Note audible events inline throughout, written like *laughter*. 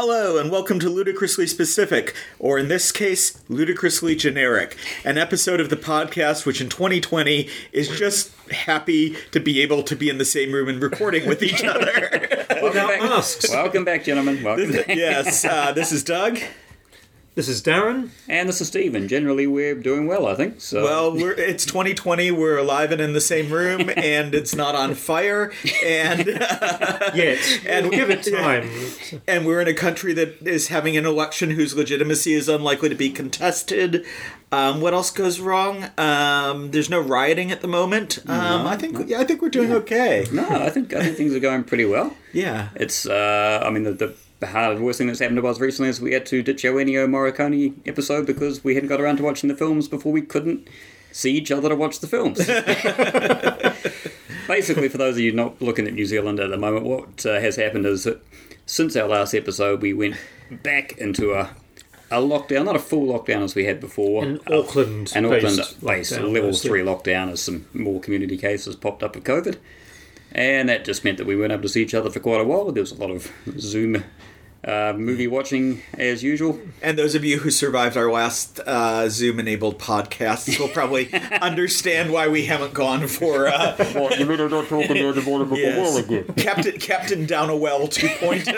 Hello, and welcome to Ludicrously Specific, or in this case, Ludicrously Generic, an episode of the podcast which in 2020 is just happy to be able to be in the same room and recording with each *laughs* other. Without back. masks. Welcome back, gentlemen. Welcome back. yes, uh, this is Doug. This is Darren. And this is Stephen. Generally, we're doing well, I think. So, Well, we're, it's 2020. We're alive and in the same room, *laughs* and it's not on fire, and *laughs* Yet. And- we'll give it *laughs* time. and we're in a country that is having an election whose legitimacy is unlikely to be contested. Um, what else goes wrong? Um, there's no rioting at the moment. Um, I think yeah, I think we're doing okay. no, I think I think things are going pretty well. Yeah. It's, uh, I mean, the, the hard worst thing that's happened to us recently is we had to ditch our Ennio Morricone episode because we hadn't got around to watching the films before we couldn't see each other to watch the films. *laughs* Basically, for those of you not looking at New Zealand at the moment, what uh, has happened is that since our last episode, we went back into a a lockdown, not a full lockdown as we had before. An Uh, Auckland an Auckland based based level three lockdown as some more community cases popped up of COVID. And that just meant that we weren't able to see each other for quite a while. There was a lot of Zoom uh, movie watching as usual. And those of you who survived our last uh, Zoom-enabled podcast will probably *laughs* understand why we haven't gone for uh, Well, you mean I'm not talking to the yes, Captain Captain Down a Well 2.0.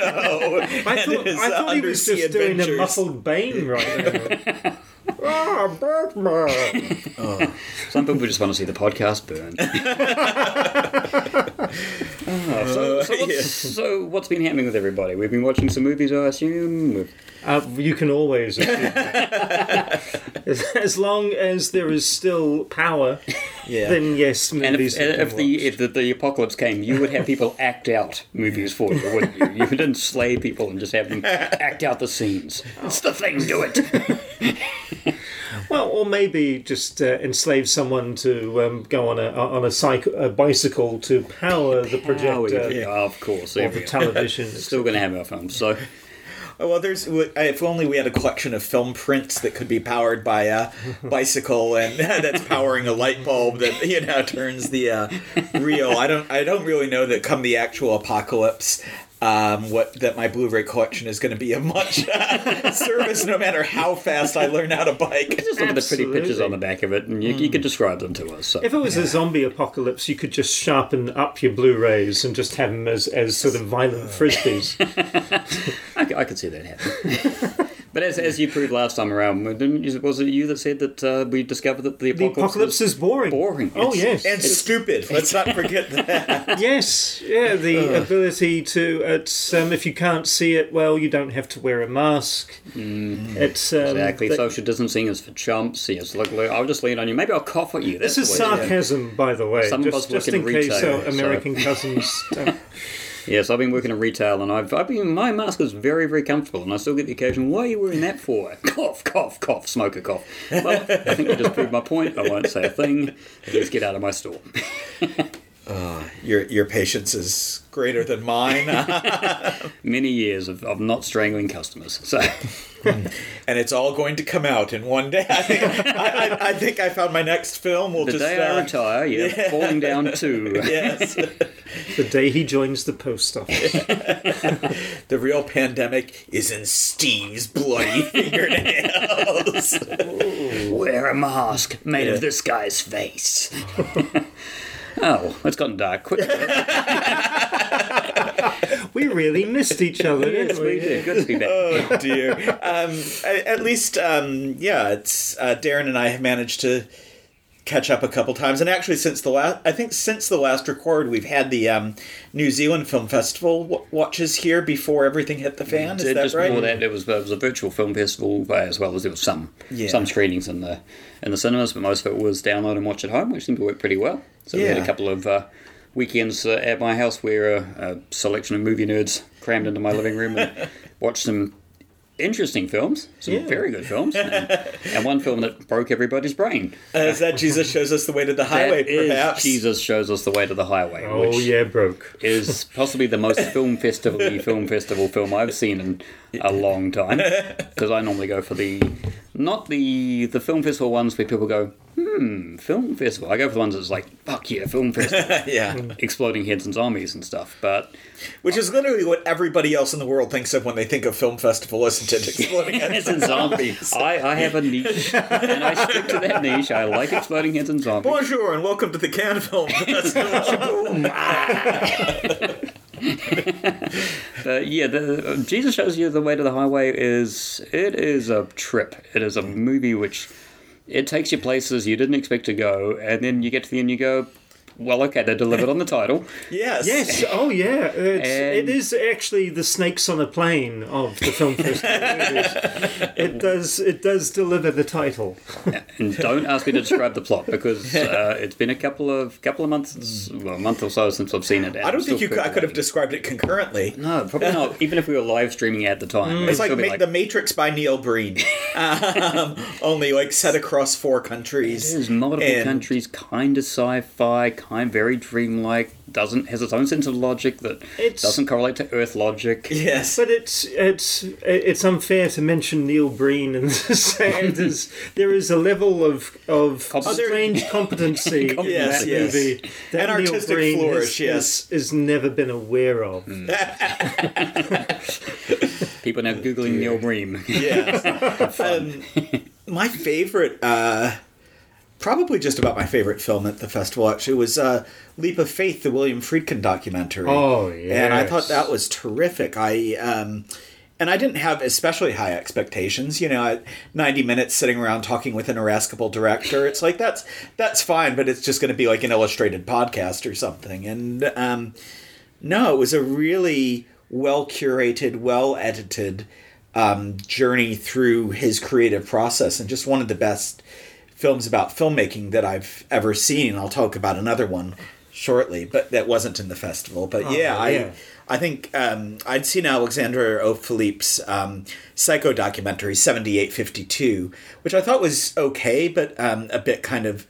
I *laughs* thought, his, I thought he was undersea just doing a adventures. muffled Bane right now. *laughs* ah, Batman! *laughs* Some people just want to see the podcast burn. Oh, *laughs* so, so, *laughs* what's, so what's been happening with everybody? We've been watching some movies, I assume. We've- Uh, you can always assume *laughs* as, as long as there is still power, Yeah. then yes, And movies if, have if the if the, the apocalypse came, you would have people act out movies for you, wouldn't you? You wouldn't slay people and just have them act out the scenes. It's the thing, do it. Well, or maybe just uh, enslave someone to um, go on a on a, cycle, a bicycle to power the projector yeah, of course. or the television. *laughs* Still going to have our films. So Oh, Well, there's if only we had a collection of film prints that could be powered by a *laughs* bicycle and *laughs* that's powering a light bulb that you know turns the uh, real. I don't I don't really know that come the actual apocalypse. Um, what that my Blu-ray collection is going to be a much uh, *laughs* service, no matter how fast I learn how to bike. just look at the pretty pictures on the back of it, and you, you could describe them to us. So. If it was a zombie apocalypse, you could just sharpen up your Blu-rays and just have them as, as sort of violent frisbees. *laughs* I could see that happening. *laughs* but as, as you proved last time around, didn't you, was it you that said that uh, we discovered that the The apocalypse, apocalypse is boring. boring? Oh It's- yes, And stupid. *laughs* Let's not forget that. *laughs* yes, yeah. The ability to, it's, um, if you can't see it, well, you don't have to wear a mask. It's um, Exactly. the- Social distancing is for chumps. Yes, look, look, I'll just lean on you. Maybe I'll cough at you. This is the way- sarcasm, by the way, Some of us just, just in in case retail, our so- American cousins. *laughs* Don't. Yes, I've been working in retail, and I've, I've been my mask is very very comfortable, and I still get the occasion. Why are you wearing that for? *laughs* cough, cough, cough, smoker cough. Well, I think I just proved my point. I won't say a thing. Just get out of my store. *laughs* Your your patience is greater than mine, *laughs* *laughs* Many years of, of not strangling customers. So *laughs* and it's all going to come out in one day. I think I, I, I think I found my next film. We'll the just day I uh, retire, yeah, falling down too. yes. the day he joins the post office. The real pandemic is in Steve's bloody fingernails. Wear a mask made Yeah. of this guy's face. Oh, it's gotten dark. Quick. *laughs* we really missed each other, yes, didn't we we? did. Good to be back. oh dear. Um, at least, um, yeah, it's uh, Darren and I have managed to catch up a couple times, and actually, since the last, I think since the last record, we've had the um, New Zealand Film Festival w- watches here before everything hit the fan. That just right? before that, it was, it was a virtual film festival uh, as well as there was some Yeah. some screenings in the in the cinemas, but most of it was download and watch at home, which seemed to work pretty well. So we had a couple of uh, weekends uh, at my house where a, a selection of movie nerds crammed into my living room and *laughs* watched some interesting films, some Yeah. very good films, and, *laughs* and one film that broke everybody's brain. Uh, is that Jesus shows us the way to the highway? Perhaps Jesus shows us the way to the highway. Oh yeah, broke. is possibly the most *laughs* film festival film festival film I've seen in a long time. *laughs* Because I normally go for the not the the film festival ones where people go, hmm, film festival. I go for the ones that's like, fuck yeah, film *laughs* festival. yeah. Exploding heads and zombies and stuff. But Which is literally what everybody else in the world thinks of when they think of film festival, isn't it? Exploding *laughs* heads and *laughs* zombies. I, I have a niche, and I stick to that niche. I like exploding heads and zombies. Bonjour and welcome to the Cannes Film Festival. But yeah, the, Jesus shows you the way to the highway is it is a trip. It is a movie which it takes you places you didn't expect to go, and then you get to the end, you go, well, okay, they delivered on the title. *laughs* yes. Yes. Oh, yeah. It's, And- it is actually the snakes on a plane of the film festival. movies. it does. It does deliver the title. *laughs* And don't ask me to describe the plot because uh, it's been a couple of couple of months, well, a month or so since I've seen it. I don't think you could, I could have described it concurrently. No, probably not. Even if we were live streaming at the time, It's like, Ma- The Matrix by Neil Breen, um, only like set across four countries. There's multiple And- countries, kind of sci-fi, kind very dreamlike. Doesn't has its own sense of logic that It's- doesn't correlate to Earth logic. Yes, But it's it's it's unfair to mention Neil Breen and *laughs* say there's, there is a level of of Competence. strange competency *laughs* in Yes, that yes. movie that And Neil artistic Breen flourish, has, yes. has, has never been aware of. *laughs* People now googling Neil Breen. yes. um, my favorite, uh, probably just about my favorite film at the festival actually was uh, Leap of Faith, the William Friedkin documentary. Oh, yeah, And I thought that was terrific. I um, and I didn't have especially high expectations. You know, ninety minutes sitting around talking with an irascible director, it's like that's that's fine, but it's just going to be like an illustrated podcast or something. And um, no, it was a really well curated, well edited um, journey through his creative process, and just one of the best films about filmmaking that I've ever seen. I'll talk about another one shortly, but that wasn't in the festival. But yeah, Oh, yeah. I I think um, I'd seen Alexandre O. Philippe's um, psycho documentary seventy eight fifty two, which I thought was okay, but um, a bit kind of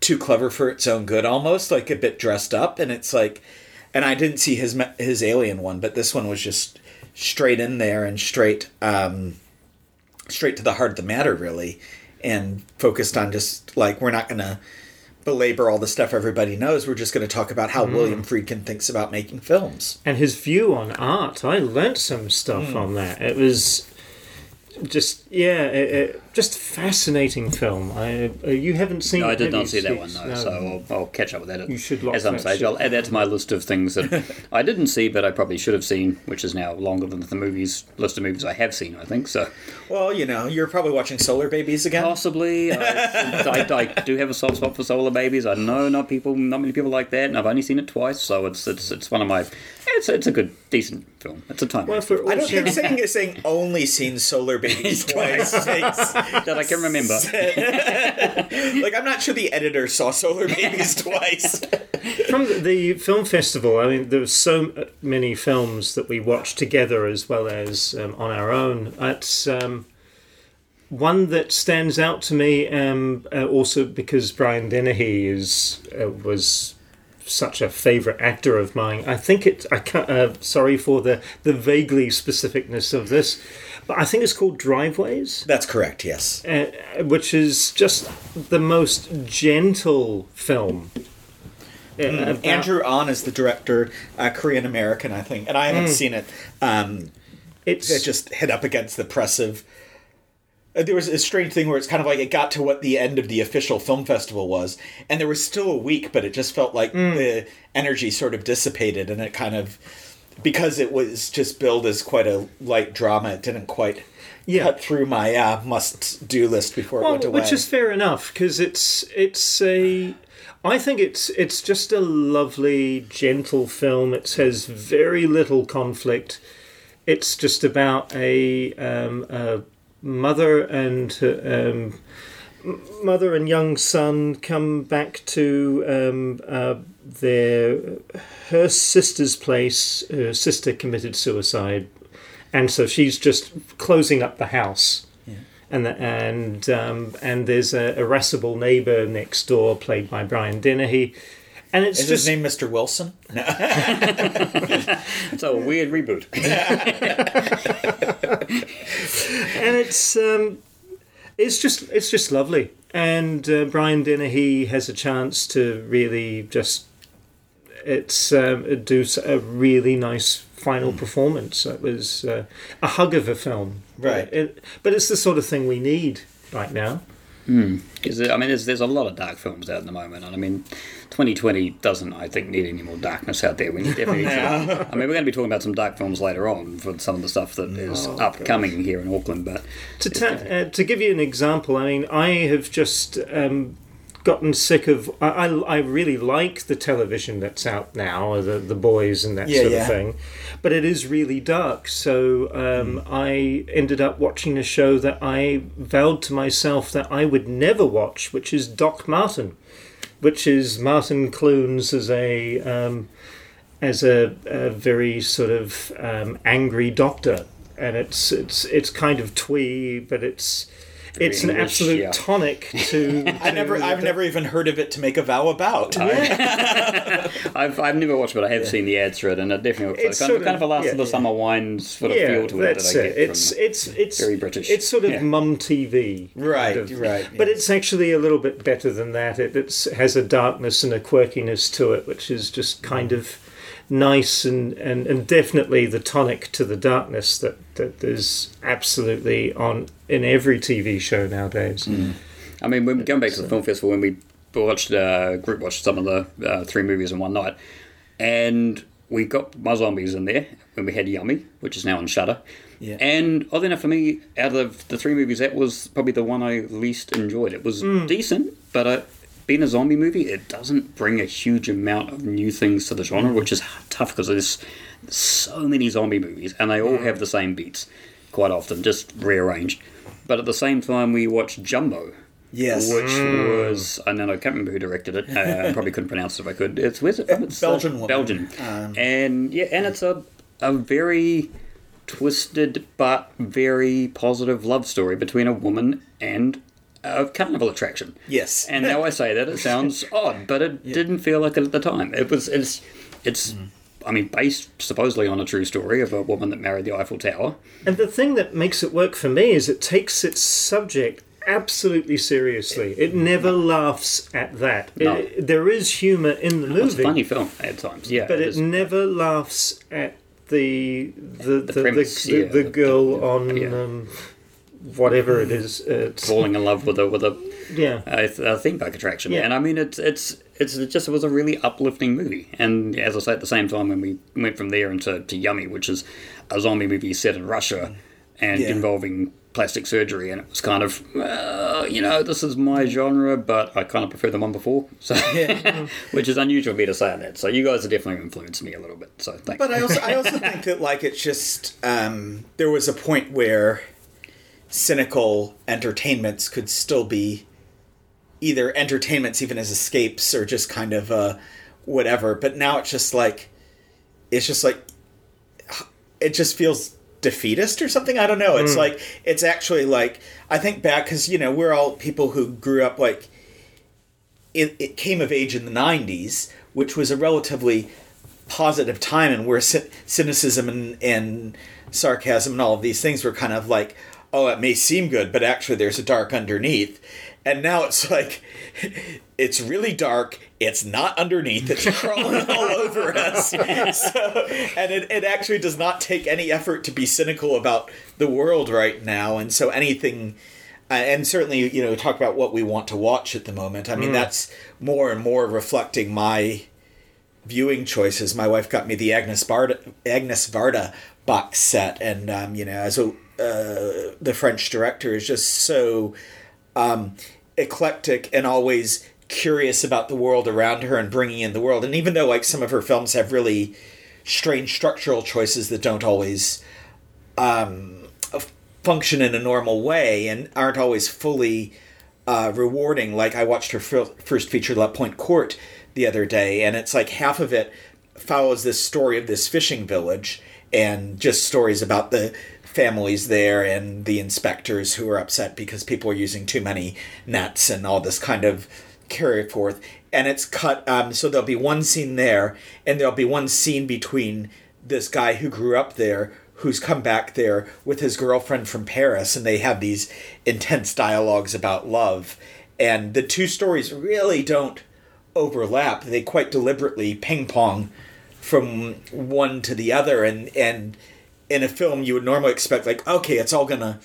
too clever for its own good, almost like a bit dressed up, and it's like, and I didn't see his his alien one, but this one was just straight in there and straight um, straight to the heart of the matter, really, and focused on just like we're not gonna belabor all the stuff everybody knows. We're just going to talk about how William Friedkin thinks about making films. And his view on art, I learnt some stuff Hmm. on that. It was just yeah, it, it, just fascinating film. I uh, you haven't seen? No, I did not see that Steve? one, no, so I'll, I'll catch up with that at, You should lock at some that stage. shit I'll add that to my list of things that *laughs* I didn't see, but I probably should have seen, which is now longer than the movies list of movies I have seen, I think. So Well, you know, you're probably watching Solar Babies again. possibly, I, *laughs* I, I do have a soft spot for solar babies. I know not people, not many people like that, and I've only seen it twice, so it's it's, it's one of my. It's it's a good, decent film. It's a time Well, for all I don't think sharing- *laughs* saying saying only seen Solar Babies twice. that I can remember. *laughs* like I'm not sure the editor saw Solar Babies twice. from the, the film festival, I mean, there were so many films that we watched together as well as um, on our own. It's um, one that stands out to me, um, uh, also because Brian Dennehy is uh, was such a favourite actor of mine. I think it. I can't. Uh, sorry for the the vaguely specificness of this, but I think it's called Driveways That's correct. Yes. uh, which is just the most gentle film. Uh, about- Andrew Ahn is the director, uh, Korean American, I think, and I haven't seen it. Um, it's it just hit up against the press of. Uh, There was a strange thing where it's kind of like it got to what the end of the official film festival was, and there was still a week, but it just felt like the energy sort of dissipated, and it kind of because it was just billed as quite a light drama, it didn't quite Yeah. cut through my uh, must do list before it well, went away. which is fair enough because it's it's a. I think it's it's just a lovely, gentle film. It has very little conflict. It's just about a, um, a mother and um, mother and young son come back to um, uh, their her sister's place. Her sister committed suicide, and so she's just closing up the house. And the, and um, and there's a irascible neighbor next door played by Brian Dennehy, and it's is just his name Mr. Wilson? No. *laughs* It's a weird reboot. *laughs* and it's um, it's just it's just lovely, and uh, Brian Dennehy has a chance to really just it's um, do a really nice final performance. It was uh, a hug of a film, Right. It, but it's the sort of thing we need right now. Is it, I mean, there's, there's a lot of dark films out at the moment, and I mean, 2020 doesn't, I think, need any more darkness out there. We need definitely. *laughs* I mean, we're going to be talking about some dark films later on for some of the stuff that is upcoming here in Auckland, but To, ta- uh, to give you an example, I mean, I have just um, gotten sick of. I, I, I really like the television that's out now, the the boys and that Yeah, sort yeah. of thing, but it is really dark. So um, I ended up watching a show that I vowed to myself that I would never watch, which is Doc Martin, which is Martin Clunes as a. Um, as a, a very sort of um, angry doctor, and it's it's it's kind of twee, but it's it's an absolute yeah. tonic to. *laughs* I never, I've never even heard of it to make a vow about. *laughs* I've, I've never watched, but I have seen the ads for it, and it definitely looks It's like kind, of, kind of a last yeah, of the yeah. summer wine sort of yeah, feel to it that that's I it. get It's from. it's it's very British. It's sort of Yeah. mum TV, kind Right, of. right, But it's actually a little bit better than that. It it's, has a darkness and a quirkiness to it, which is just kind of nice and, and, and definitely the tonic to the darkness that, that is absolutely on in every TV show nowadays. I mean, when going back to the film festival, when we watched, uh, group watched some of the uh, three movies in one night, and we got my zombies in there when we had Yummy, which is now on Shudder. Yeah. And oddly enough, for me, out of the three movies, that was probably the one I least enjoyed. It was decent, but uh, being a zombie movie, it doesn't bring a huge amount of new things to the genre, which is tough because there's so many zombie movies, and they all have the same beats quite often, just rearranged. But at the same time, we watched Jumbo, Yes. which was I don't know, I can't remember who directed it. Uh, probably couldn't pronounce it if I could. It's where's it from? It's uh, Belgian woman. Belgian, Um, and yeah, and it's a a very twisted but very positive love story between a woman and a carnival attraction. Yes. And now I say that it sounds *laughs* odd, but it didn't feel like it at the time. It was it's it's. I mean, based supposedly on a true story of a woman that married the Eiffel Tower. And the thing that makes it work for me is it takes its subject absolutely seriously. It never laughs at that. No. It- there is humour in the It's a movie, funny film at times, yeah. but it never laughs at the the the, the, premise, the, yeah. the girl on Yeah. um, whatever it is. It's, falling in love with a with a yeah. a, a theme park attraction. Yeah. And I mean, it's it's it's it just it was a really uplifting movie. And as I say, at the same time, when we went from there into to Yummy, which is a zombie movie set in Russia and Yeah. involving plastic surgery, and it was kind of well, you know, this is my genre, but I kind of prefer the one before. *laughs* So, *laughs* which is unusual for me to say that. So you guys have definitely influenced me a little bit. So thanks. But I also I also *laughs* think that like it's just um, there was a point where cynical entertainments could still be either entertainments even as escapes or just kind of uh, whatever. But now it's just like it's just like it just feels defeatist or something. I don't know. It's like it's actually like I think back because you know we're all people who grew up like it, it came of age in the 90s, which was a relatively positive time and where cy- cynicism and, and sarcasm and all of these things were kind of like, oh, it may seem good, but actually there's a dark underneath. And now it's like, it's really dark. It's not underneath. It's crawling *laughs* all over us. So, and it, it actually does not take any effort to be cynical about the world right now. And so anything uh, and certainly you know talk about what we want to watch at the moment i mean that's more and more reflecting my viewing choices my wife got me the agnes varda agnes varda box set and um, you know as a uh, the french director is just so um, eclectic and always curious about the world around her and bringing in the world and even though like some of her films have really strange structural choices that don't always um, function in a normal way and aren't always fully uh, rewarding. Like I watched her fir- first feature, La Pointe Courte, the other day, and it's like half of it follows this story of this fishing village and just stories about the families there and the inspectors who are upset because people are using too many nets and all this kind of carry forth. And it's cut, um, so there'll be one scene there, and there'll be one scene between this guy who grew up there who's come back there with his girlfriend from Paris, and they have these intense dialogues about love. And the two stories really don't overlap. They quite deliberately ping pong from one to the other, and and in a film you would normally expect like, okay, it's all gonna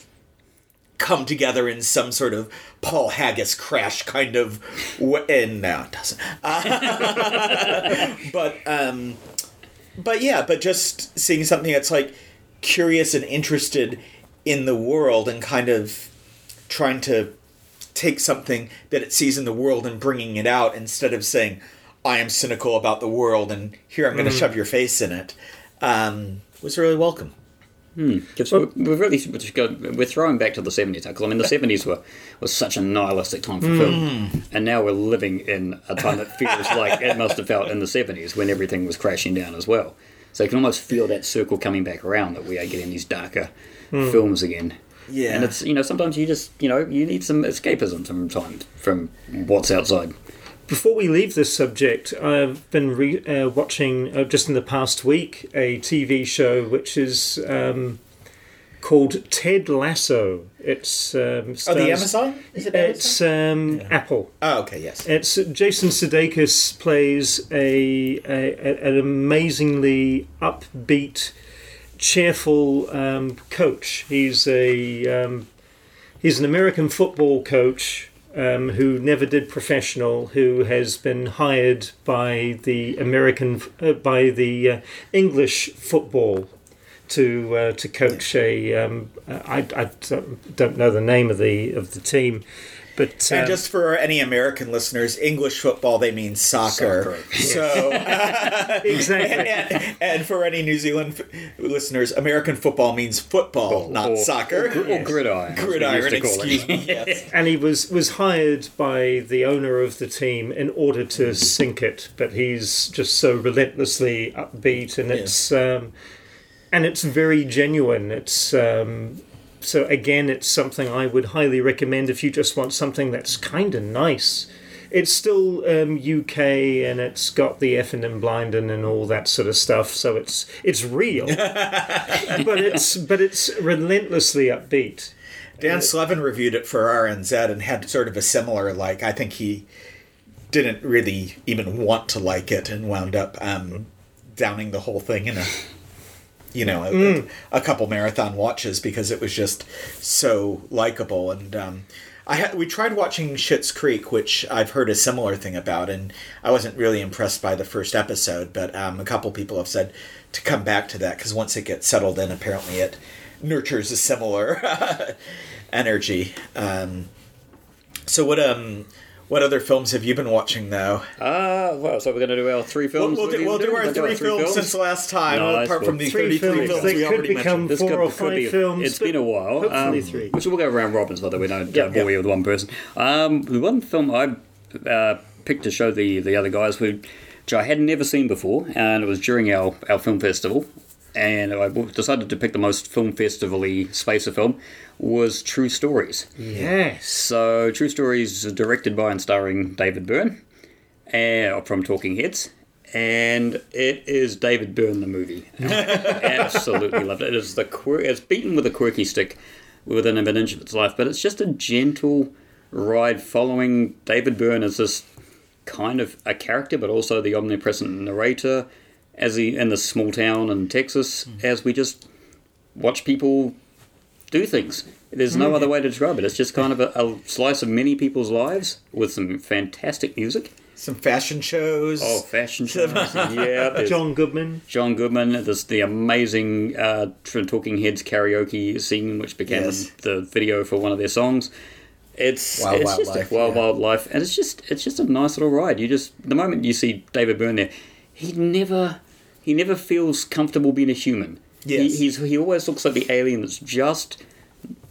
come together in some sort of Paul Haggis crash kind of way. And no, it doesn't. *laughs* but um, but yeah, but just seeing something that's like curious and interested in the world and kind of trying to take something that it sees in the world and bringing it out instead of saying I am cynical about the world and here I'm going to shove your face in it um, was really welcome. Because we're, we're really we're throwing back to the seventies. Because I mean, the seventies were was such a nihilistic time for film, hmm. and now we're living in a time that feels like it must have felt in the seventies when everything was crashing down as well. So you can almost feel that circle coming back around that we are getting these darker hmm. films again. Yeah. and it's you know sometimes you just you know you need some escapism sometimes from what's outside. Before we leave this subject, I've been re- uh, watching uh, just in the past week a TV show which is um, called Ted Lasso. It's um, Oh, the Amazon? Is it It's Amazon? um, Apple. oh, okay, yes. It's Jason Sudeikis plays a, a an amazingly upbeat, cheerful um, coach. He's a um, he's an American football coach um, who never did professional, who has been hired by the American uh, by the uh, English football to uh, to coach a um, I, I don't- know the name of the of the team, but And um, just for any American listeners, English football, they mean soccer. Soccer. So, *laughs* exactly. and, and for any New Zealand f- listeners, American football means football, not or, soccer. or, or gridiron. Gridiron, used to call it. excuse me. Yes. *laughs* and he was was hired by the owner of the team in order to sink it but he's just so relentlessly upbeat and it's um, and it's very genuine it's um, so again it's something i would highly recommend if you just want something that's kind of nice it's still um, UK and it's got the F and blinding and all that sort of stuff, so it's it's real, *laughs* but it's but it's relentlessly upbeat. Dan Slevin reviewed it for RNZ and had sort of a similar like. I think he didn't really even want to like it and wound up um, downing the whole thing in a you know a, a couple marathon watches because it was just so likable and. Um, I had, we tried watching Schitt's Creek, which I've heard a similar thing about, and I wasn't really impressed by the first episode. But um, a couple people have said to come back to that because once it gets settled in, apparently it nurtures a similar *laughs* energy. Um, so what um what other films have you been watching though? Ah, well, so we're going to do our three We'll, films. we'll, do, we'll do our three films since last time, Nice. apart from the Three thirty-three films. films They we could already become mentioned. This four could, or could five be, films, It's but been a while. hopefully um, three. Which we'll go around robins, so that we don't Yep, uh, bore yep. you with one person. Um, the one film I uh, picked to show the, the other guys, who, which I had never seen before, and it was during our, our film festival, and I decided to pick the most film festival-y space of film, was True Stories. Yes. So, True Stories is directed by and starring David Byrne uh, from Talking Heads. And it is David Byrne the movie. *laughs* Absolutely loved it. It is the quir- it's beaten with a quirky stick within an inch of its life, but it's just a gentle ride following David Byrne as this kind of a character, but also the omnipresent narrator, as he in this small town in Texas, as we just watch people do things. There's no other way to describe it. It's just kind of a, a slice of many people's lives with some fantastic music. Some fashion shows. Oh, fashion shows. *laughs* yeah, there's John Goodman. John Goodman. There's the amazing uh, Talking Heads karaoke scene, which became Yes. the video for one of their songs. It's Wild it's Wild just Life, a wild yeah. wild life, and it's just it's just a nice little ride. You just the moment you see David Byrne there, he never he never feels comfortable being a human. Yes. He, he's he always looks like the alien that's just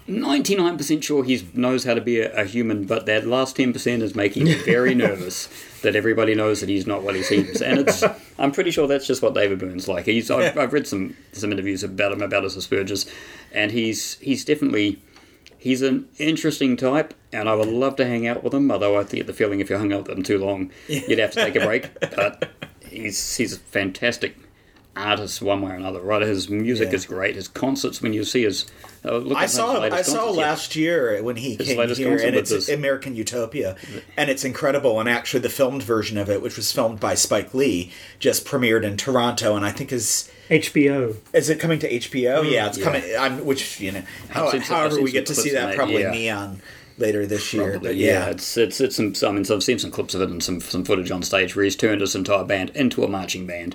99% sure he knows how to be a, a human, but that last 10% is making him very *laughs* nervous that everybody knows that he's not what he seems. And it's, *laughs* I'm pretty sure that's just what David Byrne's like. He's, I've, I've read some, some interviews about him, about his Asperger's, and he's, he's definitely, he's an interesting type, and I would love to hang out with him, although I get the feeling if you hung out with him too long, you'd have to take a break. *laughs* But he's, he's fantastic artist one way or another, right? His music Yeah. is great. His concerts, when you see his, uh, look I saw his I latest saw concerts, yeah. last year when he His came latest here, and it's this- American Utopia, and it's incredible. And actually, the filmed version of it, which was filmed by Spike Lee, just premiered in Toronto, and I think is HBO. is it coming to HBO? yeah, it's yeah. coming. I'm, which you know, how, seen some- I've however we get to see that that, probably yeah. neon later this year. Probably, but yeah. yeah, It's it's it's some. I mean, so I've seen some clips of it and some some footage on stage where he's turned his entire band into a marching band.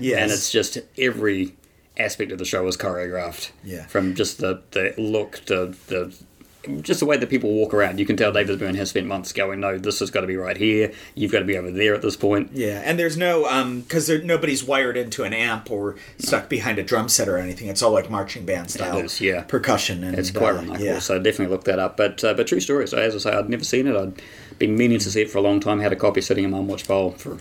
Yes. and it's just every aspect of the show is choreographed. Yeah. from just the the look, the the. Just the way that people walk around, you can tell David Byrne has spent months going. No, this has got to be right here. You've got to be over there at this point. Yeah, and there's no um because there nobody's wired into an amp or stuck behind a drum set or anything. It's all like marching band style. is, yeah. percussion and It's quite uh, remarkable. Yeah. So definitely look that up. But uh, but true story. So as I say, I'd never seen it. I'd been meaning to see it for a long time. Had a copy sitting in my watch bowl for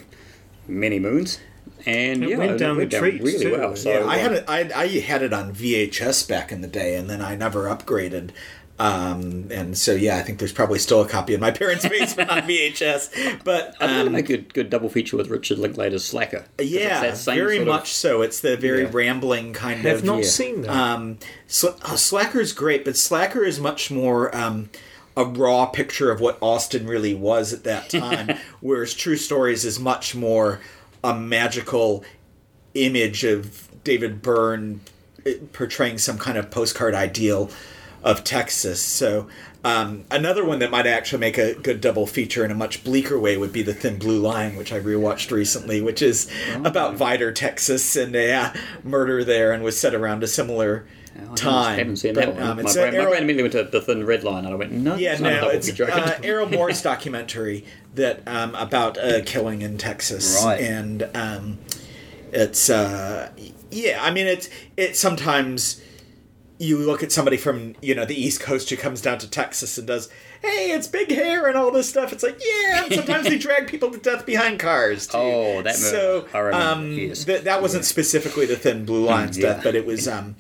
many moons, and It yeah, went it down the treats, really too. well. So Yeah, I uh, had it. I, I had it on VHS back in the day, and then I never upgraded. Um, and so yeah, I think there's probably still a copy in my parents' *laughs* basement on VHS. But I'd really um, make a good, good double feature with Richard Linklater's Slacker. 'Cause it's yeah, that same very sort of- much so. It's the very Yeah. rambling kind Have of. not yeah. seen that. Um, Sl- oh, Slacker is great, but Slacker is much more um, a raw picture of what Austin really was at that *laughs* time, whereas True Stories is much more a magical image of David Byrne eh, portraying some kind of postcard ideal of Texas. So. Um, another one that might actually make a good double feature in a much bleaker way would be the Thin Blue Line, which I rewatched recently, which is about Vidor, Texas, and a uh, murder there, and was set around a similar I time. haven't seen But, that one. um, my, it's brain, a my Errol- brain immediately went to the thin red line, and I went, no, yeah, no, it's uh, Errol Morris's *laughs* documentary that um, about a killing in Texas, Right. and um, it's uh, yeah. I mean, it's it sometimes you look at somebody from you know the East Coast who comes down to Texas and does. Hey, it's big hair and all this stuff. It's like, yeah. And sometimes they *laughs* drag people to death behind cars. Too. Oh, that. So, I um, yes. th- that wasn't specifically the thin blue line yeah. stuff, but it was, um,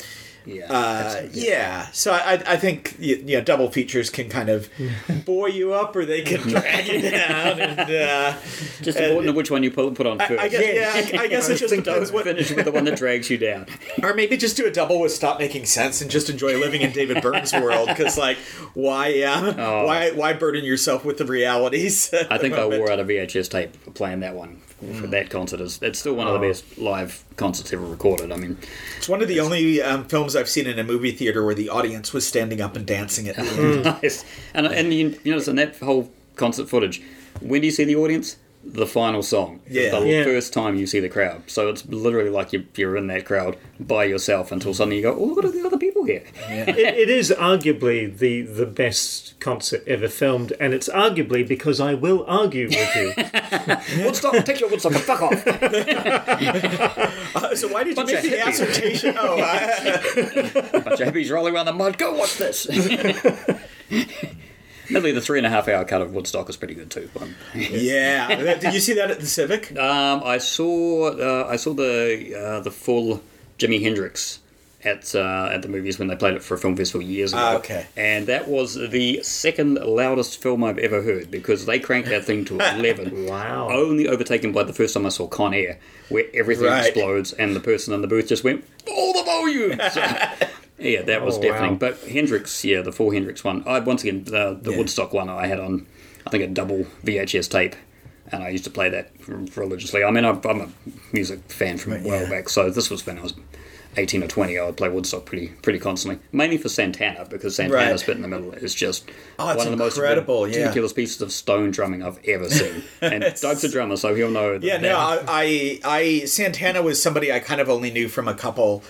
yeah, uh, yeah. So I, I think you know double features can kind of *laughs* buoy you up, or they can drag you down. And uh, Just uh, important which one you put, put on first. I guess, yeah, I, I guess it just *laughs* depends what. finish with the one that drags you down. *laughs* Or maybe just do a double with "Stop Making Sense" and just enjoy living in David Byrne's world. Because like, why, yeah, Oh. why, why burden yourself with the realities? I think I wore out a VHS tape playing that one for that concert. It's, it's still one of the Oh. best live concerts ever recorded. I mean, It's one of the only um, films I've seen in a movie theater where the audience was standing up and dancing at the *laughs* end. nice. And and you, you notice in that whole concert footage, when do you see the audience? The final song. Yeah. The Yeah. first time you see the crowd. So it's literally like you're, you're in that crowd by yourself until suddenly you go, oh, look at the other people here. it, it is arguably the the best concert ever filmed, and it's arguably because I will argue with you. *laughs* Woodstock, take your Woodstock and fuck off. Uh, so why did you Bunch make of the assertion? Oh, I, *laughs* bunch of hippies rolling around the mud. Go watch this. *laughs* Admittedly, the three and a half hour cut of Woodstock is pretty good too. Um, yeah. Did you see that at the Civic? Um, I saw uh, I saw the uh, the full Jimi Hendrix at uh, at the movies when they played it for a film festival years ago. Ah, okay. And that was the second loudest film I've ever heard because they cranked that thing to *laughs* eleven. Wow. Only overtaken by the first time I saw Con Air, where everything Right. explodes and the person in the booth just went all the volume. *laughs* So, yeah, that was Oh, deafening. wow. But Hendrix, yeah, the full Hendrix one. I once again the the Yeah. Woodstock one I had on, I think a double VHS tape, and I used to play that religiously. I mean, I'm, I'm a music fan from Right, well yeah. back, so this was when I was. 18 or 20, I would play Woodstock pretty pretty constantly. Mainly for Santana, because Santana's Right. bit in the middle is just Oh, one of the most incredible, yeah. ridiculous pieces of stone drumming I've ever seen. *laughs* And Doug's a drummer, so he'll know. That Yeah, no, I, I, I, Santana was somebody I kind of only knew from a couple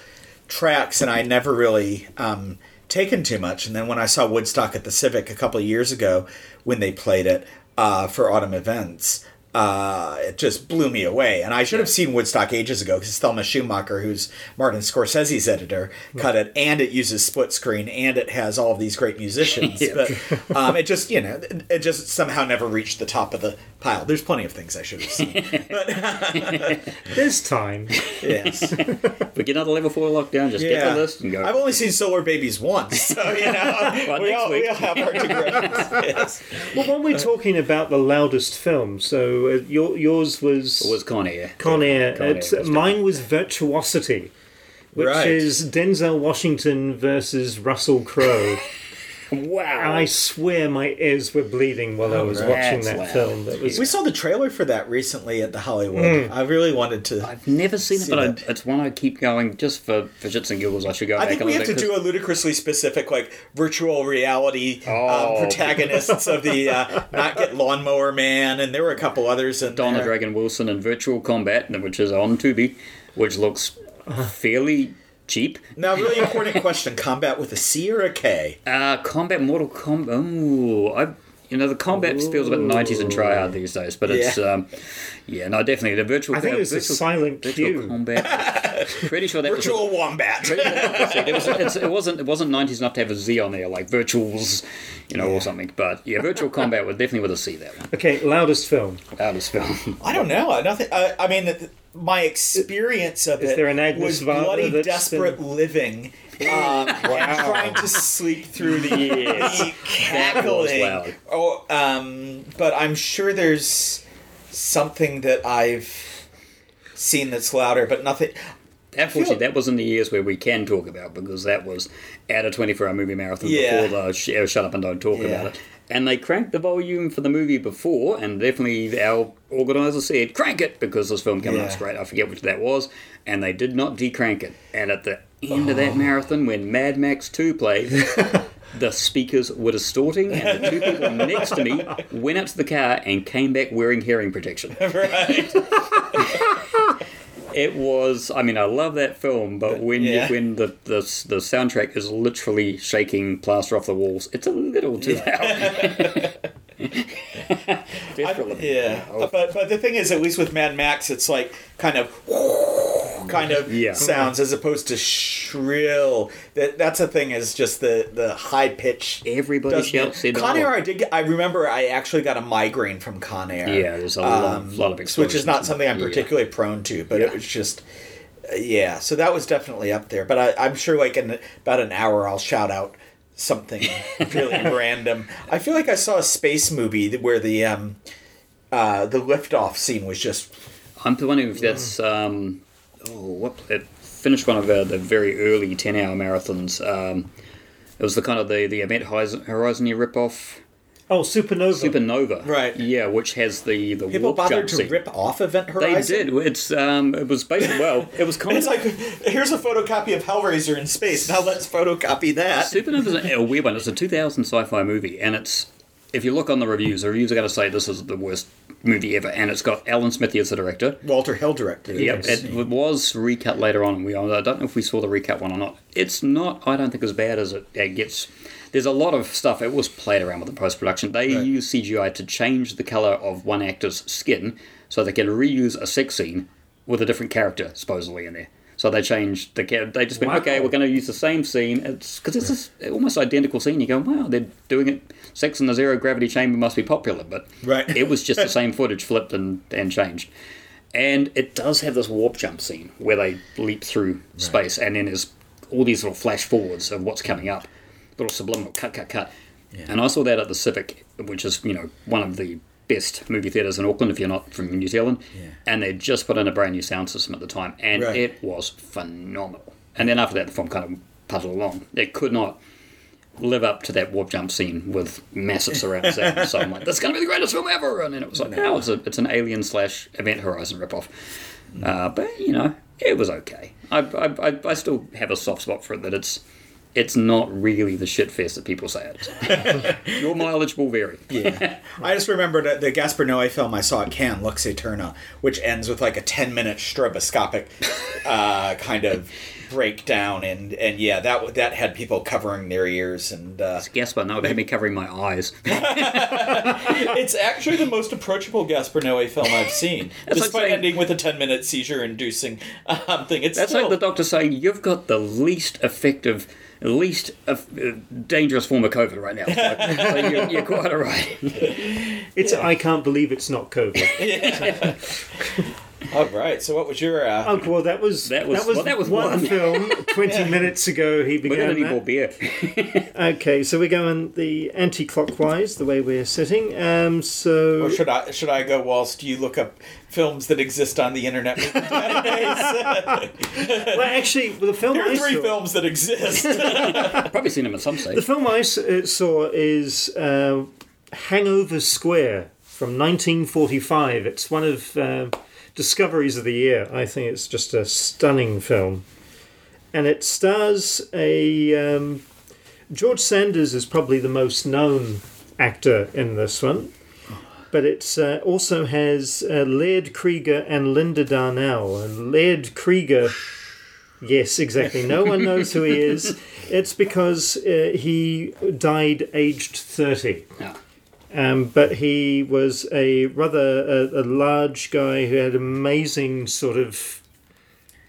tracks, and I never really um, taken too much. And then when I saw Woodstock at the Civic a couple of years ago, when they played it uh, for autumn events, uh, it just blew me away. And I should have seen Woodstock ages ago because Thelma Schoonmaker, who's Martin Scorsese's editor, cut it, and it uses split screen, and it has all of these great musicians. *laughs* Yeah. But um, it just, you know, it just somehow never reached the top of the pile. There's plenty of things I should have seen. *laughs* But *laughs* This time, Yes. But get another level 4 lockdown, just get Yeah. the list and go. I've only seen Solar Babies once, so you know we, next all, we all have our digressions. Yes. well, when we're talking about the loudest film, so Uh, your, yours was It was Con Air. Con Air. Con Air was mine was Virtuosity, which Right. is Denzel Washington versus Russell Crowe. *laughs* Wow. I swear my ears were bleeding while I was right. watching That's that loud. film. That was We saw the trailer for that recently at the Hollywood. Hmm. I really wanted to. I've never seen it, See but I, it's one I keep going just for, for shits and giggles. I should go I back think we have to at do a ludicrously specific, like virtual reality Oh. um, *laughs* protagonists of the uh, Not Get Lawnmower Man, and there were a couple others in Donna there. Dragon Wilson in Virtual Combat, which is on Tubi, which looks fairly cheap. Now, really important *laughs* question: combat with a C or a K? Uh, combat Mortal Kombat. Ooh, I. You know, the combat feels a bit 90s and try hard these days, but it's, Yeah. um, yeah, no, definitely. The virtual I think it was a virtual, silent virtual Q. combat. *laughs* Pretty sure that was. Virtual Wombat. it, was, it's, it wasn't it wasn't 90s enough to have a Z on there like virtuals, you know, or something. But yeah, virtual combat would definitely with a C that one. okay. Loudest film. Out of film. I don't know. Nothing. I, I mean, th- my experience of Is it there an Agnes was Varda bloody that's desperate living. Um, and trying to sleep through the, Yes. the That was cackling. loud. Oh, um, but I'm sure there's something that I've seen that's louder, but nothing. Unfortunately, that was in the years where we can talk about because that was at a 24 hour movie marathon Yeah. before the sh- uh, Shut Up and Don't Talk Yeah. about it. And they cranked the volume for the movie before, and definitely our organizer said, crank it, because this film coming Yeah. out's great. I forget which that was. And they did not decrank it. And at the end of that oh. marathon, when Mad Max 2 played, *laughs* the speakers were distorting, and the two people next to me went up to the car and came back wearing hearing protection. *laughs* Right. *laughs* It was. I mean, I love that film, but when Yeah. you, when the, the the soundtrack is literally shaking plaster off the walls, it's a little too loud. *laughs* *laughs* Definitely. yeah. But but the thing is, at least with Mad Max, it's like kind of kind of Yeah. sounds as opposed to shrill. That that's the thing is just the the high pitch. Everybody shouts it Con. Air, I did. Get, I remember I actually got a migraine from Con Air. Yeah, there's a lot, um, lot of which is not something I'm Yeah. particularly prone to, but it was just. Yeah, so that was definitely up there. But I, I'm sure, like in about an hour, I'll shout out something *laughs* really random. I feel like I saw a space movie where the um, uh, the liftoff scene was just I'm wondering if that's um, oh, what it finished one of the, the very early ten hour marathons. Um, it was the kind of the the Event Horizon, Horizon rip off Oh, Supernova. Supernova, Right. Yeah, which has the the people warp bothered to scene. rip off Event Horizon. They did. It's um, it was basically well, it was *laughs* kind It's of like here's a photocopy of Hellraiser in space. Now let's photocopy that. Supernova's a, a weird one. It's a 2000 sci-fi movie, and it's if you look on the reviews, the reviews are going to say this is the worst movie ever, and it's got Alan Smithee as the director. Walter Hill directed. it. Yep, it was recut later on. We I don't know if we saw the recut one or not. It's not. I don't think as bad as it, it gets. There's a lot of stuff. It was played around with the post production. They Right. use CGI to change the color of one actor's skin, so they can reuse a sex scene with a different character supposedly in there. So they changed the. They just went, Wow. okay, we're going to use the same scene. It's because it's this almost identical scene. You go, wow, they're doing it. Sex in the zero gravity chamber must be popular, but Right. it was just the *laughs* same footage flipped and, and changed. And it does have this warp jump scene where they leap through space, and then there's all these little flash forwards of what's coming up, little subliminal cut, cut, cut. And I saw that at the Civic, which is you know one of the best movie theaters in Auckland if you're not from New Zealand. And they just put in a brand new sound system at the time, and Right. it was phenomenal. And then after that, the film kind of puddled along. It could not live up to that warp jump scene with massive surround sound. *laughs* so I'm like, that's going to be the greatest film ever. And then it was like, no, it's, a, it's an Alien slash Event Horizon ripoff. Uh, but, you know, it was okay. I, I, I still have a soft spot for it that it's it's not really the shit fest that people say it. *laughs* Your mileage will vary. Yeah. *laughs* I just remembered the Gaspar Noé film I saw at Cannes, Lux Eterna, which ends with like a 10 minute stroboscopic uh, kind of breakdown. And, and yeah, that that had people covering their ears. And uh, Gaspar, no, it had me covering my eyes. *laughs* it's actually the most approachable Gaspar Noé film I've seen, That's like despite saying- ending with a 10 minute seizure inducing um, thing. It's That's still, like the doctor saying you've got the least effective, least uh, dangerous form of COVID right now. So, so you're, you're quite all right. It's I can't believe it's not COVID. *laughs* All right. So what was your? Uh, Oh well, that was That was- well, that was one, one. film. Twenty *laughs* minutes ago, he We're gonna need that. more beer. *laughs* Okay, so we're going the anti-clockwise, the way we're sitting. Um, so or should I? Should I go whilst you look up films that exist on the internet? *laughs* well, actually, the film there I are three saw, films that exist. I've probably seen them at some stage. the film I s- uh, saw is uh, Hangover Square from 1945. It's one of uh, discoveries of the year. I think it's just a stunning film, and it stars a um, George Sanders is probably the most known actor in this one. But it uh, also has uh, Laird Cregar and Linda Darnell. And Laird Cregar, yes, exactly. No one knows who he is. *laughs* It's because uh, he died aged 30. Yeah. Um, but he was a rather a, a large guy who had amazing sort of.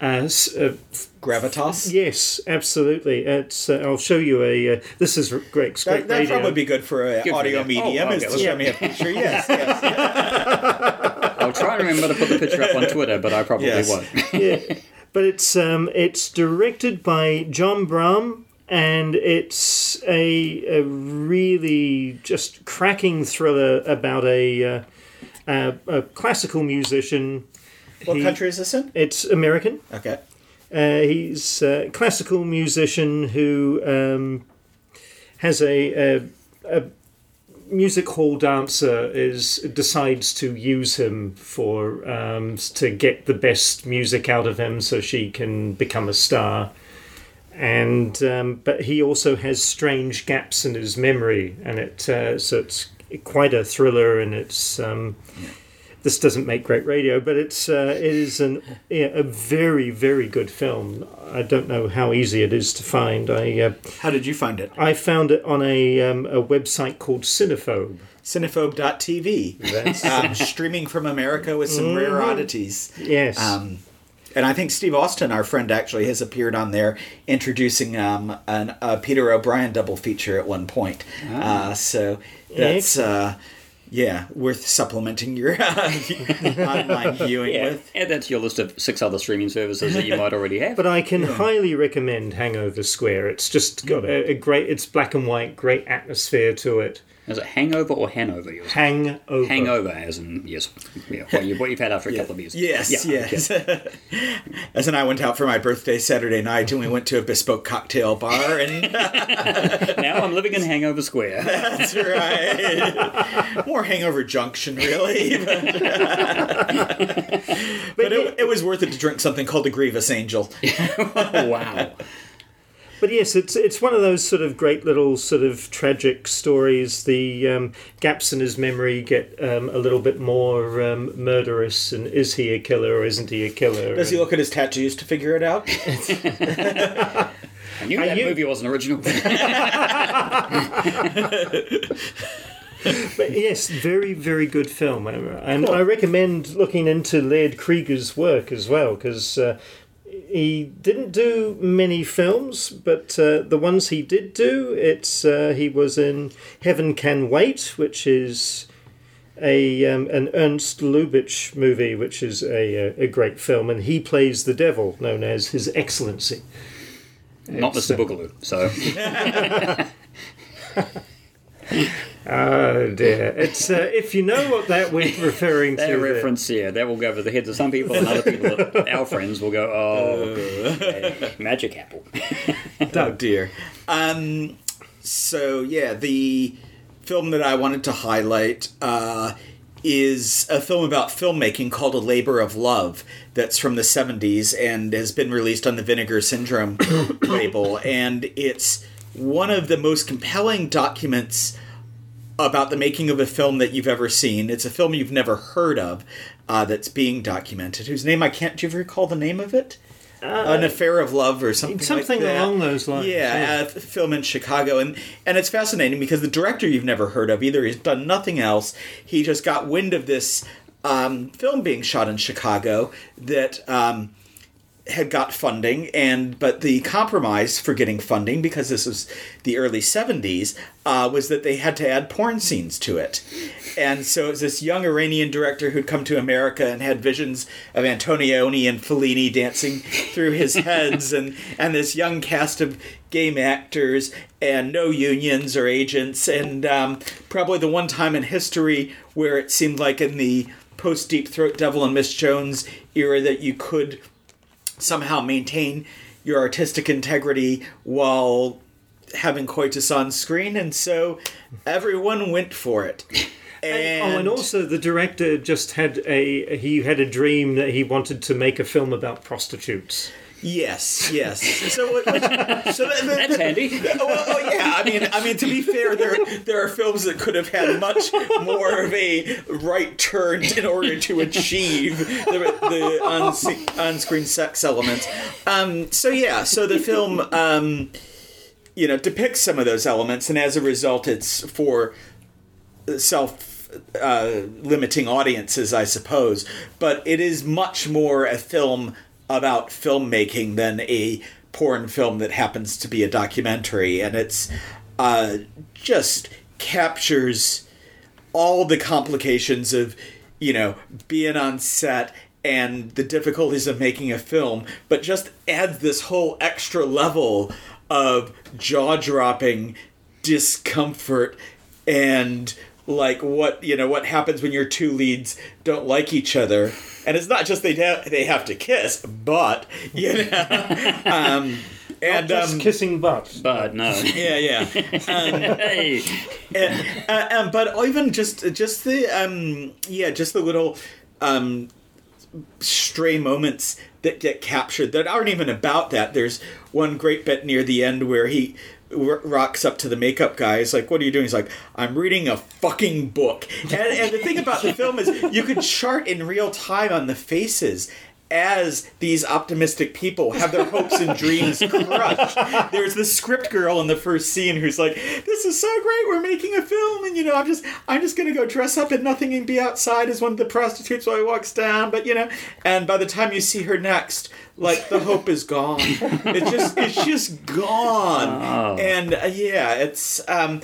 Uh, s- uh, Gravitas. yes, absolutely. It's. Uh, I'll show you a. Uh, this is r- great. Great That, that'd probably be good for an audio video. medium. Oh, is to show me a picture. *laughs* Yes, yes. *laughs* I'll try and remember to put the picture up on Twitter, but I probably Yes. won't. *laughs* yeah, but it's um, it's directed by John Brahm, and it's a, a really just cracking thriller about a uh, a, a classical musician. What He- country is this in? It's American. Okay. Uh, he's a classical musician who um, has a, a, a music hall dancer is decides to use him for um, to get the best music out of him so she can become a star. And um, but he also has strange gaps in his memory, and it uh, so it's quite a thriller, and it's. Um, this doesn't make great radio, but it's uh, it is an yeah, a very very good film. I don't know how easy it is to find. I uh, How did you find it? I found it on a um, a website called Cinephobe. Cinephobe.tv. That's Um, streaming from America with some rare oddities. yes. Um, and I think Steve Austin, our friend, actually has appeared on there introducing um, an, a Peter O'Brien double feature at one point. Uh, so that's, uh, yeah, worth supplementing your uh, *laughs* online viewing Yeah, with. add that to your list of six other streaming services that you might already have. but I can highly recommend Hangover Square. It's just got a, a great. It's black and white, great atmosphere to it. Is it Hangover or Hanover? Yours? Hangover. Hangover, as in yes, yeah, what, you, what you've had after a couple of beers. Yes, Yeah, okay. yes. *laughs* As and I went out for my birthday Saturday night, and we went to a bespoke cocktail bar, and *laughs* Now I'm living in Hangover Square. that's right. More Hangover Junction, really. *laughs* But, but it, it was worth it to drink something called the Grievous Angel. wow. But yes, it's it's one of those sort of great little sort of tragic stories. The um, gaps in his memory get um, a little bit more um, murderous, and is he a killer or isn't he a killer? Does he look at his tattoos to figure it out? *laughs* I knew Are that you- movie wasn't original. *laughs* But yes, very very good film, and I recommend looking into Laird Cregar's work as well because. Uh, he didn't do many films, but uh, the ones he did do, it's uh, he was in Heaven Can Wait, which is a um, an Ernst Lubitsch movie, which is a, a, a great film, and he plays the devil, known as His Excellency. Not It's, Mr. uh, Boogaloo. So *laughs* *laughs* Oh dear! It's uh, if you know what that we're *laughs* referring to. that there. reference, yeah, that will go over the heads of some people, and other people, that, *laughs* our friends, will go, "Oh, eh, magic apple." *laughs* Oh dear. Um, so yeah, the film that I wanted to highlight uh, is a film about filmmaking called A Labor of Love. That's from the '70s and has been released on the Vinegar Syndrome *coughs* label, and it's one of the most compelling documents about the making of a film that you've ever seen. It's a film you've never heard of uh, that's being documented. Whose name I can't. Do you recall the name of it? An affair of love or something. like something that. along those lines, Yeah, a film in Chicago, and and it's fascinating because the director you've never heard of either. He's done nothing else. He just got wind of this um, film being shot in Chicago that. Um, had got funding, and but the compromise for getting funding, because this was the early '70s, uh, was that they had to add porn scenes to it. And so it was this young Iranian director who'd come to America and had visions of Antonioni and Fellini dancing through his *laughs* heads, and and this young cast of game actors and no unions or agents, and um, probably the one time in history where it seemed like in the post Deep Throat Devil and Miss Jones era that you could somehow maintain your artistic integrity while having coitus on screen, and so everyone went for it. *laughs* And, oh, and also the director just had a he had a dream that he wanted to make a film about prostitutes. Yes, yes. So, what- which, so that, that- That's handy. Oh, well, oh, yeah. I mean, I mean, to be fair, there there are films that could have had much more of a right turn in order to achieve the, the on on screen sex elements. Um, so yeah, so the film, um, you know, depicts some of those elements, and as a result, it's for self uh, limiting audiences, I suppose. But it is much more a film about filmmaking than a porn film that happens to be a documentary, and it's uh, just captures all the complications of you know being on set and the difficulties of making a film but just adds this whole extra level of jaw-dropping discomfort and like what you know what happens when your two leads don't like each other and it's not just they ha- they have to kiss but you know *laughs* um and Just um, kissing butt. But no. yeah yeah *laughs* hey. and, uh, um, but even just just the um yeah just the little um stray moments that get captured that aren't even about that there's one great bit near the end where he r- rocks up to the makeup guy. He's like what are you doing? He's like i'm reading a fucking book. And, and the thing about the film is you could chart in real time on the faces as these optimistic people have their hopes and dreams *laughs* crushed. There's the script girl in the first scene who's like, "This is so great. We're making a film, and you know, I'm just, I'm just gonna go dress up in nothing and be outside as one of the prostitutes while he walks down." But you know, and by the time you see her next, like the hope is gone. It's just, it's just gone. Oh. And uh, yeah, it's, um,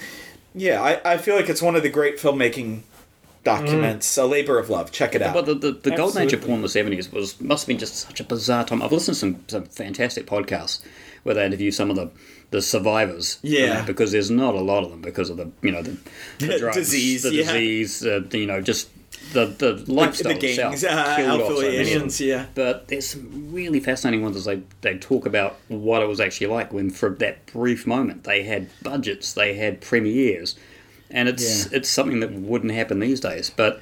yeah, I, I feel like it's one of the great filmmaking documents, a labor of love. Check it out. But the, the, the golden age of porn in the seventies was must have been just such a bizarre time. I've listened to some, some fantastic podcasts where they interview some of the the survivors. Yeah. know, because there's not a lot of them because of the you know the, the *laughs* drugs, Disease, the yeah. disease, uh, the, you know just the the lifestyle the gangs, itself uh, killed off so many of them. affiliations, yeah. But there's some really fascinating ones as they, they talk about what it was actually like when, for that brief moment, they had budgets, they had premieres, and it's Yeah. it's something that wouldn't happen these days. But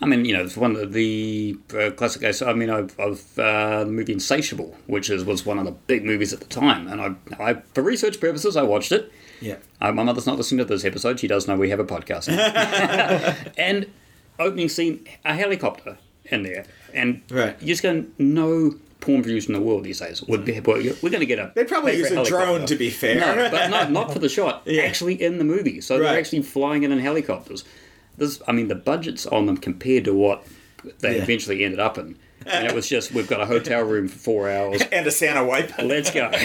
I mean, you know, it's one of the uh, classic case. I mean, I've, I've uh, the movie Insatiable, which is, was one of the big movies at the time, and I, I for research purposes, I watched it. Yeah. Uh, my mother's not listening to this episode. She does know we have a podcast. *laughs* and opening scene, a helicopter in there, and Right. you just go, no porn views in the world these days would be. We're going to get a. They'd probably use a helicopter. drone to be fair. No, but no, not for the *laughs* shot. Yeah. Actually, in the movie, so Right. they're actually flying in in helicopters. This, I mean, the budgets on them compared to what they Yeah. eventually ended up in, and it was just we've got a hotel room for four hours. *laughs* and a Santa wipe. Let's go. *laughs*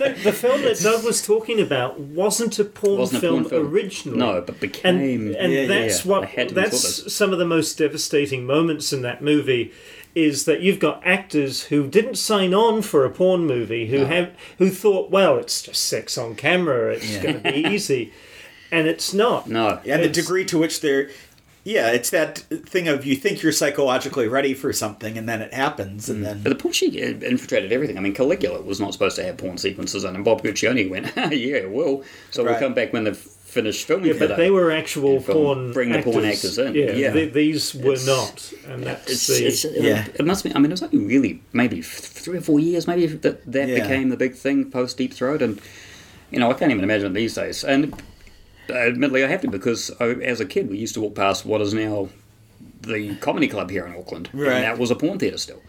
The film that Doug was talking about wasn't a porn, Wasn't a film, porn film. originally. No, but became. and Yeah, yeah, that's yeah. I what had to be thought that's some of the most devastating moments in that movie is that you've got actors who didn't sign on for a porn movie who have who thought well it's just sex on camera it's Yeah. going to be *laughs* easy and it's not no. And the degree to which they're. Yeah, it's that thing of you think you're psychologically ready for something, and then it happens, and mm. then. But the porn chic uh, infiltrated everything. I mean, Caligula was not supposed to have porn sequences and Bob Guccione went, *laughs* yeah, well, will. So we'll come back when they've finished filming yeah, for but that. they were actual And porn Bring the actors. porn actors in. yeah, Yeah. th- these were It's- not and that's It's, the, it's, Yeah. it must be. I mean, it was only really maybe three or four years, maybe that that Yeah. became the big thing post Deep Throat, and you know, I can't even imagine it these days. And admittedly, I have to because I, as a kid, we used to walk past what is now the comedy club here in Auckland, Right. and that was a porn theatre still.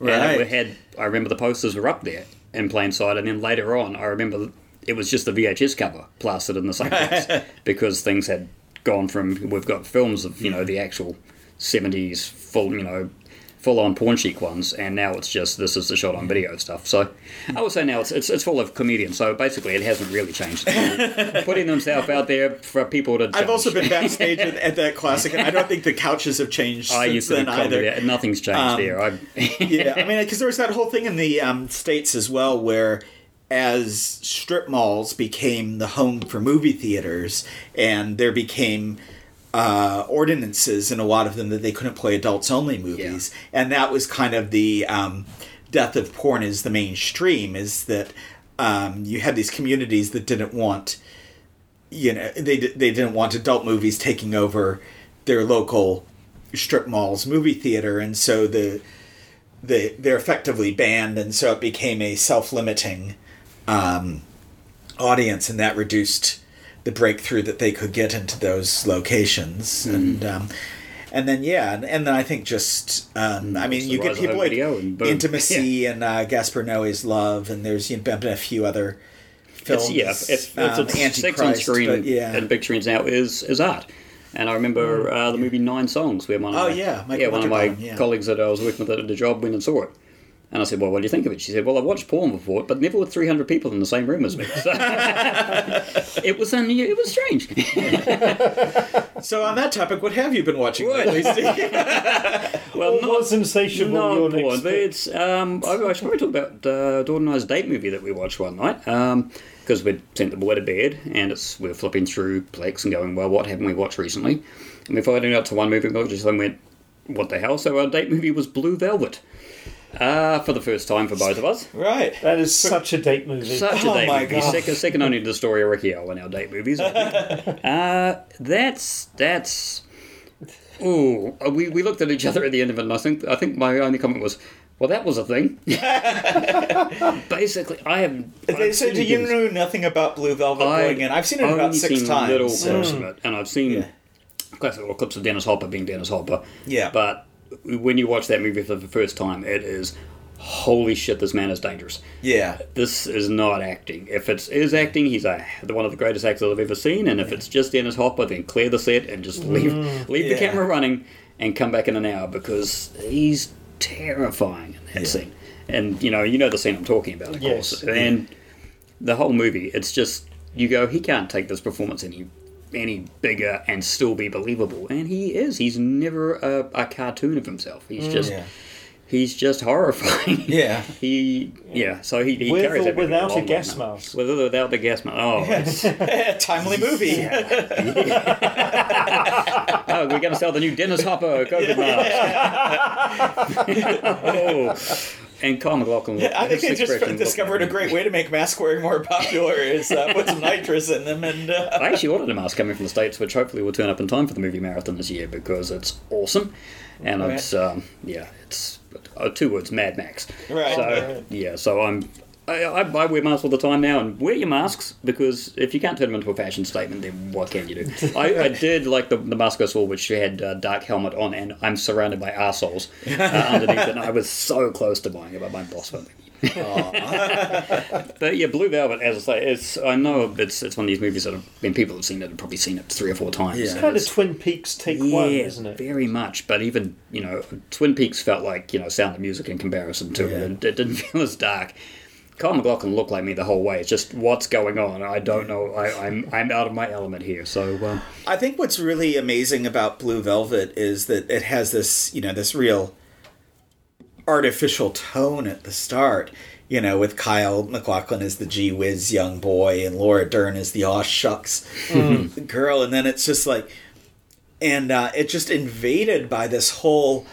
And Right. it had, I remember the posters were up there in plain sight, and then later on, I remember it was just the VHS cover plastered in the same place *laughs* because things had gone from we've got films of you know the actual seventies full you know full on porn chic ones, and now it's just this is the shot on video stuff. So I would say now it's it's, it's full of comedians. So basically, it hasn't really changed. *laughs* Putting themselves out there for people to. I've also been backstage at, at that classic, and I don't think the couches have changed I since used to be then either. Nothing's changed Um, there. *laughs* Yeah, I mean, because there was that whole thing in the um, states as well, where as strip malls became the home for movie theaters, and there became uh, ordinances in a lot of them that they couldn't play adults only movies, and that was kind of the um, death of porn is the mainstream. Is that um, you had these communities that didn't want you know they they didn't want adult movies taking over their local strip malls movie theater. And so the the they're effectively banned. And so it became a self-limiting um, audience and that reduced the breakthrough that they could get into those locations and um, and then yeah and, and then I think just um, I mean It's you get people like video and boom. intimacy *laughs* and uh, Gaspar Noé's love and there's you know, been a few other films it's, yeah, if, if um, it's sex on screen but yeah and big screens now is is art. And I remember uh, the movie Nine Songs, where one of Oh, my, yeah, yeah, one of my yeah. colleagues that I was working with at the job went and saw it. And I said, "Well, what do you think of it?" She said, "Well, I've watched porn before, but never with 300 people in the same room as me." So *laughs* it was un- it was strange. *laughs* So on that topic, what have you been watching What? lately, *laughs* well, What not sensational. not your porn, next but it's um, I, I should probably talk about uh, Dawn and I's date movie that we watched one night because we'd sent the boy to bed and it's we're flipping through Plex and going, well, what haven't we watched recently? And we finally got to one movie and just then went, what the hell? So our date movie was Blue Velvet. Uh, for the first time for both of us. right. That is such a date movie. Such a Oh date my movie. God. Second, second only to the story of Ricky O in our date movies. I *laughs* uh, that's that's. Ooh, uh, we, we looked at each other at the end of it, and I think I think my only comment was, "Well, that was a thing." *laughs* Basically, I have. They I've said, do you things- know nothing about Blue Velvet I- going in? I've seen it about six seen times. Little so- clips of it, and I've seen Yeah. classic little clips of Dennis Hopper being Dennis Hopper. Yeah. But when you watch that movie for the first time, it is holy shit. This man is dangerous. Yeah. This is not acting. If it's is acting, he's a one of the greatest actors I've ever seen. And if it's just Dennis Hopper, then clear the set and just leave mm. leave the camera running and come back in an hour because he's terrifying in that Yeah. scene. And you know, you know the scene I'm talking about, of Yes. course. And the whole movie, it's just you go, he can't take this performance any any bigger and still be believable. And he is. He's never a, a cartoon of himself. He's mm. just Yeah. he's just horrifying. *laughs* Yeah. *laughs* He yeah. So he, he With carries or without a long, long gas mask? With or without the gas mask. Oh, it's- *laughs* Timely movie. oh, we're going to sell the new Dennis Hopper COVID mask. oh, and Kyle MacLachlan. I think they just discovered a great way to make mask wearing more popular is uh, put some nitrous in them and uh, I actually ordered a mask coming from the States, which hopefully will turn up in time for the movie marathon this year because it's awesome. And Right. it's, um, yeah, it's uh, two words Mad Max. Right. So, Right. yeah, so I'm. I, I, I wear masks all the time now, and wear your masks because if you can't turn them into a fashion statement, then what can you do? I, I *laughs* did like the, the mask I saw, which had uh, dark helmet on, and I'm surrounded by assholes uh, underneath it, and I was so close to buying it, but my boss won't. *laughs* But yeah, Blue Velvet, as I say, it's I know it's it's one of these movies that have been people have seen it have probably seen it three or four times. Yeah. And kind of it's- Twin Peaks take yeah, one, isn't it? very much. But even you know, Twin Peaks felt like you know Sound of Music in comparison to Yeah. it. It, it didn't *laughs* feel as dark. Kyle MacLachlan looked like me the whole way. It's just what's going on. I don't know. I, I'm I'm out of my element here. So um, I think what's really amazing about Blue Velvet is that it has this, you know, this real artificial tone at the start. You know, with Kyle MacLachlan as the gee whiz young boy and Laura Dern as the aw shucks *laughs* girl, and then it's just like, and uh, it just invaded by this whole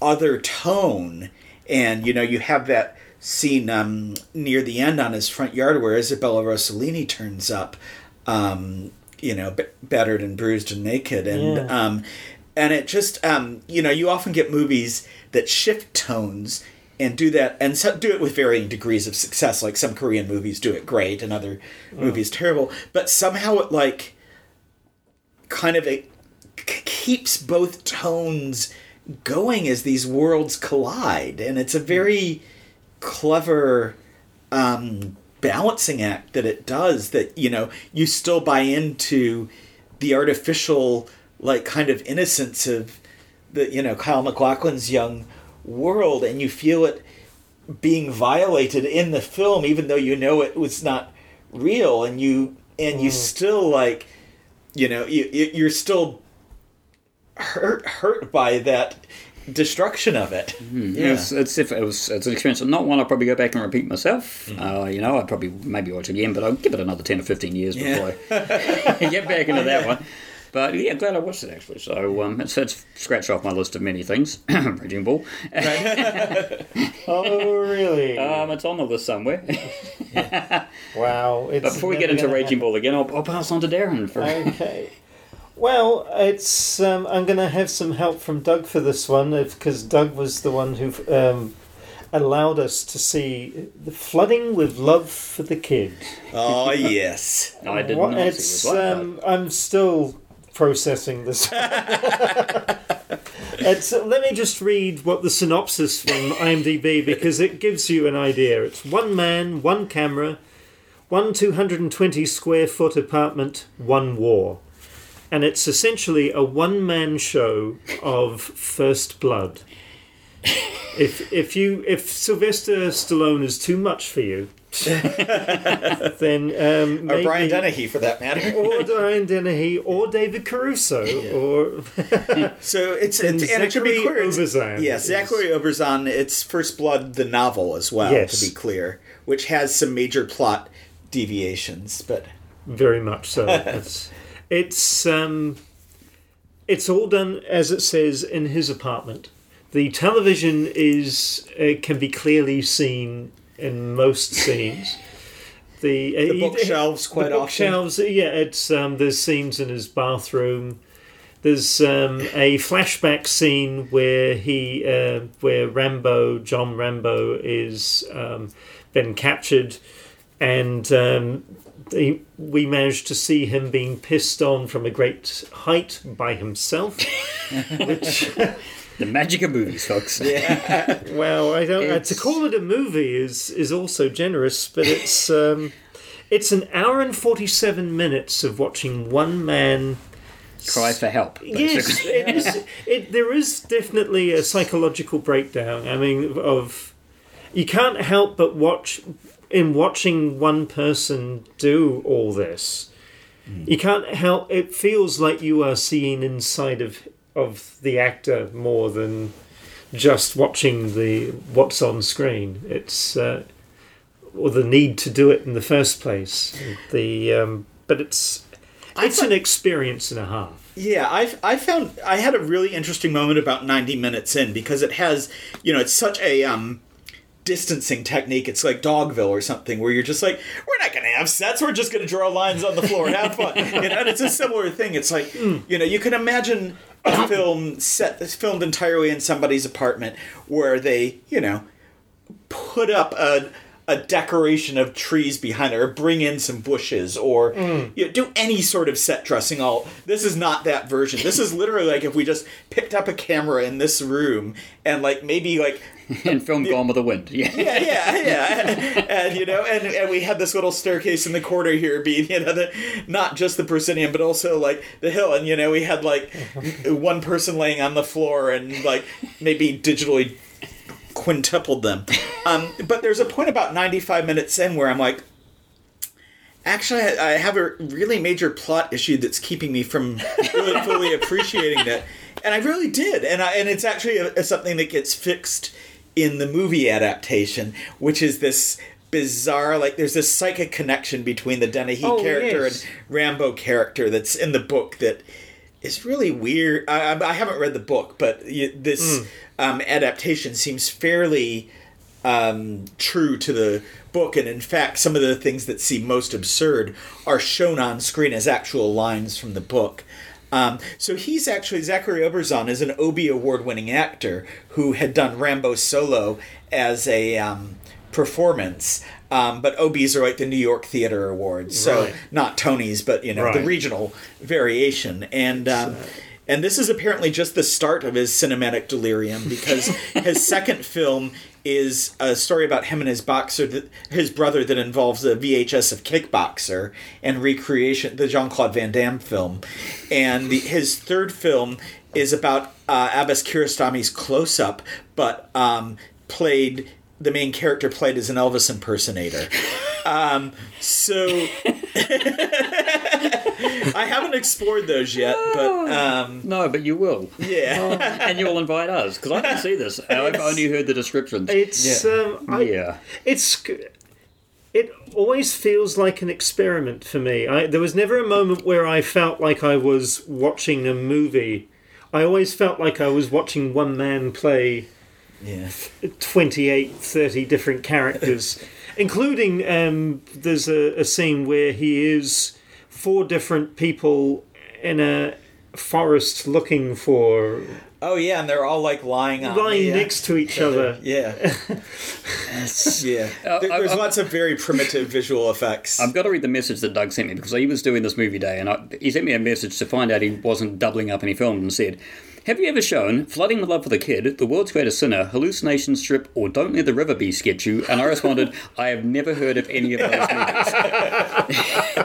other tone. And you know, you have that scene um, near the end on his front yard where Isabella Rossellini turns up, um, you know, b- battered and bruised and naked, and Yeah. um, and it just um, you know, you often get movies that shift tones and do that and so, do it with varying degrees of success. Like some Korean movies do it great, and other movies terrible, but somehow it like kind of it keeps both tones going as these worlds collide and it's a very clever um, balancing act that it does that you know you still buy into the artificial like kind of innocence of the you know Kyle MacLachlan's young world and you feel it being violated in the film even though you know it was not real and you and you still like you know you you- you're still hurt hurt by that destruction of it Yeah. It's, it's, if it was, it's an experience, not one I'll probably go back and repeat myself. Uh, you know, I'd probably maybe watch it again, but I'll give it another 10 or 15 years before I *laughs* get back into that one. But yeah, glad I watched it actually. So um, it's, it's scratched off my list of many things. *coughs* Raging Bull. *laughs* Oh, really? Um, it's on the list somewhere. *laughs* wow. It's But before we get into gonna Raging Bull again, I'll, I'll pass on to Darren for. okay. Well, it's um, I'm going to have some help from Doug for this one because Doug was the one who um, allowed us to see the flooding with love for the kid. oh yes *laughs* I did What- not see it's, this one. um, I'm still processing this. *laughs* it's, let me just read what the synopsis from IMDb because it gives you an idea. It's one man, one camera, one 220 square foot apartment, one war. And it's essentially a one man show of First Blood. If if you if Sylvester Stallone is too much for you, *laughs* then um, or Brian Dennehy for that matter or Brian Dennehy or David Caruso or *laughs* So it's, And it's and it should be Zachary clear. it's- Oberzan Yes, is- Zachary Oberzan. It's First Blood, the novel as well. Yes. To be clear, which has some major plot deviations, but very much so. *laughs* it's um, it's all done as it says in his apartment. The television is uh, can be clearly seen in most scenes. The, uh, the he- bookshelves quite the often. bookshelves, yeah. It's um, there's scenes in his bathroom. There's um, a flashback scene where he, uh, where Rambo, John Rambo, is um, been captured, and um, they, we managed to see him being pissed on from a great height by himself. *laughs* which, the magic of movies, folks. *laughs* well, I don't. Uh, to call it a movie is is also generous, but it's *laughs* um, it's an hour and forty seven minutes of watching one man Cry for help. Yes, it is. It, there is definitely a psychological breakdown. I mean, of you can't help but watch in watching one person do all this. You can't help. It feels like you are seeing inside of of the actor more than just watching the what's on screen. It's uh, or the need to do it in the first place. The um, but it's it's an experience and a half. Yeah, I I found I had a really interesting moment about 90 minutes in because it has, you know, it's such a um distancing technique. It's like Dogville or something where you're just like, we're not going to have sets. We're just going to draw lines on the floor and have fun. *laughs* you know, and it's a similar thing. It's like, hmm. you know, you can imagine a film set that's filmed entirely in somebody's apartment where they, you know, put up a a decoration of trees behind it, or bring in some bushes, or mm. you know, do any sort of set dressing. All this is not that version. This is literally like if we just picked up a camera in this room and like maybe like *laughs* and film Gone with the Wind. Yeah. yeah, yeah, yeah, *laughs* and you know, and and we had this little staircase in the corner here, being you know, the, not just the proscenium, but also like the hill, and you know, we had like *laughs* one person laying on the floor, and like maybe digitally quintupled them. Um, but there's a point about 95 minutes in where I'm like, actually, I I have a really major plot issue that's keeping me from really *laughs* fully appreciating that. And I really did, and I, and it's actually a, a something that gets fixed in the movie adaptation, which is this bizarre like there's this psychic connection between the Dennehy Oh, character yes. and Rambo character that's in the book that is really weird. I, I haven't read the book, but this um, adaptation seems fairly um, true to the book, and in fact, some of the things that seem most absurd are shown on screen as actual lines from the book. Um, so he's actually Zachary Oberzan is an Obie award-winning actor who had done Rambo solo as a um, performance. Um, but OBs are like the New York Theater Awards, so Right. not Tonys, but you know the regional variation. And um, and this is apparently just the start of his cinematic delirium because *laughs* his second film is a story about him and his boxer, that, his brother, that involves a VHS of Kickboxer and recreation, the Jean Claude Van Damme film, and the, his third film is about uh, Abbas Kiarostami's Close Up, but um, played the main character played as an Elvis impersonator. Um, so *laughs* I haven't explored those yet, but um, No, but you will. yeah. and you'll invite us because I didn't see this. *laughs* I've only heard the descriptions. It's Yeah. um, I, yeah. it's it always feels like an experiment for me. I, there was never a moment where I felt like I was watching a movie. I always felt like I was watching one man play yeah. 28, 30 different characters, *laughs* including um, there's a, a scene where he is four different people in a forest looking for Oh yeah, and they're all like lying on lying the, uh, next to each *laughs* other. Yeah. yeah. *laughs* Uh, There- There's I- lots of very primitive visual effects. I've got to read the message that Doug sent me because he was doing this movie day and I, he sent me a message to find out he wasn't doubling up any films and said, Have you ever shown Flooding with Love for the Kid, The World's Greatest Sinner, Hallucination Strip, or Don't Let the River Beast Get You? And I responded, *laughs* I have never heard of any of those movies.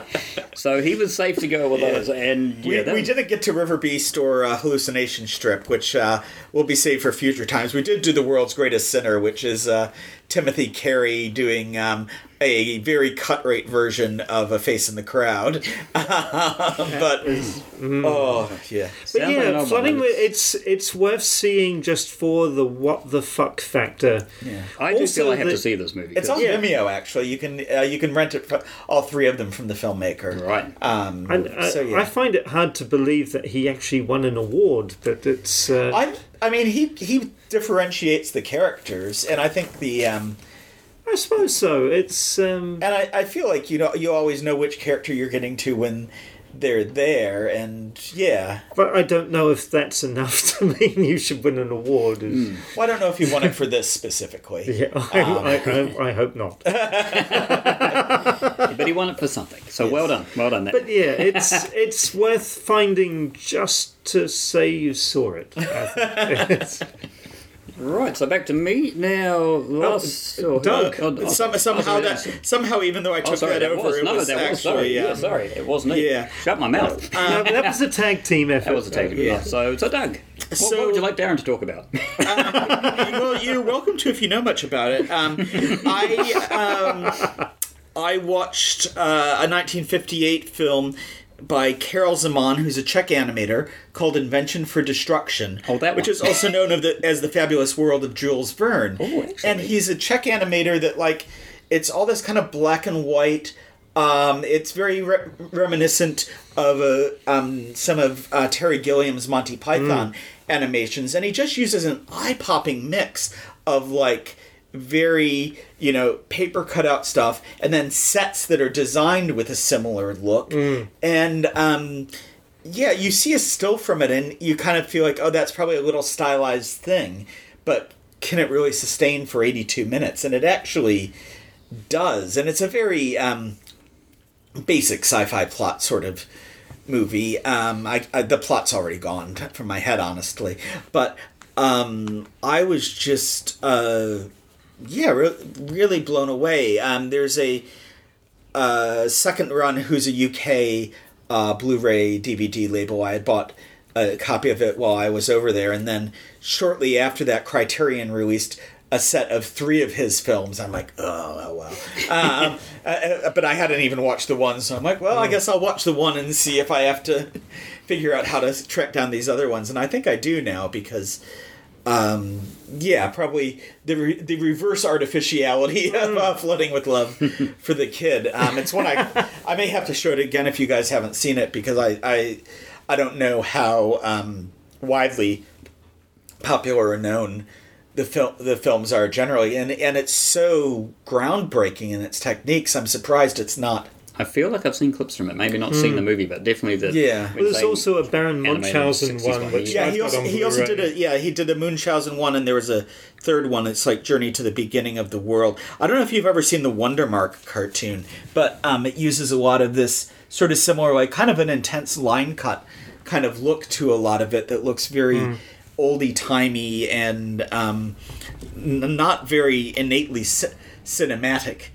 *laughs* so he was safe to go with those. And we, yeah, that- we didn't get to River Beast or uh, Hallucination Strip, which uh, will be saved for future times. We did do The World's Greatest Sinner, which is uh, Timothy Carey doing um, a very cut rate version of A Face in the Crowd. *laughs* but, oh, yeah. But Sounds yeah, old flooding one. it's it's worth seeing just for the what the fuck factor. Yeah. I do also feel I have the- to see this movie. It's on Yeah. Vimeo, actually. You can uh, you can rent it for all three of them from the filmmaker. Right. Um, And I, so yeah. I find it hard to believe that he actually won an award, but it's uh, I I mean he he differentiates the characters, and I think the um, I suppose so. It's um, and I, I feel like you know you always know which character you're getting to when they're there, and yeah. but I don't know if that's enough *laughs* to mean you should win an award. Is- Well, I don't know if you won it for this specifically. *laughs* Yeah, I, I, I, I hope not. *laughs* but he won it for something. So well done. Well done. But yeah, it's it's worth finding just to say you saw it. I think. It's- Right, so back to me now. Last, Oh, Doug. oh, oh, Some, oh, somehow oh, that somehow even though I took Oh, sorry, that, that over, was it no, was that was actually sorry. Yeah, um, sorry, it wasn't me. yeah. shut my mouth. no, that was a tag team effort. that was a take. yeah. So, so Doug, what, So- what would you like Darren to talk about? well, you're welcome to if you know much about it. Um, I um, I watched uh, a 1958 film by Karel Zeman, who's a Czech animator, called Invention for Destruction. Oh, that which one. is also known of the, as the Fabulous World of Jules Verne. Oh, and he's a Czech animator that like it's all this kind of black and white. Um, it's very re- reminiscent of uh, um, some of uh, Terry Gilliam's Monty Python animations, and he just uses an eye-popping mix of like very you know paper cutout stuff and then sets that are designed with a similar look. And um yeah you see a still from it and you kind of feel like oh that's probably a little stylized thing but can it really sustain for 82 minutes? And it actually does and it's a very um basic sci-fi plot sort of movie. Um, I, I the plot's already gone from my head, honestly, but um, I was just uh, yeah, re- really blown away. Um, there's a uh, second run who's a UK uh, Blu-ray DVD label. I had bought a copy of it while I was over there, and then shortly after that, Criterion released a set of three of his films. I'm like, oh, oh well. Um, *laughs* uh, uh, but I hadn't even watched the one, so I'm like, well, I guess I'll watch the one and see if I have to *laughs* figure out how to track down these other ones. And I think I do now because um, yeah, probably the re- the reverse artificiality *laughs* of uh, flooding with love *laughs* for the kid. Um, it's one I I may have to show it again if you guys haven't seen it because I I, I don't know how um, widely popular or known the film the films are generally and and it's so groundbreaking in its techniques. I'm surprised it's not. I feel like I've seen clips from it. Maybe not seen the movie, but definitely the Yeah. when There's also a Baron Munchausen one, one, which Yeah, I've he also on he also did a yeah he did a Munchausen one and there was a third one. It's like Journey to the Beginning of the World. I don't know if you've ever seen the Wondermark cartoon, but um, it uses a lot of this sort of similar like kind of an intense line cut kind of look to a lot of it that looks very oldie timey and um, n- not very innately ci- cinematic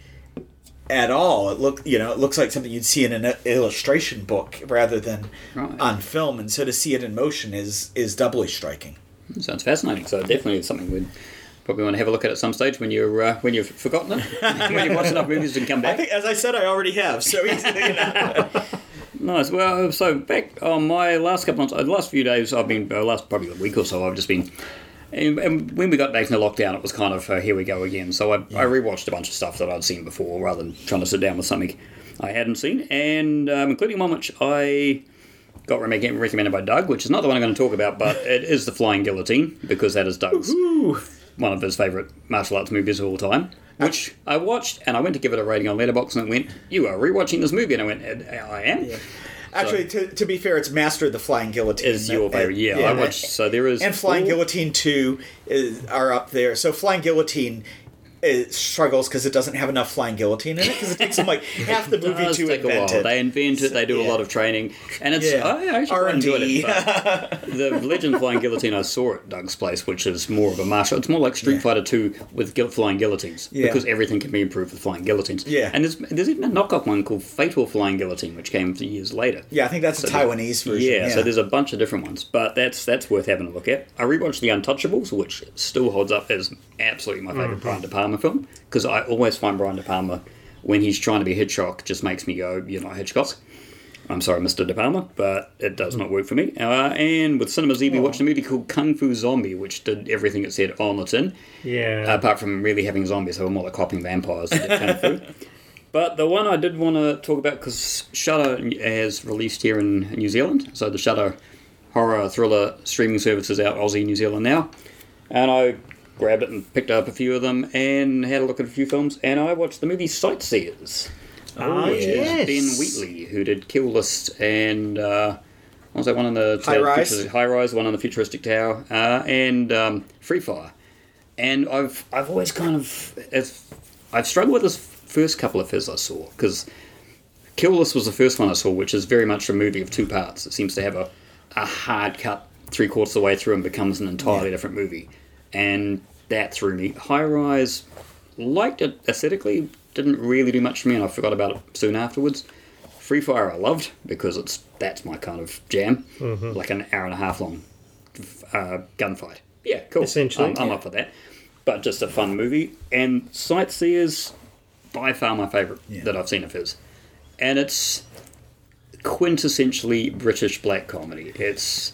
at all. It look you know it looks like something you'd see in an illustration book rather than Right. on film, and so to see it in motion is is doubly striking. Sounds fascinating. So definitely something we'd probably want to have a look at at some stage when you're uh, when you've forgotten it, *laughs* *laughs* when you've watched enough movies and come I back. think, as I said, I already have. So you know. *laughs* Nice. Well, so back on my last couple months, uh, the last few days, I've been, uh, last probably a week or so, I've just been. And, and when we got back into lockdown, it was kind of uh, here we go again. So I, I rewatched a bunch of stuff that I'd seen before, rather than trying to sit down with something I hadn't seen, and um, including one which I got recommended by Doug, which is not the one I'm going to talk about, but it is the Flying Guillotine because that is Doug's one of his favourite martial arts movies of all time. Which I watched, and I went to give it a rating on Letterboxd, and it went, "You are rewatching this movie," and I went, "Uh, "I am." Actually, to, to be fair, it's Master of the Flying Guillotine. Is your favorite? Yeah, I watched. So there is And Flying Guillotine 2 is, are up there. So Flying Guillotine it struggles because it doesn't have enough Flying Guillotine in it because it takes them like *laughs* half the movie to take a invent while. it. They invent it. They do a lot of training, and it's Yeah. Oh, I actually R&D. enjoyed it. *laughs* the Legend Flying Guillotine I saw at Doug's place, which is more of a martial. It's more like Street Fighter Two with guil- flying guillotines Yeah. because everything can be improved with flying guillotines. Yeah. and there's there's even a knockoff one called Fatal Flying Guillotine, which came a few years later. yeah, I think that's a Taiwanese version. Yeah, so there's a bunch of different ones, but that's that's worth having a look at. I rewatched The Untouchables, which still holds up as absolutely my mm. favorite Brian De Palma film because I always find Brian De Palma when he's trying to be Hitchcock just makes me go, "You're not Hitchcock." I'm sorry, Mr. De Palma, but it does not work for me. Uh, and with Cinema Z, we watched a movie called Kung Fu Zombie, which did everything it said on the tin, Yeah. apart from really having zombies, they were more like hopping vampires did Kung Fu. *laughs* But the one I did want to talk about because Shudder has released here in New Zealand, so the Shudder horror thriller streaming service is out Aussie, New Zealand now, and I grabbed it and picked up a few of them and had a look at a few films, and I watched the movie Sightseers, ah, which yes. is Ben Wheatley who did Kill List and uh, what was that one on the High Rise? High Rise, one on the futuristic tower, uh, and um, Free Fire. And I've I've always kind of I've struggled with this first couple of his I saw because Kill List was the first one I saw, which is very much a movie of two parts. It seems to have a, a hard cut three quarters of the way through and becomes an entirely different movie. And that threw me. High Rise, liked it aesthetically, didn't really do much for me, and I forgot about it soon afterwards. Free Fire I loved because it's that's my kind of jam, like an hour and a half long uh, gunfight. Yeah, cool. Essentially, I'm, I'm up for that. But just a fun movie. And Sightseers, by far my favourite Yeah. that I've seen of his. And it's quintessentially British black comedy. It's,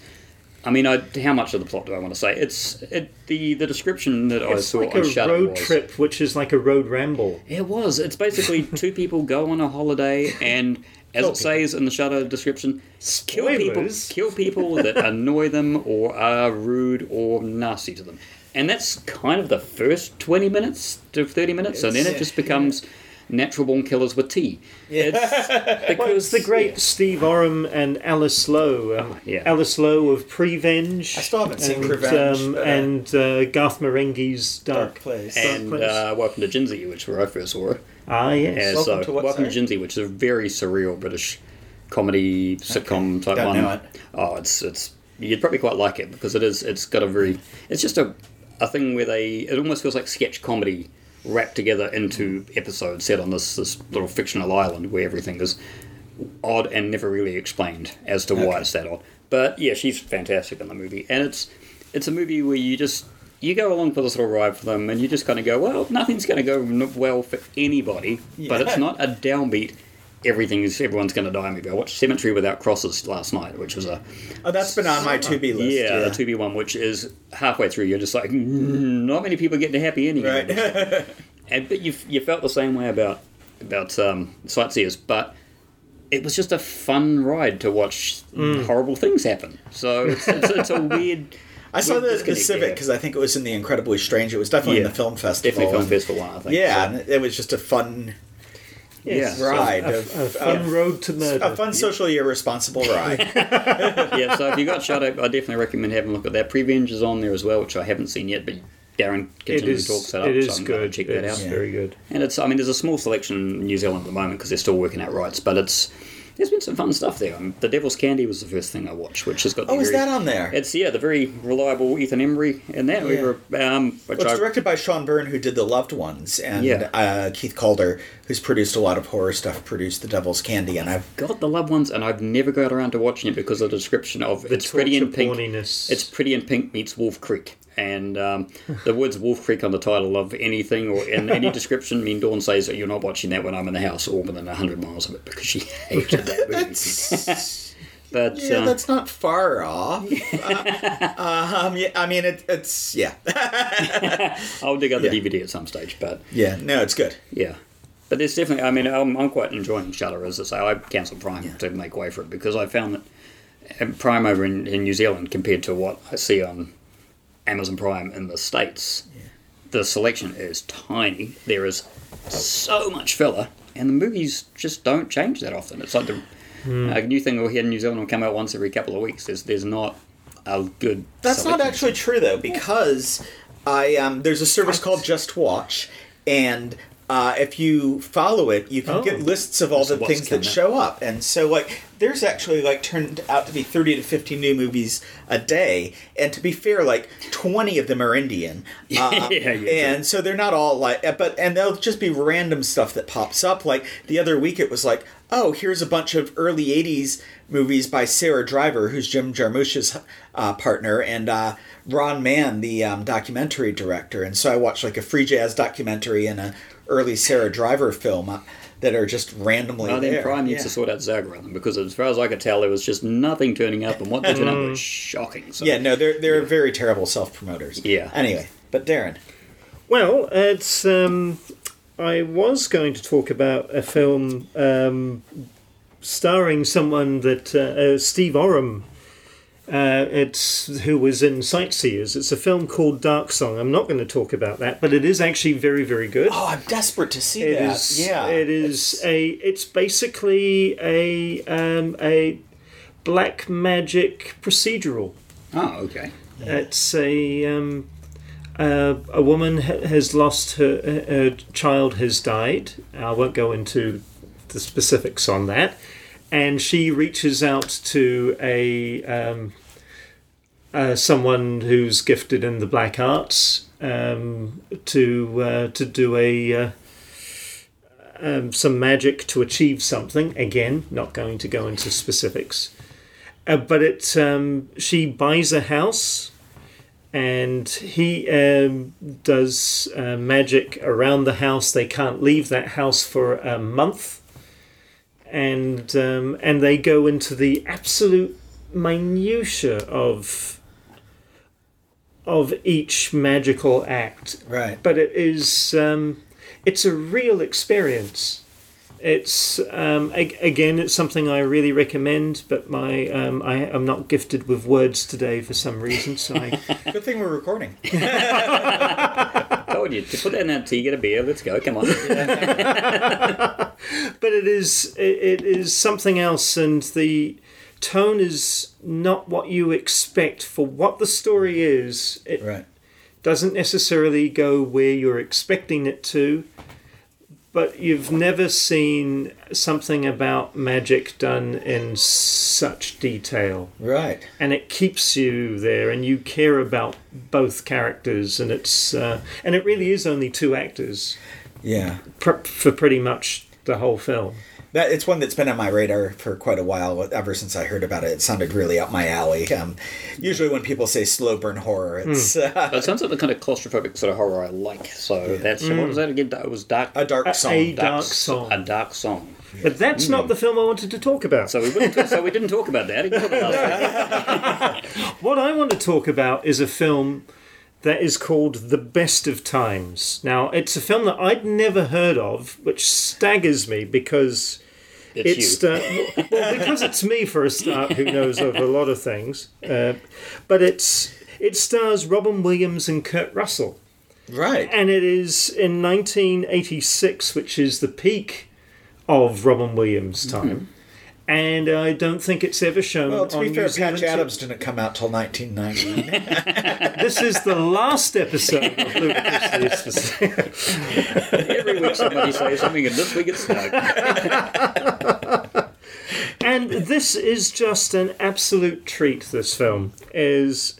I mean, I, how much of the plot do I want to say? It's it, the the description that I It's saw like on a road was, trip, which is like a road ramble. It was. It's basically *laughs* two people go on a holiday and. As it says in the Shudder description, kill people, kill people that *laughs* annoy them or are rude or nasty to them, and that's kind of the first twenty minutes to thirty minutes, and then it just becomes natural born killers with tea. It's *laughs* because Well, it's the great Steve Oram and Alice Lowe. Um, Oh, yeah. Alice Lowe of Prevenge. I still haven't seen and, Prevenge, Um, but, uh, and uh, Garth Marenghi's Dark, Dark Place. and Place. uh, Welcome to Jinsy, which where I first saw her. Ah, yes. Yeah, Welcome so to what, Welcome to sorry? Jinsy, which is a very surreal British comedy sitcom type Don't one. know it. Oh, it's it's you'd probably quite like it because it is it's got a very it's just a a thing where they it almost feels like sketch comedy wrapped together into episodes set on this this little fictional island where everything is odd and never really explained as to why Okay. it's that odd. But yeah, she's fantastic in the movie, and it's it's a movie where you just you go along for this little ride for them, and you just kind of go, well, nothing's going to go well for anybody, but it's not a downbeat. Everything's everyone's going to die movie. I watched Cemetery Without Crosses last night, which was a Oh, that's been on my to be list. yeah, Yeah, a two B one, which is halfway through. You're just like, mm, not many people get to happy ending. Right. *laughs* and but you you felt the same way about about um, sightseers, but it was just a fun ride to watch Mm. horrible things happen. So it's, it's, it's a weird. *laughs* I saw weird the, the Civic because I think it was in the Incredibly Strange. It was definitely in the film festival. Definitely film and- festival one, I think. Yeah, So- and it was just a fun yeah. ride. a, of, a fun of- road to murder. a fun socially irresponsible ride. *laughs* yeah, so if you got Shudder, I definitely recommend having a look at that. Prevenge is on there as well, which I haven't seen yet, but Darren It continually is, talks that up. it is so I'm good. Check that it's out. very good. And it's, I mean, there's a small selection in New Zealand at the moment because they're still working out rights, but it's there's been some fun stuff there. Um, the Devil's Candy was the first thing I watched, which has got. The Oh, is very- that on there? It's yeah, the very reliable Ethan Embry in that. We Yeah. were, um, which Well, it's I, directed by Sean Byrne, who did The Loved Ones, and Yeah. uh, Keith Calder, who's produced a lot of horror stuff, produced The Devil's Candy, and I've got the loved ones, and I've never got around to watching it because of the description of The it's pretty in pink. porniness. It's pretty in pink meets Wolf Creek, and um, the words Wolf Creek on the title of anything or in any *laughs* description mean Dawn says that you're not watching that when I'm in the house or within hundred miles of it because she hated that movie. that's *laughs* But yeah, uh, that's not far off. *laughs* uh, um, yeah, I mean, it, it's yeah, I'll dig out the Yeah. DVD at some stage. But yeah. No, it's good. yeah. But there's definitely, I mean, I'm, I'm quite enjoying Shudder, as I say. I cancelled Prime to make way for it because I found that uh, Prime over in, in New Zealand compared to what I see on Amazon Prime in the States, the selection is tiny. There is so much filler, and the movies just don't change that often. It's like the a new thing here in New Zealand will come out once every couple of weeks. There's, there's not a good. That's not actually true though, because I um, there's a service called Just Watch, and uh, if you follow it, you can Oh. get lists of all the things that show up, and so like there's actually like turned out to be thirty to fifty new movies a day, and to be fair, like twenty of them are Indian, *laughs* uh, Yeah, yeah, and so they're not all like, uh, but and they'll just be random stuff that pops up. Like the other week, it was like, oh, here's a bunch of early '80s movies by Sarah Driver, who's Jim Jarmusch's uh, partner, and uh, Ron Mann, the um, documentary director. And so I watched like a free jazz documentary and a early Sara Driver film uh, that are just randomly Well, then there. Prime needs Yeah. to sort out Zagreb because, as far as I could tell, there was just nothing turning up, and what they turned up was shocking. So. Yeah, no, they're they're very terrible self promoters. Yeah. Anyway, but Darren, Well, it's. Um, I was going to talk about a film um, starring someone that uh, uh, Steve Oram. Uh, it's who was in Sightseers. It's a film called Dark Song. I'm not going to talk about that, but it is actually very, very good. oh, I'm desperate to see It that. is. yeah, It is a. It's basically a um, a black magic procedural. Oh, okay. It's a um, uh, a woman ha- has lost her, her her child has died. I won't go into the specifics on that, and she reaches out to a um, uh, someone who's gifted in the black arts um, to uh, to do a. Uh, um, some magic to achieve something. Again, not going to go into specifics. Uh, but it um, she buys a house and he um, does uh, magic around the house they can't leave that house for a month and um, and they go into the absolute minutia of of each magical act right. but it is um, it's a real experience. It's um, ag- again, it's something I really recommend, but my um, I, I'm not gifted with words today for some reason, so I, *laughs* Good thing we're recording. *laughs* Told you to put that in that tea, get a beer. Let's go. Come on. *laughs* but it is it, it is something else, and the tone is not what you expect for what the story is. It Right. doesn't necessarily go where you're expecting it to, but you've never seen something about magic done in such detail. Right. And it keeps you there, and you care about both characters, and it's uh, and it really is only two actors Yeah. pr- for pretty much the whole film. That it's one that's been on my radar for quite a while. Ever since I heard about it, it sounded really up my alley. Um, usually, when people say slow burn horror, it's uh, It sounds like the kind of claustrophobic sort of horror I like. So that's what was that again? It was dark. a dark A- song. a dark song. A dark song. But that's not the film I wanted to talk about. So we wouldn't. so we didn't talk about that. Ignore the last one. *laughs* What I want to talk about is a film that is called The Best of Times. Now, it's a film that I'd never heard of, which staggers me because It's, it's uh, well because it's me for a start, who knows of a lot of things. Uh, but it's it stars Robin Williams and Kurt Russell, right. and it is in 1986, which is the peak of Robin Williams' time. And I don't think it's ever shown. Well, to on be New fair, Zealand Patch Adams didn't come out till 1990. This is the last episode of Ludicrously *laughs* Every week somebody says something, and this week it's no. and this is just an absolute treat. This film is.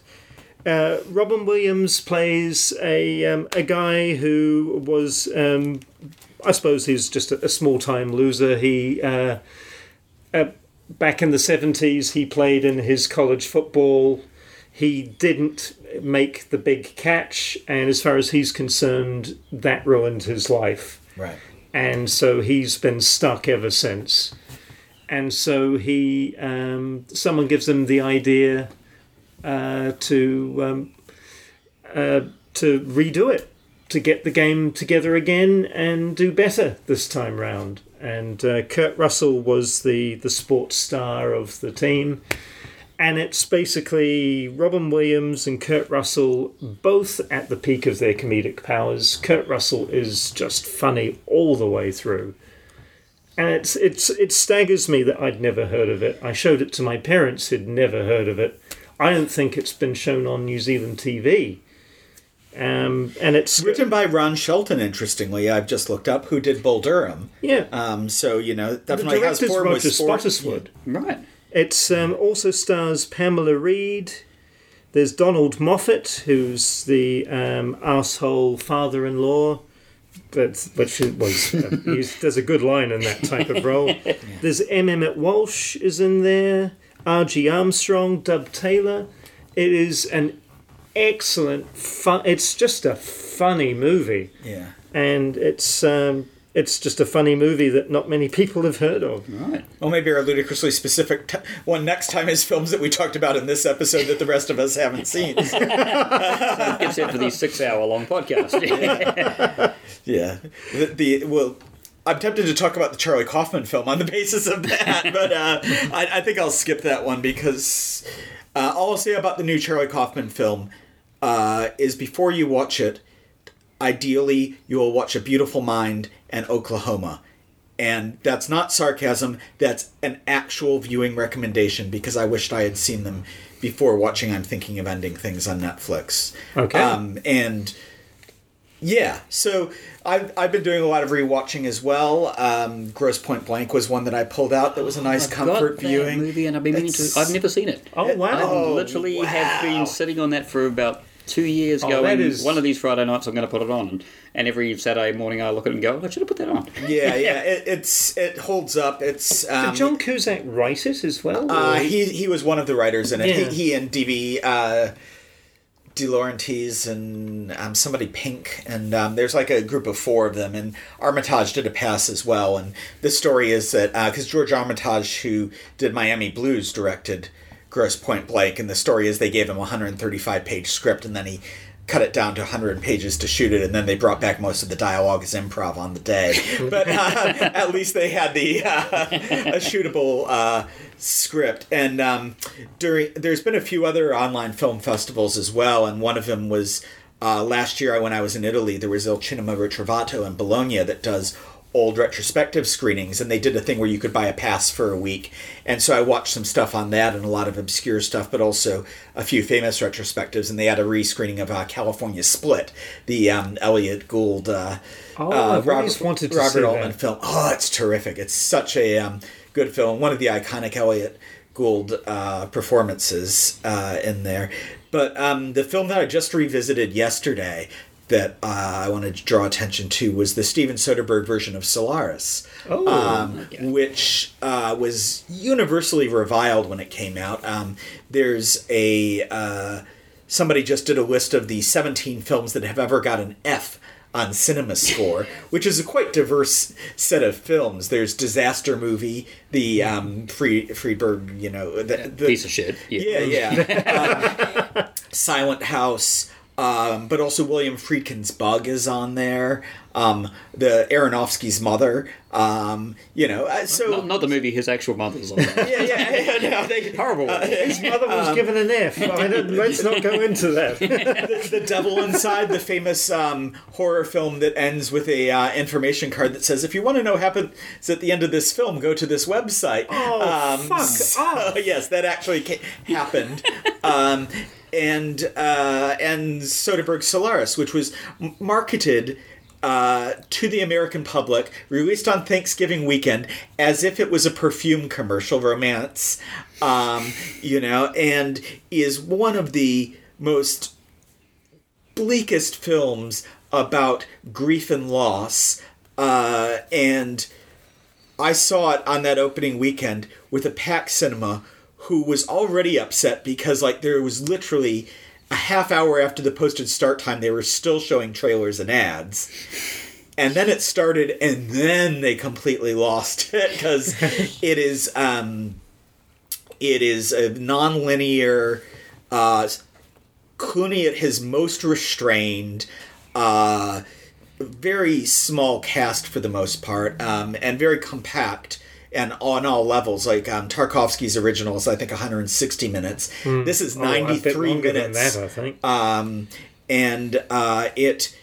Uh, Robin Williams plays a um, a guy who was, um, I suppose, he's just a, a small time loser. He uh, uh, back in the seventies, he played in his college football. He didn't make the big catch, and as far as he's concerned, that ruined his life Right. and so he's been stuck ever since. And so he, um, someone gives him the idea uh, to um, uh, to redo it, to get the game together again and do better this time round. And uh, Kurt Russell was the the sports star of the team. And it's basically Robin Williams and Kurt Russell both at the peak of their comedic powers. Kurt Russell is just funny all the way through. And it's it's it staggers me that I'd never heard of it. I showed it to my parents who'd never heard of it. I don't think it's been shown on New Zealand TV. Um, and it's Written by Ron Shelton, interestingly, I've just looked up, who did Bull Durham. yeah. Um, so, you know, the definitely has director's form with Roger sport. Spottiswoode. Right. It's um, also stars Pamela Reed. There's Donald Moffat, who's the um, asshole father-in-law, that which is- was uh, *laughs* he's, there's a good line in that type of role. *laughs* There's M. Emmett Walsh is in there. R.G. Armstrong, Dub Taylor. It is an excellent fun. It's just a funny movie, Yeah. and it's um, it's just a funny movie that not many people have heard of. Right. Well, maybe our ludicrously specific t- one next time is films that we talked about in this episode that the rest of us haven't seen. *laughs* Gets it for these six-hour-long podcasts. *laughs* yeah. The, the well, I'm tempted to talk about the Charlie Kaufman film on the basis of that, but uh, I, I think I'll skip that one because uh, all I'll say about the new Charlie Kaufman film uh, is before you watch it, ideally you will watch A Beautiful Mind and Oklahoma. And that's not sarcasm, that's an actual viewing recommendation because I wished I had seen them before watching I'm Thinking of Ending Things on Netflix. Okay. Um, and yeah, so I've, I've been doing a lot of rewatching as well. Um, Grosse Pointe Blank was one that I pulled out that was a nice I've comfort got that viewing. movie, and I've been meaning to. I've never seen it. Oh wow! I Oh, literally have been sitting on that for about two years, Oh, going, is- one of these Friday nights I'm going to put it on. And, and every Saturday morning I look at it and go, I should have put that on. Yeah, *laughs* yeah, it, it's it holds up. It's um, Did John Cusack write it as well? Uh, he he was one of the writers in it. Yeah. He, he and DB uh, De Laurentiis and um, somebody Pink and um, there's like a group of four of them and Armitage did a pass as well. And the story is that because George Armitage, who did Miami Blues, directed Grosse Pointe Blank, and the story is they gave him a 135 page script and then he cut it down to 100 pages to shoot it and then they brought back most of the dialogue as improv on the day. *laughs* But uh, at least they had the uh, a shootable uh, script. And um, during there's been a few other online film festivals as well and one of them was uh, last year when I was in Italy there was Il Cinema Ritrovato in Bologna that does old retrospective screenings and they did a thing where you could buy a pass for a week. And so i watched some stuff on that and a lot of obscure stuff but also a few famous retrospectives and they had a rescreening of uh, california split the um, Elliott Gould uh, Oh, uh, I've wanted to robert altman that. film. Oh it's terrific. It's such a um, good film. One of the iconic Elliott Gould uh, performances uh, in there. But um, the film that i just revisited yesterday that uh, I wanted to draw attention to was the Steven Soderbergh version of Solaris, Oh, um, which uh, was universally reviled when it came out. Um, there's a uh, somebody just did a list of the 17 films that have ever got an F on Cinema Score, *laughs* which is a quite diverse set of films. There's Disaster Movie, the um, Free, you know, the, the Piece of shit. yeah, yeah. *laughs* um, Silent House, um, but also William Friedkin's Bug is on there. Um, the Aronofsky's Mother. Um, you know, uh, so Not, not the movie, his actual mother's on that. yeah, yeah, *laughs* yeah, no, they, Horrible. His mother was Um, given an F. I don't, let's not go into that. *laughs* the, the Devil Inside, the famous um, horror film that ends with a uh, information card that says, "If you want to know what happens at the end of this film, go to this website." Oh, fuck so- off. *laughs* yes, that actually ca- happened. And uh, and Soderbergh Solaris, which was m- marketed uh, to the American public, released on Thanksgiving weekend, as if it was a perfume commercial romance, um, you know, and is one of the most bleakest films about grief and loss. Uh, and I saw it on that opening weekend with a packed cinema who was already upset because, like, there was literally a half hour after the posted start time, they were still showing trailers and ads. And then it started, and then they completely lost *laughs* it because *laughs* it is um, it is a non-linear. Uh, Clooney at his most restrained, uh, very small cast for the most part, um, and very compact and on all levels. Like um, Tarkovsky's original is, I think, 160 minutes. This is Oh, a bit 93 longer than minutes that, I think. um, and uh, it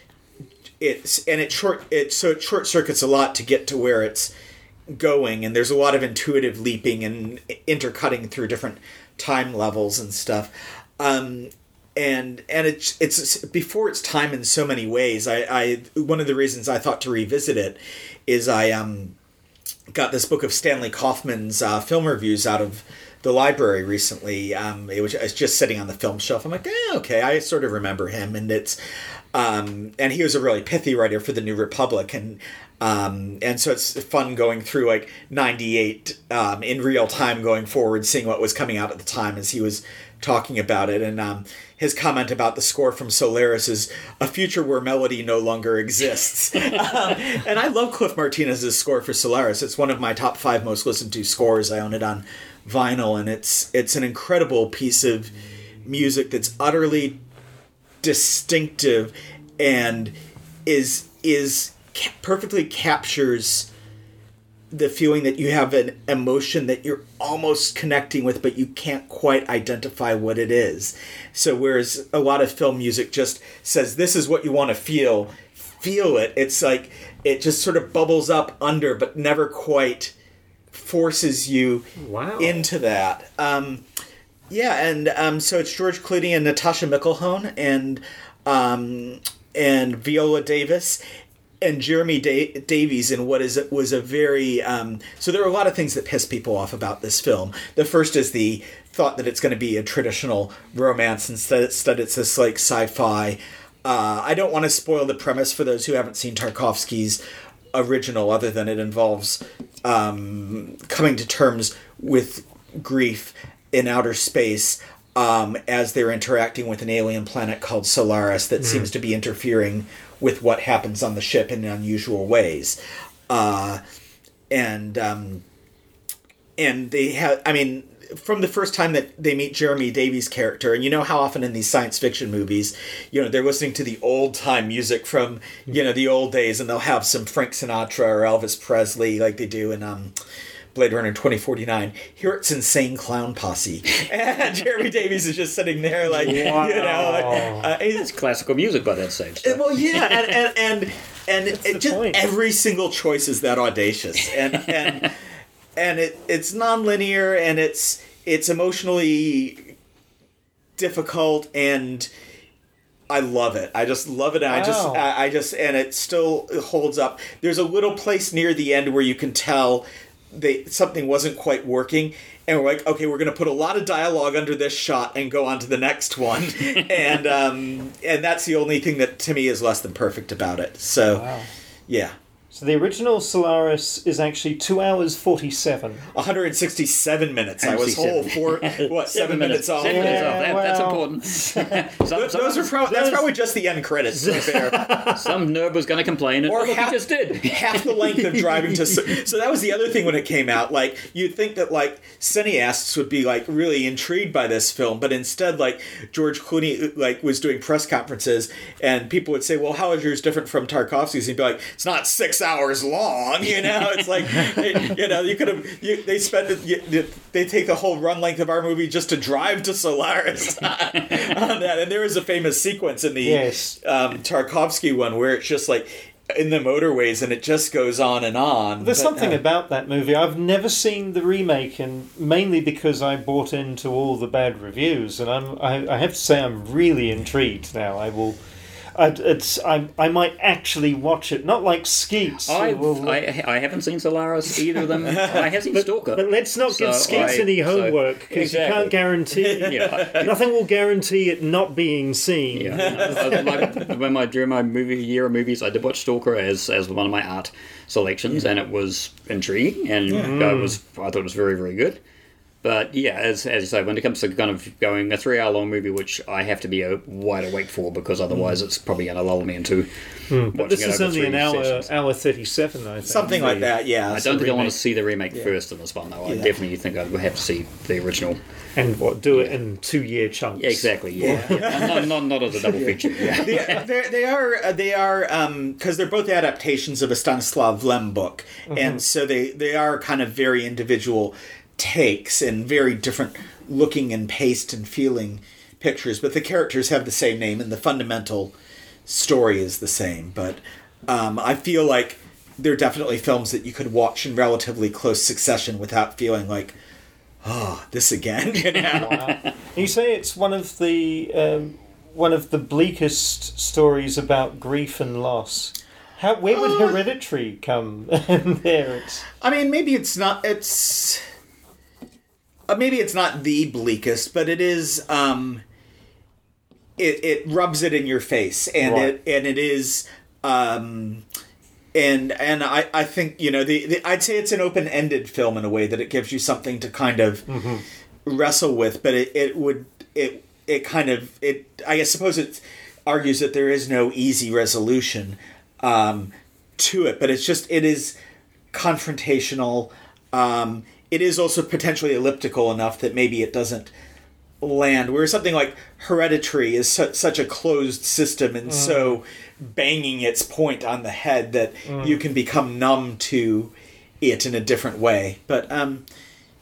it's and it short it so it short circuits a lot to get to where it's going, and there's a lot of intuitive leaping and intercutting through different time levels and stuff. Um, and and it's it's before its time in so many ways. I, I one of the reasons I thought to revisit it is I um got this book of Stanley Kauffmann's uh, film reviews out of the library recently. Um, it was, just sitting on the film shelf. I'm like, eh, okay, I sort of remember him, and it's um, and he was a really pithy writer for the New Republic, and um, and so it's fun going through like '98 um, in real time, going forward, seeing what was coming out at the time as he was talking about it, and um, his comment about the score from Solaris is a future where melody no longer exists. *laughs* um, and I love Cliff Martinez's score for Solaris. It's one of my top five most listened to scores. I own it on vinyl, and it's it's an incredible piece of music that's utterly distinctive and is is ca- perfectly captures the feeling that you have an emotion that you're almost connecting with but you can't quite identify what it is. So whereas a lot of film music just says this is what you want to feel feel it. It's like it just sort of bubbles up under but never quite forces you Wow. into that. Um, yeah, and um, so it's George Clooney and Natascha McElhone and um, and Viola Davis and Jeremy da- Davies in what is was a very um, so there are a lot of things that piss people off about this film. The first is the thought that it's going to be a traditional romance instead it's this like sci-fi. Uh, I don't want to spoil the premise for those who haven't seen Tarkovsky's original, other than it involves um, coming to terms with grief in outer space um, as they're interacting with an alien planet called Solaris that seems to be interfering with what happens on the ship in unusual ways. Uh, and um, and they have, I mean, from the first time that they meet Jeremy Davies' character, and you know how often in these science fiction movies, you know, they're listening to the old time music from, you know, the old days, and they'll have some Frank Sinatra or Elvis Presley like they do in um, Blade Runner 2049. Here it's Insane Clown Posse. *laughs* And Jeremy Davies is just sitting there like, you know, uh, It's classical music by that stage. uh, Well, yeah, and and *laughs* and, and it, just point. every single choice is that audacious, and and *laughs* and it it's non-linear, and it's it's emotionally difficult, and I love it. I just love it. And I just I, I just and it still holds up. There's a little place near the end where you can tell they something wasn't quite working and we're like okay we're going to put a lot of dialogue under this shot and go on to the next one. *laughs* And um and that's the only thing that to me is less than perfect about it. So Wow. yeah So the original Solaris is actually two hours forty-seven. 167 minutes i was whole 167. for *laughs* what seven, minutes off Seven minutes Yeah, off. That, That's well. important. *laughs* some, Th- those are pro- that's probably just the end credits to be fair *laughs* some nerd was going to complain, and Or or look, half- he just did. half the length of driving to. So that was the other thing when it came out. Like you'd think that like cineasts would be like really intrigued by this film, but instead like George Clooney like was doing press conferences and people would say, "Well, how is yours different from Tarkovsky's?" And he'd be like, "It's not six hours long." You know, it's like you know you could have you, they spend it- you, they take the whole run length of our movie just to drive to Solaris *laughs* on that. And there is a famous sequence in the Yes. um, Tarkovsky one where it's just like in the motorways and it just goes on and on. There's But, something uh, about that movie. I've never seen the remake, and mainly because I bought into all the bad reviews. And I'm, I, I have to say, I'm really intrigued now. I will. I, it's I, I might actually watch it, not like Skeets. I, I, I haven't seen Solaris, either of them. *laughs* I have seen Stalker. but let's not give So Skeets I- any homework because you Exactly. can't guarantee. *laughs* yeah, I- Nothing will guarantee it not being seen. Yeah, like when my during my movie year of movies, I did watch Stalker as as one of my art selections, and it was intriguing, and mm. I was I thought it was very very good. But yeah, as as you say, when it comes to kind of going a three hour long movie, which I have to be uh, wide awake for because otherwise it's probably going to lull me into watching But this it is over only an hour sessions. hour thirty seven. I think Something like that, yeah. I don't think I want to see the remake first in this one, though. I Yeah. definitely think I would have to see the original. And what do it in two year chunks? Yeah, exactly. Yeah, yeah. Not, not, not as a double feature. Yeah. they, they're, they are uh, they are because they're both adaptations of a Stanislav Lem book, and so they they are kind of very individual takes and very different looking and paced and feeling pictures. But the characters have the same name, and the fundamental story is the same. But um, I feel like they're definitely films that you could watch in relatively close succession without feeling like, oh, this again. *laughs* You know? You say it's one of the um, one of the bleakest stories about grief and loss. How where would Hereditary come *laughs* in there? It's I mean, maybe it's not. It's uh, maybe it's not the bleakest, but it is. Um, it it rubs it in your face, and Right. it and it is. Um, and and I, I think you know the, the I'd say it's an open ended film in a way that it gives you something to kind of wrestle with, but it, it would it it kind of it I guess suppose it argues that there is no easy resolution um, to it, but it's just it is confrontational. Um, it is also potentially elliptical enough that maybe it doesn't land. Whereas something like Hereditary is su- such a closed system and so banging its point on the head that you can become numb to it in a different way. But um,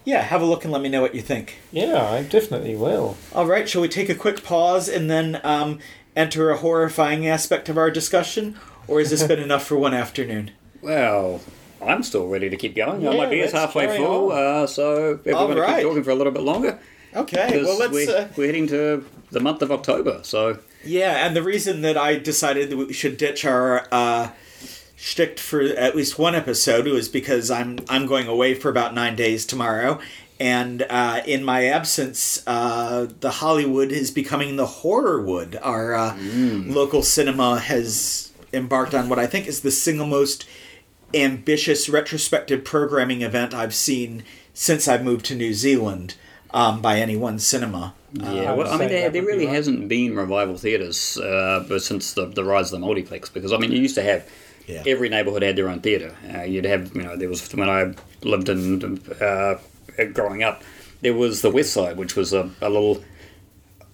yeah, have a look and let me know what you think. yeah, I definitely will. All right, shall we take a quick pause and then um, enter a horrifying aspect of our discussion? Or has this *laughs* been enough for one afternoon? Well, I'm still ready to keep going. Yeah, my beer's halfway full, uh, so if we're going to keep talking for a little bit longer, *laughs* Okay, because well, let's. we're, Uh, we're heading to the month of October, so Yeah, and the reason that I decided that we should ditch our uh, shtick for at least one episode was because I'm I'm going away for about nine days tomorrow, and uh, in my absence, uh, the Hollywood is becoming the Horrorwood. Our uh, local cinema has embarked on what I think is the single most ambitious retrospective programming event I've seen since I moved to New Zealand um, by any one cinema. yeah. Well, I mean, there, there would be really right. hasn't been revival theatres uh, but since the, the rise of the multiplex. Because I mean, you used to have Yeah. every neighbourhood had their own theatre. Uh, you'd have, you know, there was when I lived in uh, growing up, there was the West Side, which was a, a little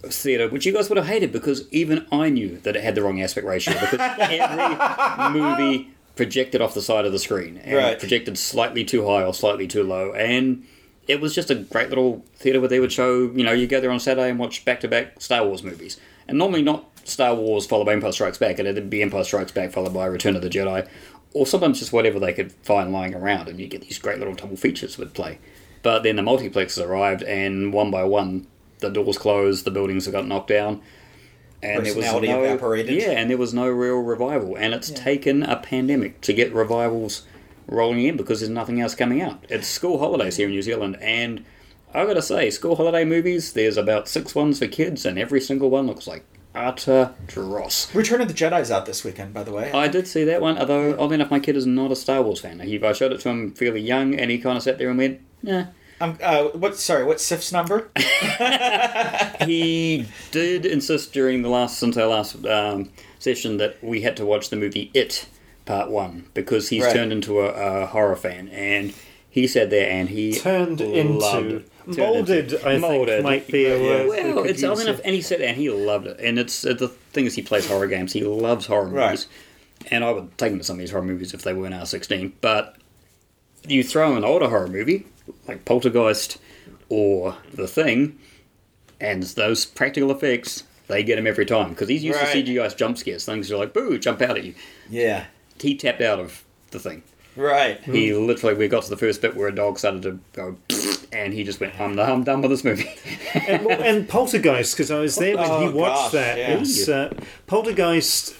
theatre, which you guys would have hated because even I knew that it had the wrong aspect ratio because *laughs* every movie projected off the side of the screen and Right. projected slightly too high or slightly too low. And it was just a great little theatre where they would show you know you go there on Saturday and watch back to back Star Wars movies. And normally not Star Wars followed by Empire Strikes Back it'd be Empire Strikes Back followed by Return of the Jedi or sometimes just whatever they could find lying around and you get these great little double features would play. But then the multiplexes arrived and one by one the doors closed the buildings got knocked down and there was no, evaporated. Yeah, and there was no real revival, and it's taken a pandemic to get revivals rolling in because there's nothing else coming out. It's school holidays here in New Zealand, and I gotta say, school holiday movies. There's about six ones for kids, and every single one looks like utter dross. Return of the Jedi's out this weekend, by the way. I did see that one, although oddly enough, my kid is not a Star Wars fan. He, I showed it to him fairly young, and he kind of sat there and went, "Nah." Um, uh, what? Sorry, what's Sif's number? *laughs* he did insist during the last since our last um, session that we had to watch the movie It Part One because he's Right. turned into a, a horror fan and he sat there and he Turned into it. Turned molded. into- I molded. think might be a word. Well, it's odd use enough, it. and he sat there and he loved it. And it's uh, the thing is, he plays horror games. He loves horror Right. movies, and I would take him to some of these horror movies if they weren't R sixteen. But you throw an older horror movie like Poltergeist or The Thing, and those practical effects, they get him every time because he's used Right. to CGI jump scares. Things are like boo, jump out at you. Yeah. He tapped out of The Thing. Right. He literally, we got to the first bit where a dog started to go, and he just went, "I'm, I'm done with this movie." and, well, and Poltergeist, because I was there when Oh, he watched gosh, that. yeah. It's, uh, Poltergeist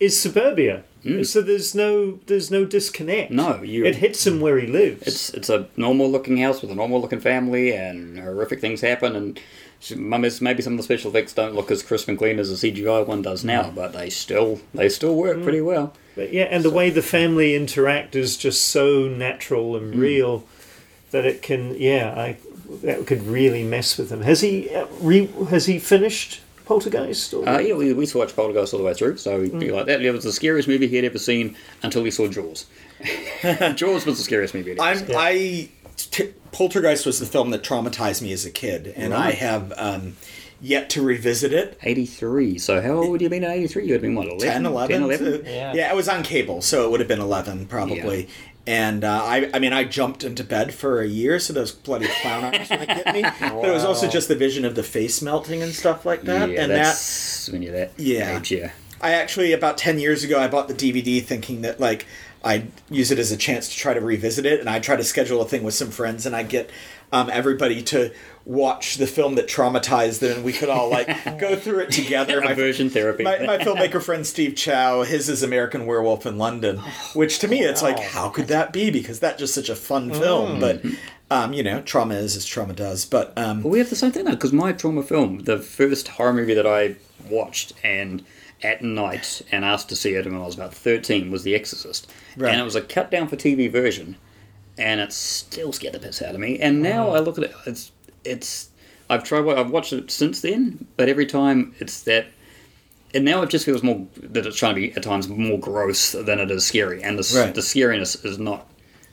is suburbia, Mm. so there's no there's no disconnect. No, you- It hits him where he lives. It's it's a normal looking house with a normal looking family, and horrific things happen. And maybe some of the special effects don't look as crisp and clean as the CGI one does now, but they still they still work pretty well. But yeah, and the way the family interact is just so natural and Mm. real that it can. Yeah, I that could really mess with him. Has he uh, re, has he finished Poltergeist? Or? Uh, yeah, we, we used to watch Poltergeist all the way through, so he'd be like that. It was the scariest movie he had ever seen until he saw Jaws. *laughs* Jaws was the scariest movie. I'm. I t- Poltergeist was the film that traumatized me as a kid, and I have um, yet to revisit it. 83. So how old would you have been in 83? You would have been what, 11? 10, 11? 10, 11? Yeah. yeah, it was on cable, so it would have been 11 probably. And uh, I, I mean, I jumped into bed for a year, so those bloody clown arms would get me. *laughs* But it was also just the vision of the face melting and stuff like that. yeah, and that that's when you're that Yeah. age, yeah. I actually about ten years ago I bought the DVD thinking that like I'd use it as a chance to try to revisit it, and I try to schedule a thing with some friends, and I get um, everybody to watch the film that traumatized them, and we could all like go through it *laughs* together. My, Aversion therapy. my, my filmmaker friend Steve Chow, his is American Werewolf in London, which to me it's like how could that be? Because that's just such a fun film, but. Um, you know, trauma is as trauma does, but um, Well, we have the same thing though, because my trauma film, the first horror movie that I watched and at night and asked to see it when I was about 13 was The Exorcist. Right. And it was a cut down for TV version, and it still scared the piss out of me. And now mm. I look at it, it's, it's, I've tried, I've watched it since then, but every time it's that. And now it just feels more that it's trying to be at times more gross than it is scary, and the, Right. the scariness is not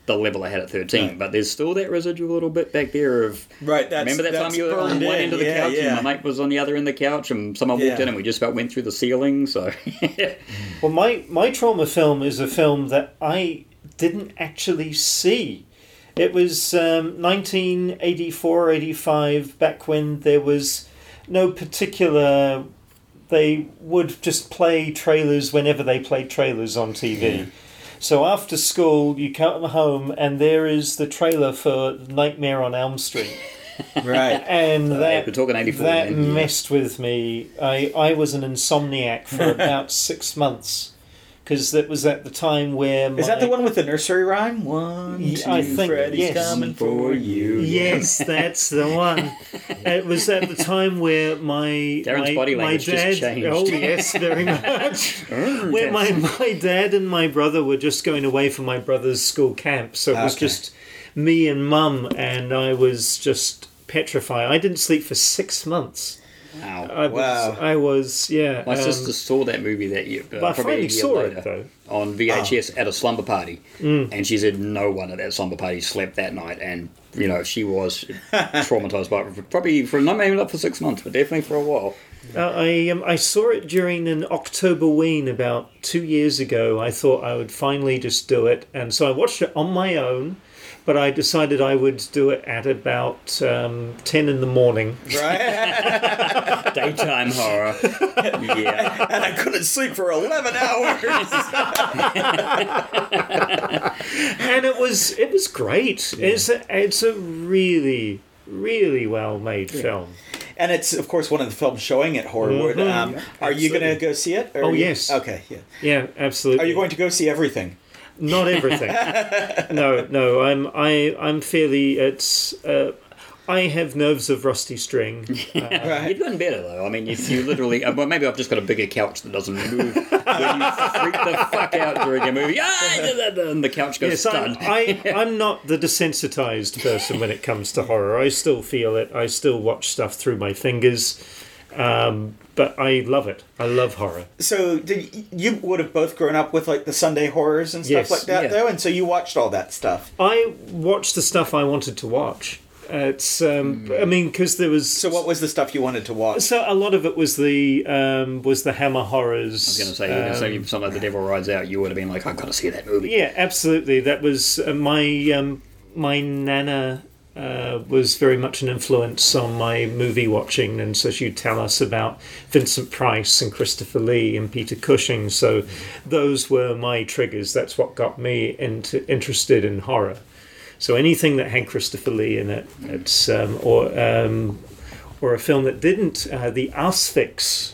the level I had at thirteen. Right. But there's still that residual little bit back there of right. That's, Remember that time you were on one in. end of the yeah, couch yeah. and my mate was on the other end of the couch and someone walked Yeah. in and we just about went through the ceiling, so *laughs* Well, my, my trauma film is a film that I didn't actually see. It was um, 1984, 85, back when there was no particular. They would just play trailers whenever they played trailers on TV. So after school, you come home and there is the trailer for Nightmare on Elm Street. *laughs* right. And that, we're talking 84 that messed with me. I, I was an insomniac for *laughs* about six months because that was at the time where my, Is that the one with the nursery rhyme? One, Ye- two, I think- Freddy's yes. coming for you. Yes, that's the one. *laughs* It was at the time where my Darren's my, body my language just dad. changed. Oh yes, very *laughs* much. Oh, where my my dad and my brother were just going away for my brother's school camp, so it was Okay. just me and mum, and I was just petrified. I didn't sleep for six months. Wow. I was, Wow. I was yeah. My um, sister saw that movie that year, uh, but I probably a finally saw later, it though. on VHS Ah. at a slumber party, Mm. and she said no one at that slumber party slept that night, and you know she was *laughs* traumatized by it for probably for not maybe not for six months, but definitely for a while. Uh, I um, I saw it during an October ween about two years ago. I thought I would finally just do it, and so I watched it on my own. But I decided I would do it at about um, ten in the morning, Right? *laughs* Daytime horror, yeah. and I couldn't sleep for 11 hours. *laughs* and it was it was great. It's a, it's a really really well made film. and it's, of course, one of the films showing at Horrorwood. Um, are you going to go see it? or Oh, you- yes. Okay, yeah. Yeah, absolutely. Are you going to go see everything? Not *laughs* everything. no, no. I'm I I'm fairly. It's. Uh, I have nerves of rusty string. *laughs* Uh, Right. You've gotten better though. I mean, you, you literally. uh, Well, maybe I've just got a bigger couch that doesn't move. When you freak the fuck out during a movie, ah, and the couch goes Yes, I'm. I, *laughs* I'm not the desensitized person when it comes to horror. I still feel it. I still watch stuff through my fingers. Um, but I love it. I love horror. So did, you would have both grown up with like the Sunday horrors and stuff Yes, like that, yeah. though, and so you watched all that stuff. I watched the stuff I wanted to watch. It's, um, I mean, because there was So what was the stuff you wanted to watch? So a lot of it was the um, was the Hammer horrors. I was going to say, you know, so you- something like The Devil Rides Out, you would have been like, I've got to see that movie. Yeah, absolutely. That was uh, my um, my nana uh, was very much an influence on my movie watching, and so she'd tell us about Vincent Price and Christopher Lee and Peter Cushing. So those were my triggers. That's what got me into interested in horror. So anything that had Christopher Lee in it, um, or um, or a film that didn't, uh, the Asphyx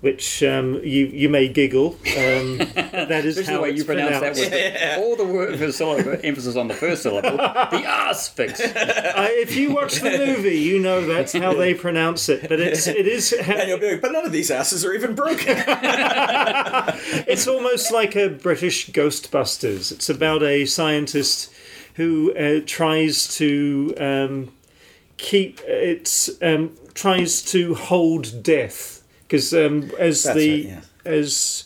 which um, you you may giggle. Um, *laughs* that is how the way it's you pronounce that pronounced. with *laughs* the, all the word for syllable, emphasis on the first syllable. *laughs* The ass fix. I, if you watch the movie, you know that's how they pronounce it. But it's it is And you'll be like, but none of these asses are even broken. it's almost like a British Ghostbusters. It's about a scientist who uh, tries to um, keep it um, tries to hold death because um, as That's the right, yeah. as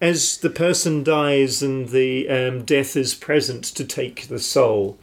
as the person dies and the um, death is present to take the soul.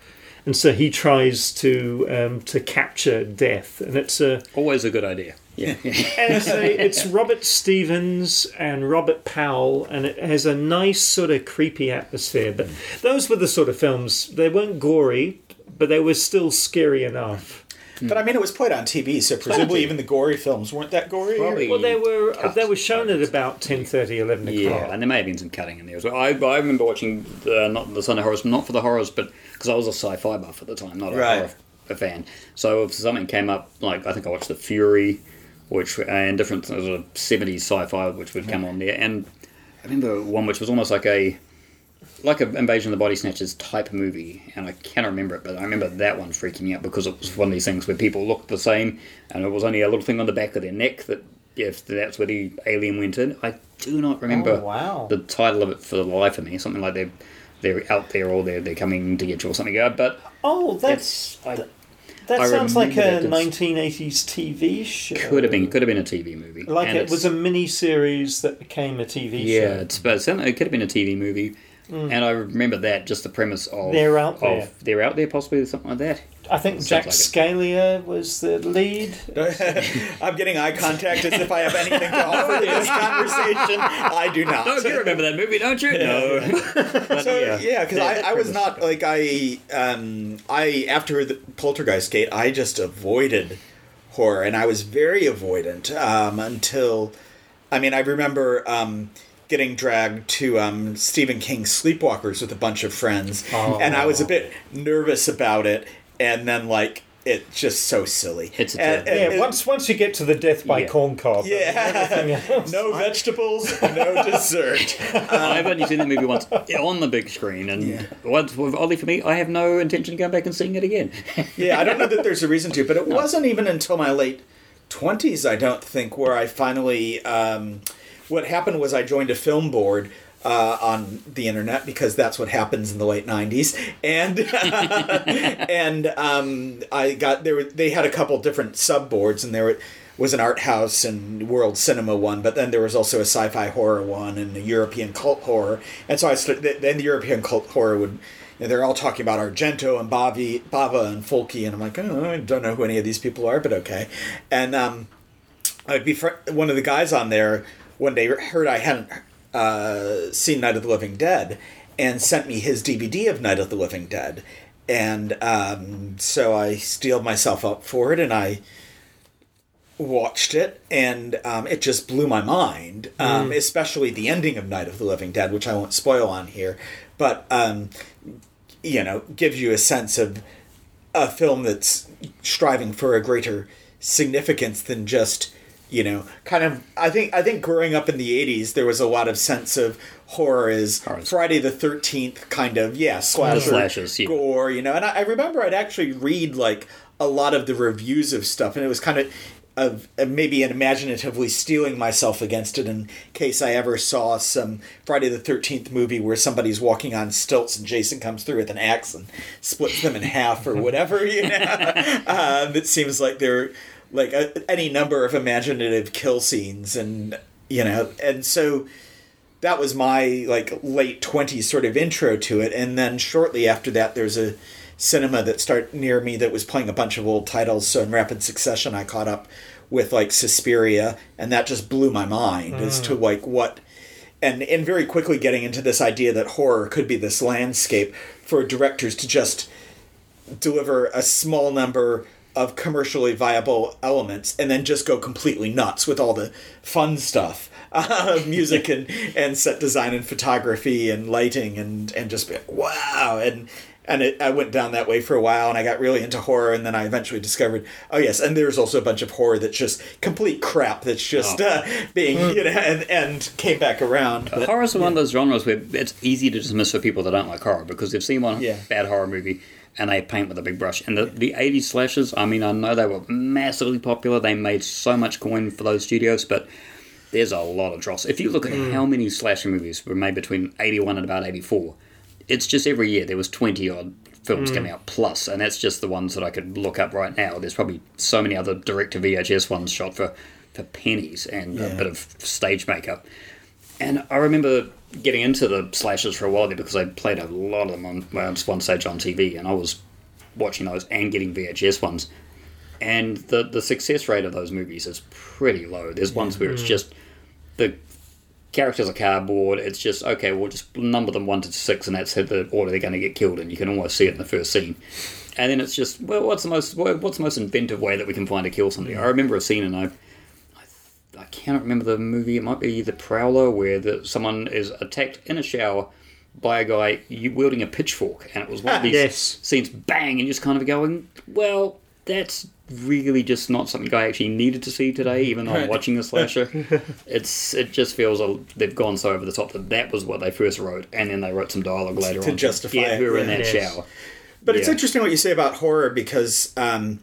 And so he tries to um, to capture death, and it's a Always a good idea. Yeah. *laughs* and it's, a, it's Robert Stephens and Robert Powell, and it has a nice sort of creepy atmosphere. But those were the sort of films. They weren't gory, but they were still scary enough. But I mean, it was played on TV, so presumably even the gory films weren't that gory. Probably. Well, they were Cut, they were shown at about 10.30, 11 o'clock. Yeah, and there may have been some cutting in there as well. I, I remember watching the, not the Sunday horrors, not for the horrors, but because I was a sci-fi buff at the time, not a Right. horror a fan. So if something came up, like I think I watched The Fury, which and different sort of seventies sci-fi, which would come on there, and I remember one which was almost like a like an Invasion of the Body Snatchers type movie, and I cannot remember it, but I remember that one freaking me out because it was one of these things where people looked the same, and it was only a little thing on the back of their neck that if that's where the alien went in. I do not remember Oh, wow. the title of it for the life of me. Something like they're they're out there or they're they're coming to get you or something. But Oh, that's I, that I sounds like a it's- 1980s TV show. could have been could have been a TV movie. like And it was a mini series that became a TV yeah, show. it's, but it could have been a TV movie. And I remember that just the premise of Mm. They're out there. Of, they're out there, possibly something like that. I think Jack like it. Scalia was the lead. *laughs* I'm getting eye contact as if I have anything to *laughs* offer to this conversation. I do not. Oh, you remember that movie, don't you? No. *laughs* But, So yeah, yeah, because That- that I, I was not like I um I after the Poltergeist gate I just avoided horror and I was very avoidant um until I mean I remember um getting dragged to um Stephen King's Sleepwalkers with a bunch of friends and I was a bit nervous about it and then like it's just so silly. It's a And- and- Yeah, once once you get to the death by Yeah. corn cob. yeah, *laughs* no vegetables, no *laughs* dessert. I've only seen that movie once on the big screen, and Yeah. once, oddly for me, I have no intention of going back and seeing it again. *laughs* Yeah, I don't know that there's a reason to, but it wasn't even until my late twenties, I don't think, where I finally. Um, what happened was I joined a film board uh, on the internet because that's what happens in the late '90s, and *laughs* and um, I got there. They had a couple different sub boards, and there was an art house and world cinema one, but then there was also a sci-fi horror one and a European cult horror, and so I started. Then the European cult horror would they're all talking about Argento and Bavi, Bava and Fulci, and I'm like, oh, I don't know who any of these people are, but okay. And um, I'd be fr- one of the guys on there one day heard I hadn't uh, seen Night of the Living Dead and sent me his DVD of Night of the Living Dead. And um, so I steeled myself up for it and I watched it and um, it just blew my mind, um, especially the ending of Night of the Living Dead, which I won't spoil on here. But, um, you know, gives you a sense of a film that's striving for a greater significance than just you know kind of i think i think growing up in the 80s there was a lot of sense of horror as Horrors. friday the 13th kind of yeah slasher Slashes, yeah. gore you know and I, I remember i'd actually read like a lot of the reviews of stuff and it was kind of of uh, maybe an imaginatively steeling myself against it in case I ever saw some Friday the Thirteenth movie where somebody's walking on stilts and Jason comes through with an axe and splits them in half or whatever. You know, *laughs* it seems like there like a, any number of imaginative kill scenes and you know and so that was my like late 20s sort of intro to it. And then shortly after that there's a cinema that start near me that was playing a bunch of old titles. So in rapid succession i caught up with like suspiria and that just blew my mind as to mm. like what and and very quickly getting into this idea that horror could be this landscape for directors to just deliver a small number of commercially viable elements and then just go completely nuts with all the fun stuff *laughs* uh, music *laughs* and, and set design and photography and lighting and, and just be like, wow. And and it, I went down that way for a while and I got really into horror and then I eventually discovered oh yes and there's also a bunch of horror that's just complete crap that's just uh, being you know and, and came back around but, Horror's one of those genres where it's easy to dismiss for people that don't like horror because they've seen one Yeah. bad horror movie and they paint with a big brush. And the, the 80s slashes, I mean, I know they were massively popular. They made so much coin for those studios, but there's a lot of dross. If you look at mm. how many slasher movies were made between 81 and about 84, it's just every year there was 20 odd films coming mm. out plus, and that's just the ones that I could look up right now. There's probably so many other direct to VHS ones shot for, for pennies and a bit of stage makeup. And I remember getting into the slashers for a while there because I played a lot of them on well, one stage on TV, and I was watching those and getting VHS ones. And the the success rate of those movies is pretty low. There's ones where it's mm-hmm. just the characters are cardboard. It's just okay. We'll just number them one to six, and that's the order they're going to get killed And You can almost see it in the first scene. And then it's just well, what's the most what's the most inventive way that we can find to kill somebody? Mm. I remember a scene, and I I cannot remember the movie. It might be The Prowler, where the, someone is attacked in a shower by a guy wielding a pitchfork, and it was one of these Yes. scenes. Bang, and just kind of going, well, that's really just not something I actually needed to see today. Even though I'm watching the slasher, *laughs* it's it just feels a, they've gone so over the top that that was what they first wrote, and then they wrote some dialogue later To on justify get it, her in yeah. that Yes. shower. But it's interesting what you say about horror because um,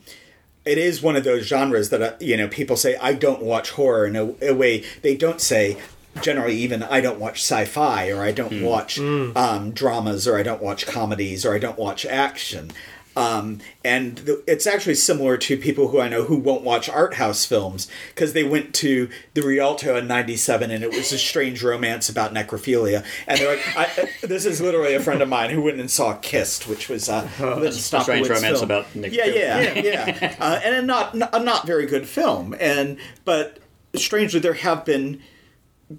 it is one of those genres that uh, you know people say I don't watch horror. In a, a way they don't say generally even I don't watch sci-fi or I don't watch um, dramas or I don't watch comedies or I don't watch action. Um, and th- it's actually similar to people who I know who won't watch art house films because they went to the Rialto in '97 and it was a strange romance about necrophilia. And they're like, I, *laughs* this is literally a friend of mine who went and saw Kissed, which was uh, *laughs* Lynn strange romance film. about yeah, necrophilia. yeah, yeah, uh, and a not a not very good film. And but strangely, there have been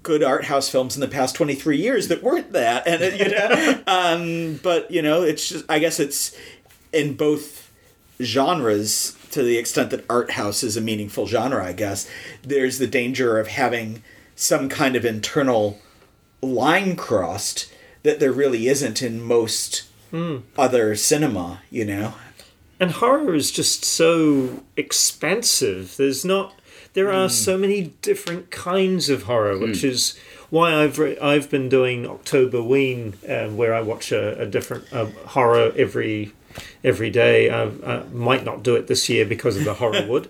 good art house films in the past 23 years that weren't that and you know *laughs* um, but you know it's just i guess it's in both genres to the extent that art house is a meaningful genre i guess there's the danger of having some kind of internal line crossed that there really isn't in most other cinema you know And horror is just so expansive. There's not. There are so many different kinds of horror, which is why I've re- I've been doing October Ween, uh, where I watch a, a different uh, horror every every day. I, I might not do it this year because of the horror *laughs* wood,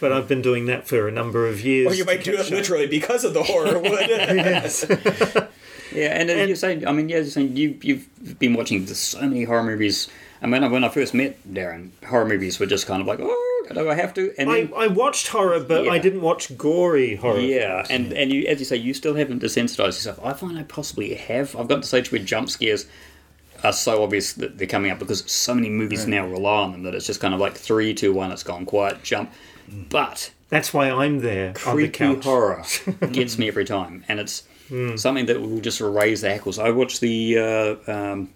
but I've been doing that for a number of years. or you might do it up. literally because of the horror *laughs* wood Yes. *laughs* Yeah, and, as you're saying, I mean, yeah, you're saying you you've been watching so many horror movies. I mean, when I first met Darren, horror movies were just kind of like, oh, do I have to? And I, then, I watched horror, but I didn't watch gory horror. yeah, and and you, as you say, you still haven't desensitized yourself. I find I possibly have. I've got to the stage where jump scares are so obvious that they're coming up because so many movies now rely on them that it's just kind of like three, two, one, it's gone quiet, jump. But That's why I'm there on the creepy couch. *laughs* horror gets me every time, and it's something that will just raise the hackles. I watched the uh, um,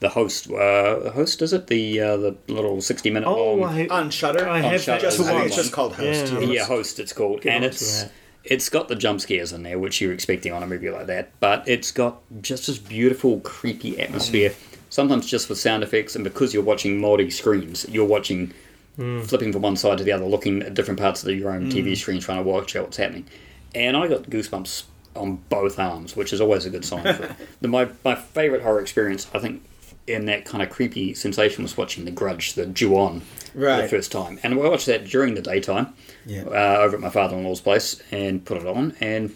the host. Uh, host is it the uh, the little sixty minute Oh, long? I, on Shudder. I have Shudder. that just to I think it's just called Host. Yeah. yeah. yeah, host. It's called, and it's it's got the jump scares in there, which you're expecting on a movie like that. But it's got just this beautiful, creepy atmosphere. Sometimes just for sound effects, and because you're watching multi screens, you're watching flipping from one side to the other, looking at different parts of your own TV screen, trying to watch out what's happening. And I got goosebumps on both arms, which is always a good sign. For *laughs* the, my my favorite horror experience, I think, in that kind of creepy sensation was watching The Grudge, the Ju-on, for the first time. And I watched that during the daytime Yeah. uh, over at my father-in-law's place and put it on and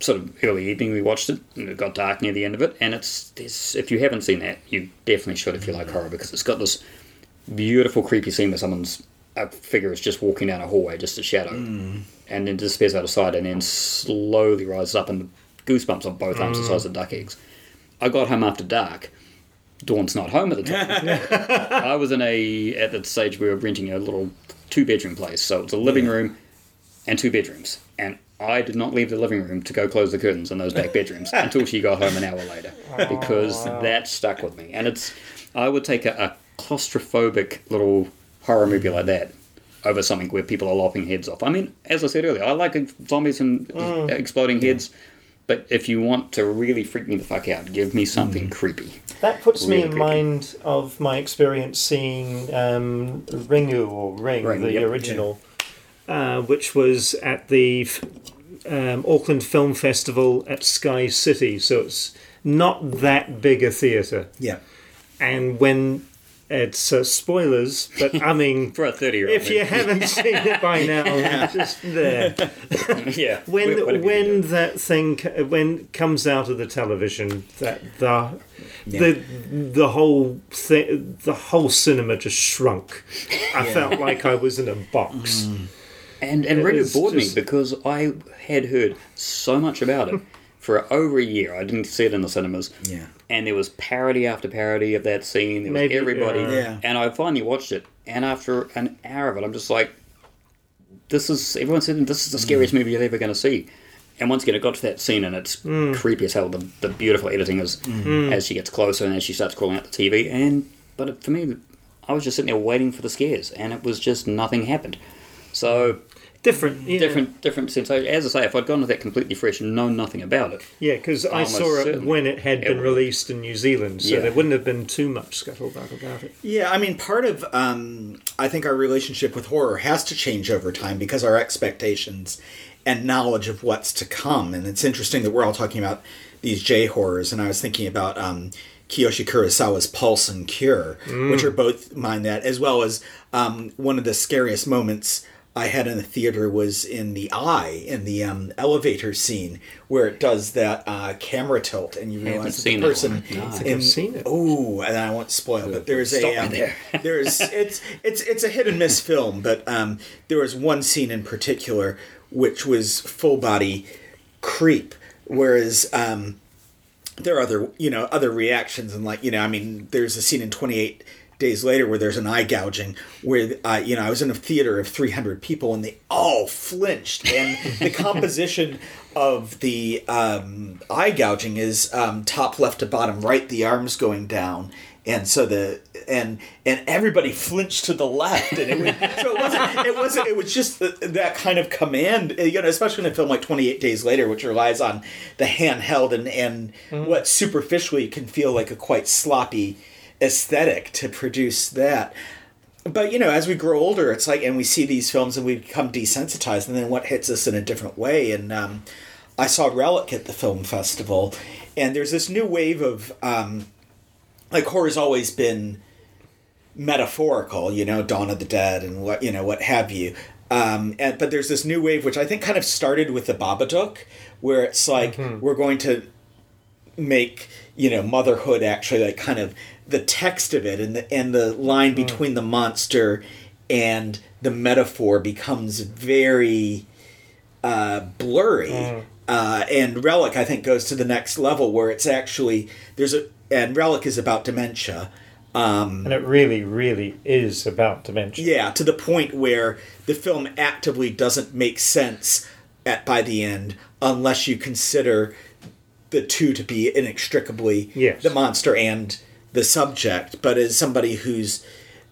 sort of early evening we watched it and it got dark near the end of it and it's, if you haven't seen that you definitely should if you like horror because it's got this beautiful creepy scene where someone's a figure is just walking down a hallway just a shadow hmm. and then disappears out of sight and then slowly rises up and goosebumps on both arms the hmm. size of duck eggs. I got home after dark. Dawn's not home at the time. *laughs* I was in a at the stage we were renting a little two bedroom place, so it's a living room and two bedrooms. And I did not leave the living room to go close the curtains in those back bedrooms *laughs* until she got home an hour later because that stuck with me. And it's I would take a, a claustrophobic little horror movie like that over something where people are lopping heads off. I mean, as I said earlier, I like zombies and exploding heads, but if you want to really freak me the fuck out, give me something creepy. That puts me in creepy. mind of my experience seeing um, Ringu or Ring, Ring, the yep. original, uh, which was at the um, Auckland Film Festival at Sky City. So it's not that big a theatre. Yeah. And when it's uh, spoilers, but I *laughs* mean, For a 30 year old. if you haven't seen it by *laughs* now, just there. *laughs* yeah. when when that thing when comes out of the television that the the the whole thing the whole cinema just shrunk i felt like i was in a box And and It really was bored me because I had heard so much about it *laughs* for over a year. I didn't see it in the cinemas. Yeah. And there was parody after parody of that scene. There was Maybe, everybody. yeah. Yeah. And I finally watched it. And after an hour of it, I'm just like, this is, everyone said this is the scariest mm. movie you're ever going to see. And once again, it got to that scene, and it's mm. creepy as hell. The, the beautiful editing is mm. as she gets closer and as she starts crawling out the TV. And but it, for me, I was just sitting there waiting for the scares, and it was just nothing happened. So different yeah. different different sensation. As I say, if I'd gone with that completely fresh and known nothing about it, yeah because i saw it when it had been would- released in new zealand so Yeah. there wouldn't have been too much scuttlebutt about it Yeah, I mean, part of um, I think our relationship with horror has to change over time because our expectations and knowledge of what's to come. And it's interesting that we're all talking about these J horrors, and I was thinking about um, Kiyoshi Kurosawa's Pulse and Cure, which are both mine that, as well as um, one of the scariest moments. I had in the theater was in the eye in the um, elevator scene where it does that uh, camera tilt and you haven't realize that seen the person one. No. I think in, I've seen it. Oh, and I won't spoil, but there's Stop a me um, there. *laughs* there's it's it's it's a hit and miss film, but um, there was one scene in particular which was full body creep, whereas um, there are other you know other reactions and like you know I mean there's a scene in 28 days later where there's an eye gouging where uh, you know I was in a theater of 300 people and they all flinched. And the *laughs* composition of the um, eye gouging is um, top left to bottom right the arms going down. And so the and and everybody flinched to the left. And it was, so it wasn't it wasn't it was just the, that kind of command you know especially in a film like 28 days later which relies on the handheld and and what superficially can feel like a quite sloppy aesthetic to produce that. But you know as we grow older it's like and we see these films and we become desensitized and then what hits us in a different way. And um, i saw relic at the film festival and there's this new wave of um, like horror's always been metaphorical you know dawn of the dead and what you know what have you. Um, and but there's this new wave which i think kind of started with the babadook where it's like we're going to make you know motherhood actually like kind of the text of it and the and the line between the monster and the metaphor becomes very uh, blurry. Uh, and relic i think goes to the next level where it's actually there's a and relic is about dementia and it really really is about dementia. Yeah, to the point where the film actively doesn't make sense at by the end unless you consider the two to be inextricably Yes. the monster and the subject. But as somebody who's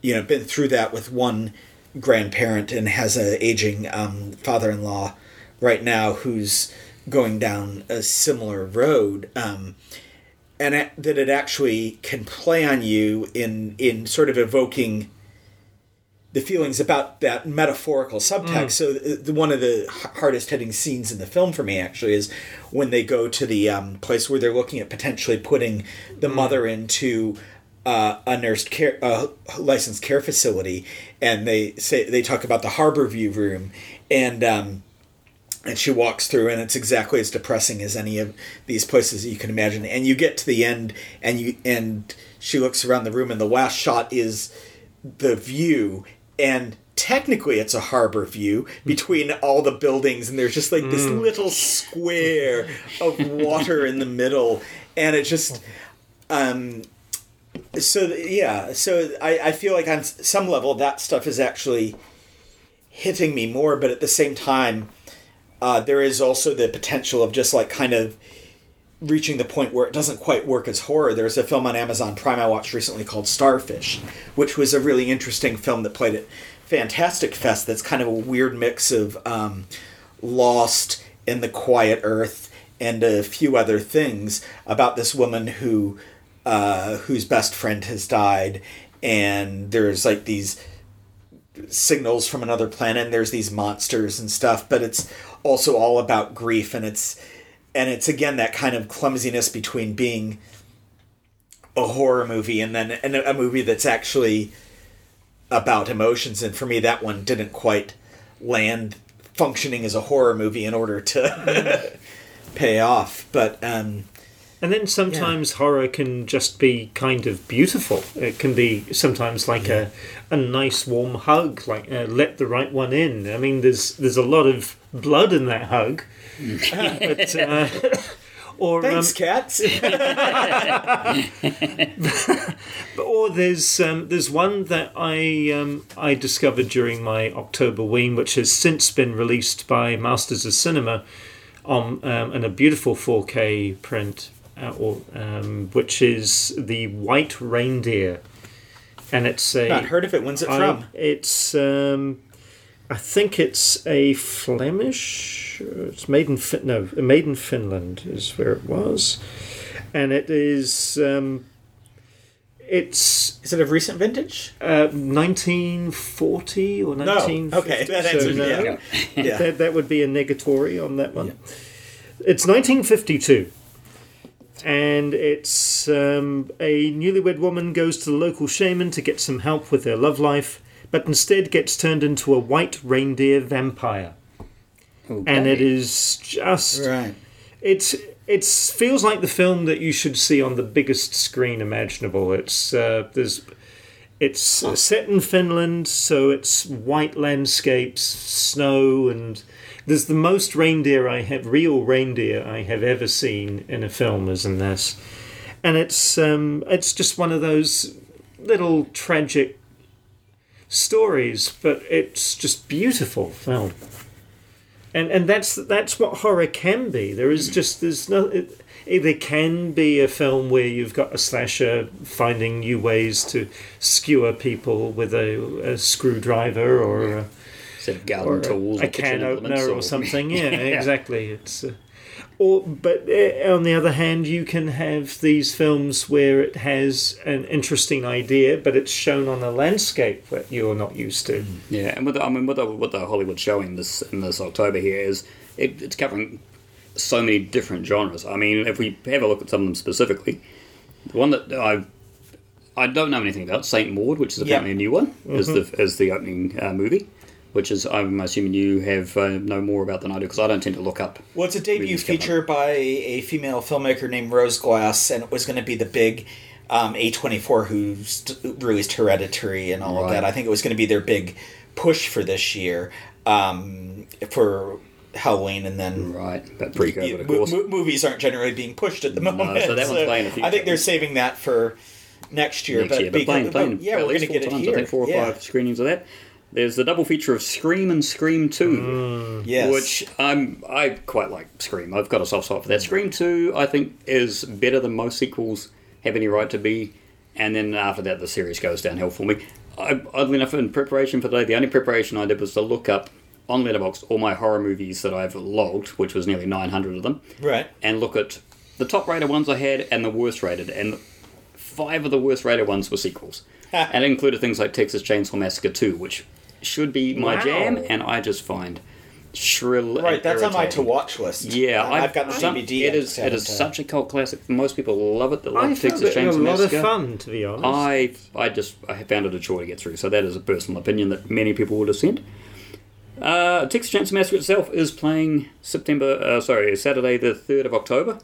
you know been through that with one grandparent and has a aging um, father-in-law right now who's going down a similar road. Um, and that it actually can play on you in in sort of evoking the feelings about that metaphorical subtext. So the, the, one of the hardest hitting scenes in the film for me actually is when they go to the um, place where they're looking at potentially putting the mother into uh, a nursed care, uh, licensed care facility, and they say they talk about the Harbor View room, and um, and she walks through and it's exactly as depressing as any of these places you can imagine. And you get to the end and you and she looks around the room and the last shot is the view and technically it's a harbor view between all the buildings and there's just like this little square of water in the middle. And it just um so yeah so I, I feel like on some level that stuff is actually hitting me more but at the same time uh, there is also the potential of just like kind of reaching the point where it doesn't quite work as horror. There's a film on Amazon Prime I watched recently called Starfish, which was a really interesting film that played at Fantastic Fest. That's kind of a weird mix of um, Lost and The Quiet Earth and a few other things about this woman who uh, whose best friend has died, and there's like these signals from another planet. And there's these monsters and stuff, but it's also all about grief, and it's and it's again that kind of clumsiness between being a horror movie and then and a movie that's actually about emotions. And for me, that one didn't quite land functioning as a horror movie in order to *laughs* pay off. But um, And then sometimes horror can just be kind of beautiful. It can be sometimes like a, a nice warm hug, like uh, let the right one in. I mean, there's there's a lot of blood in that hug, but, uh, or thanks, um, cats. *laughs* or there's um, there's one that I um, I discovered during my October Ween, which has since been released by Masters of Cinema on um, in a beautiful 4K print, uh, or um, which is the White Reindeer, and it's a Not heard of it. When's it I- from? it's um, I think it's a Flemish. It's made in fin- no, made in Finland is where it was, and it is. Um, it's Is it of recent vintage? uh, 1940 or No. 1950. Okay, that answers no, yeah. *laughs* yeah. that, that would be a negatory on that one. It's 1952. And it's um, a newlywed woman goes to the local shaman to get some help with their love life, but instead gets turned into a white reindeer vampire. And it is just Right. it's it feels like the film that you should see on the biggest screen imaginable. It's uh, there's it's set in Finland, so it's white landscapes, snow, and there's the most reindeer I have, real reindeer I have ever seen in a film is in this, and it's um, it's just one of those little tragic stories, but it's just beautiful film and and that's that's what horror can be. There is just there's no. It, it- there can be a film where you've got a slasher finding new ways to skewer people with a, a screwdriver or a, Instead of garden or tools, a or kitchen can opener or or something. *laughs* Yeah, exactly. It's. Uh, or, but uh, on the other hand, you can have these films where it has an interesting idea, but it's shown on a landscape that you're not used to. Yeah, and with the, I mean, what the, what the Hollywood showing this in this October here is it, it's covering so many different genres. I mean, if we have a look at some of them specifically, the one that I I don't know anything about Saint Maud, which is apparently a new one, is the is the opening uh, movie, which is I'm assuming you have uh, know more about than I do because I don't tend to look up. Well, it's a debut feature by a female filmmaker named Rose Glass, and it was going to be the big um, A24 who st- released Hereditary and all of that. I think it was going to be their big push for this year um, for Halloween, and then. Right, but pre-COVID, of course. mo- movies aren't generally being pushed at the moment. so that one's playing a few *laughs* I think they're saving that for next year. next but year, but because- playing, playing yeah, we're going to get it here. I think four or yeah. five screenings of that. There's the double feature of Scream and Scream Two, mm. Yes. which I'm I quite like Scream. I've got a soft spot for that. Scream Two, I think, is better than most sequels have any right to be. And then after that, the series goes downhill for me. I, oddly enough, in preparation for today, the only preparation I did was to look up on Letterboxd all my horror movies that I've logged, which was nearly 900 of them right. and look at the top rated ones I had and the worst rated. And five of the worst rated ones were sequels. and it included things like Texas Chainsaw Massacre 2, which should be my Wow. jam, and I just find shrill. Right, and that's on my to watch list. Yeah, I- I've got the some- DVD. It I is. just It is such a cult classic. Most people love it. They love I Texas found it a Chainsaw lot Massacre. of fun, to be honest. I I just I found it a chore to get through. So that is a personal opinion that many people would dissent. Uh, Texas Chainsaw Massacre itself is playing September, uh, sorry, Saturday the third of October,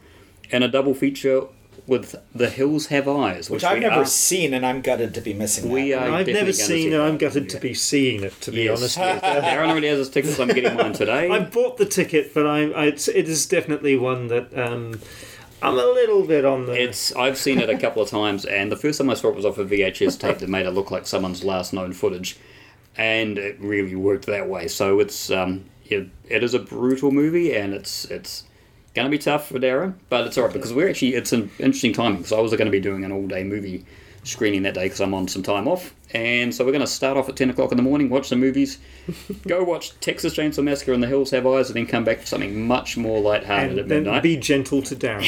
and a double feature with The Hills Have Eyes, which which, I've never are, seen, and I'm gutted to be missing. we that. are. I've never seen see it. I'm that. gutted to be seeing it. To be Yes. honest, *laughs* Aaron already has his tickets. I'm getting mine today. *laughs* I bought the ticket, but I, I it's, it is definitely one that um, I'm a little bit on the. It's I've seen it a couple of times, and the first time I saw it was off a VHS tape that made it look like someone's last known footage, and it really worked that way. So it's um, it, it is a brutal movie, and it's it's Going to be tough for Darren, but it's alright because we're actually it's an interesting timing because I was going to be doing an all day movie screening that day because I'm on some time off, and so we're going to start off at ten o'clock in the morning, watch the movies, *laughs* go watch Texas Chainsaw Massacre and The Hills Have Eyes, and then come back to something much more lighthearted at and then midnight. be gentle to Darren.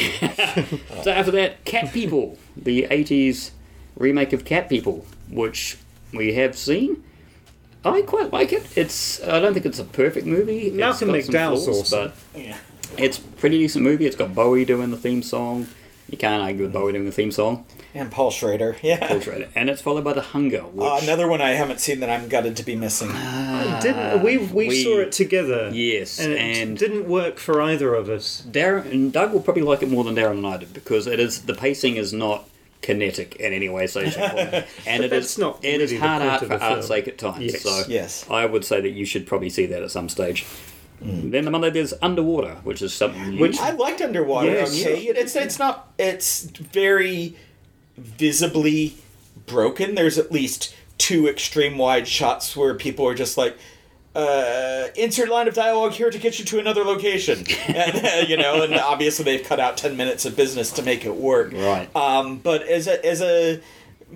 *laughs* So after that, Cat People, the 80s remake of Cat People, which we have seen. I quite like it. It's I don't think it's a perfect movie. Malcolm got McDowell's flaws, awesome. but Yeah. It's a pretty decent movie. It's got Bowie doing the theme song. You can't argue with Bowie doing the theme song. And Paul Schrader. *laughs* Yeah. Portrait. And it's followed by The Hunger, which Uh, another one I haven't seen that I'm gutted to be missing. didn't we? We, we- saw it together. yes, and it and- didn't work for either of us. Darren and Doug will probably like it more than Darren and I did because it is the pacing is not kinetic in any way, shape, or form, *laughs* and it that's is not it is really the hard art of for the art's sake at times. Yes. So Yes. I would say that you should probably see that at some stage. Then the Monday there's Underwater, which is something. Which- I liked Underwater. Yes. Okay, it's it's not it's very visibly broken. There's at least two extreme wide shots where people are just like. Uh, insert line of dialogue here to get you to another location, *laughs* and, uh, you know, and obviously they've cut out ten minutes of business to make it work. Right. Um, but as a as a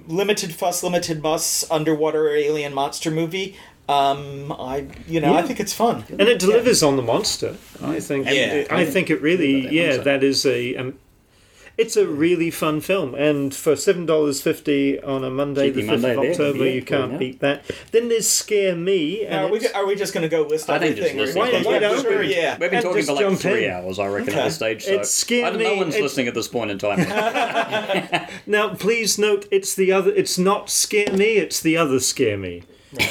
limited fuss, limited muss underwater alien monster movie, um, I you know I think it's fun. And it delivers on the monster. I think. Yeah. I think it really. Yeah, monster. that is a. Um, it's a really fun film, and for seven dollars fifty on a Monday, Cheeky the fifth of October, yeah, you can't yeah. beat that. Then there's Scare Me, and Are we, are we just going to go list I think just everything? list or- it. Why- why Yeah, don't sure, we? yeah. We've been talking for like three in. hours, I reckon, Okay. at this stage. So It's scared I don't, no one's it's- listening at this point in time. *laughs* Now, please note, it's the other. It's not Scare Me. It's the other Scare Me.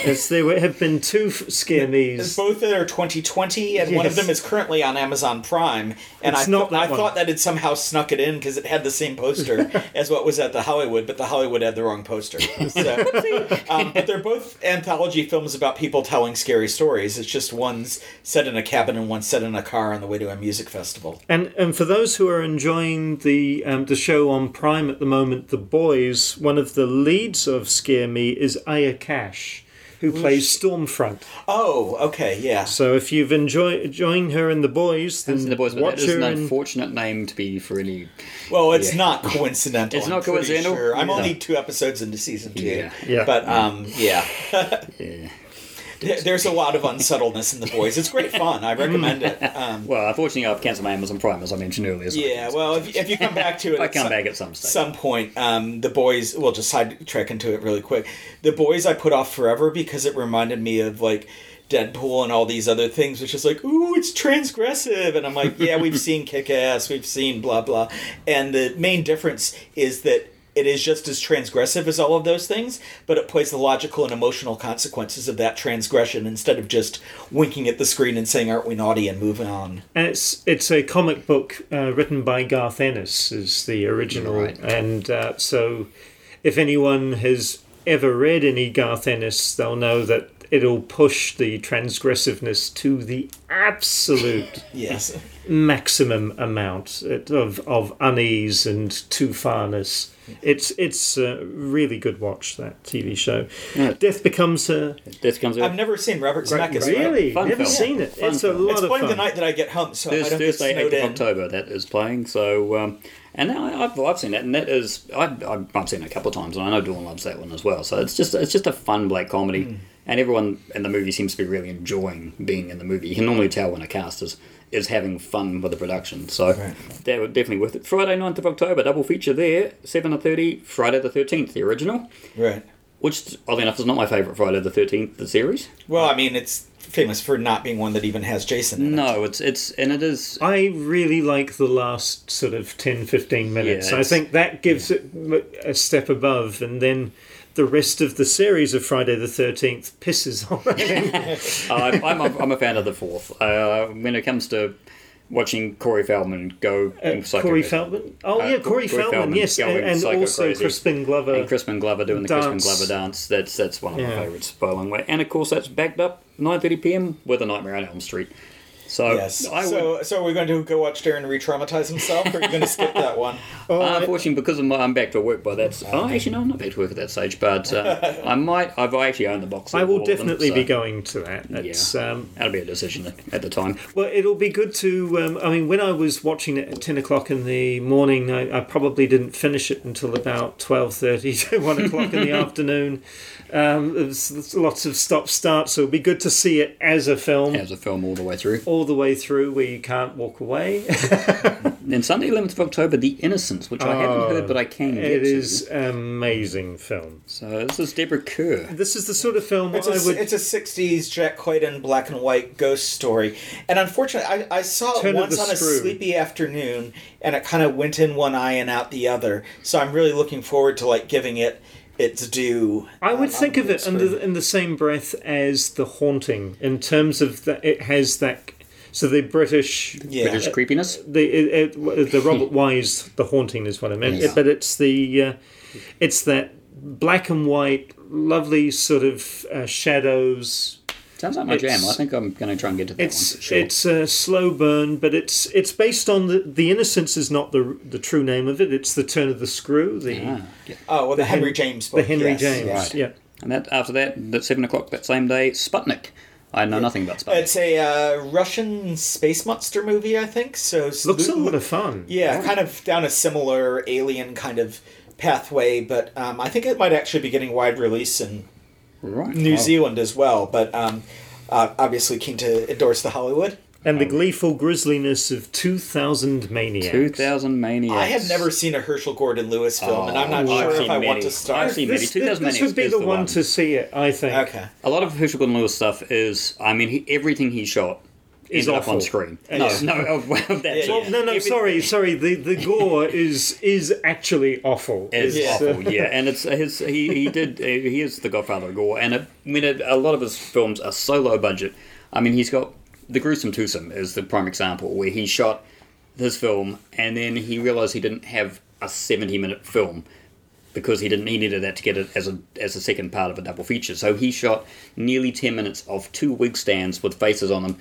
As there have been two Scare Me's. Both are 2020, and one of them is currently on Amazon Prime. And It's I, not th- that I one. thought that had somehow snuck it in because it had the same poster *laughs* as what was at the Hollywood, but the Hollywood had the wrong poster. So, *laughs* *laughs* um, but they're both anthology films about people telling scary stories. It's just one's set in a cabin and one's set in a car on the way to a music festival. And and for those who are enjoying the um, the show on Prime at the moment, The Boys, one of the leads of Scare Me is Aya Cash, who plays Stormfront. Oh, okay, yeah. So if you've enjoyed enjoying her in The Boys, then the boys, but watch that is her an in. unfortunate name to be for any. Well, it's Yeah. not coincidental. *laughs* It's I'm not pretty coincidental? Sure. I'm No. only two episodes into season two. Yeah. Yeah. But um, yeah. *laughs* Yeah. There- There's a lot of unsettledness in the boys. It's great fun. I *laughs* recommend it. Um, Well, unfortunately, I've cancelled my Amazon Prime as I mentioned earlier. so yeah, well, if, if you come back to it, *laughs* I come some, back at some stage. some point, um, the boys. We'll just sidetrack into it really quick. The boys I put off forever because it reminded me of like Deadpool and all these other things, which is like, ooh, it's transgressive, and I'm like, yeah, we've seen Kick Ass, we've seen blah blah, and the main difference is that. It is just as transgressive as all of those things, but it plays the logical and emotional consequences of that transgression instead of just winking at the screen and saying, "Aren't we naughty?" and moving on. And it's it's a comic book uh, written by Garth Ennis is the original, Right. and uh, so if anyone has ever read any Garth Ennis, they'll know that it'll push the transgressiveness to the absolute *laughs* Yes. maximum amount of of unease and too farness. It's it's a really good watch that TV show. Yeah. Death becomes a This comes I've never seen Robert Zemeckis. right? really Fun never film. seen it. Fun it's a film. lot It's of playing fun. the night that I get home, so I Thursday, don't get Thursday snowed 8th of in. October. That is playing. So, um, and I, I've, I've seen that, and that is I've, I've I've seen it a couple of times, and I know Dawn loves that one as well. So it's just it's just a fun black comedy, Hmm. and everyone in the movie seems to be really enjoying being in the movie. You can normally tell when a cast is is having fun with the production. So Right. that would definitely worth it. Friday 9th of October, double feature there, seven to thirty. Friday the thirteenth, the original, Right. which oddly enough is not my favorite Friday the thirteenth, the series. Well, I mean, it's famous for not being one that even has Jason in it. No, it's it's and it is I really like the last sort of 10 15 minutes. Yeah, I think that gives it a step above, and then the rest of the series of Friday the 13th pisses on it. *laughs* Uh, I'm, a, I'm a fan of the fourth. Uh, when it comes to watching Corey Feldman go Uh, psycho Corey. Feldman? Oh, Uh, yeah, Corey, Corey Feldman, Feldman yes. And, and also crazy. Crispin Glover. and Crispin Glover doing the Dance. Crispin Glover dance. That's that's one of Yeah. my favourites by a long way. And of course, that's backed up 9:30 p.m. with a Nightmare on Elm Street. So Yes. I would, so, so we're going to go watch Darren re-traumatize himself, or are you going to skip that one? Oh, *laughs* I- unfortunately, because of my, I'm back to work by that. Oh, actually, no, I'm not back to work at that stage, but uh, *laughs* I might. I've actually owned the box. I will all of them, definitely so be going to that. It's, um, That'll be a decision at the time. well, it'll be good to. Um, I mean, when I was watching it at ten o'clock in the morning, I, I probably didn't finish it until about twelve thirty *laughs* to one o'clock in the afternoon. Um, there's, there's lots of stop start, so it'll be good to see it as a film As a film all the way through. all the way through, where you can't walk away. *laughs* Then Sunday, 11th of October, The Innocents, which I haven't heard, but I can get it to. an amazing film. So this is Deborah Kerr. This is the sort of film It's I a, would. it's a 60s Jack Clayton black and white ghost story. And unfortunately, I, I saw it Turn once the on a sleepy afternoon, and it kind of went in one eye and out the other. So I'm really looking forward to like giving it its due. I would um, think of it screen. under, in the same breath as The Haunting, in terms of that it has that. So the British, Yeah. British creepiness. the it, it, the Robert *laughs* Wise, The Haunting is what I meant. Yes. But it's the, uh, it's that black and white, lovely sort of uh, shadows. Sounds like my It's- jam. I think I'm going to try and get to that It's one for sure. it's a slow burn, but it's it's based on the the innocents is not the the true name of it. It's the turn of the screw, the Ah, yeah. Oh, well, the, Henry Hen- James the. Henry yes. James. right. Yeah. And that after that, at seven o'clock that same day, Sputnik. I know nothing about Sputnik. It's a uh, Russian space monster movie, I think. So Looks a lo- lot of fun. Yeah, kind of down a similar alien kind of pathway, but um, I think it might actually be getting wide release in right. New. Zealand as well. But um, uh, obviously keen to endorse the Hollywood. And the um, gleeful grisliness of 2000 Maniacs. 2000 Maniacs. I have never seen a Herschell Gordon Lewis film, and I'm not Oh, I've sure if seen I many. want to start. I've seen This, maybe 2000 this would be the, the one, one. to see it, I think. Okay. A lot of Herschell Gordon Lewis stuff is, I mean, he, everything he shot Is ended up on screen. No, no, oh, *laughs* well, that's Yeah. Well, no, no, sorry, sorry. The the gore is is actually awful. It's Yeah. awful, *laughs* yeah, and it's his. He, he did. He is the Godfather of gore, and it, I mean, it, a lot of his films are so low budget. I mean, he's got the gruesome twosome is the prime example where he shot his film, and then he realized he didn't have a seventy-minute film because he didn't. He needed that to get it as a as a second part of a double feature. So he shot nearly ten minutes of two wig stands with faces on them.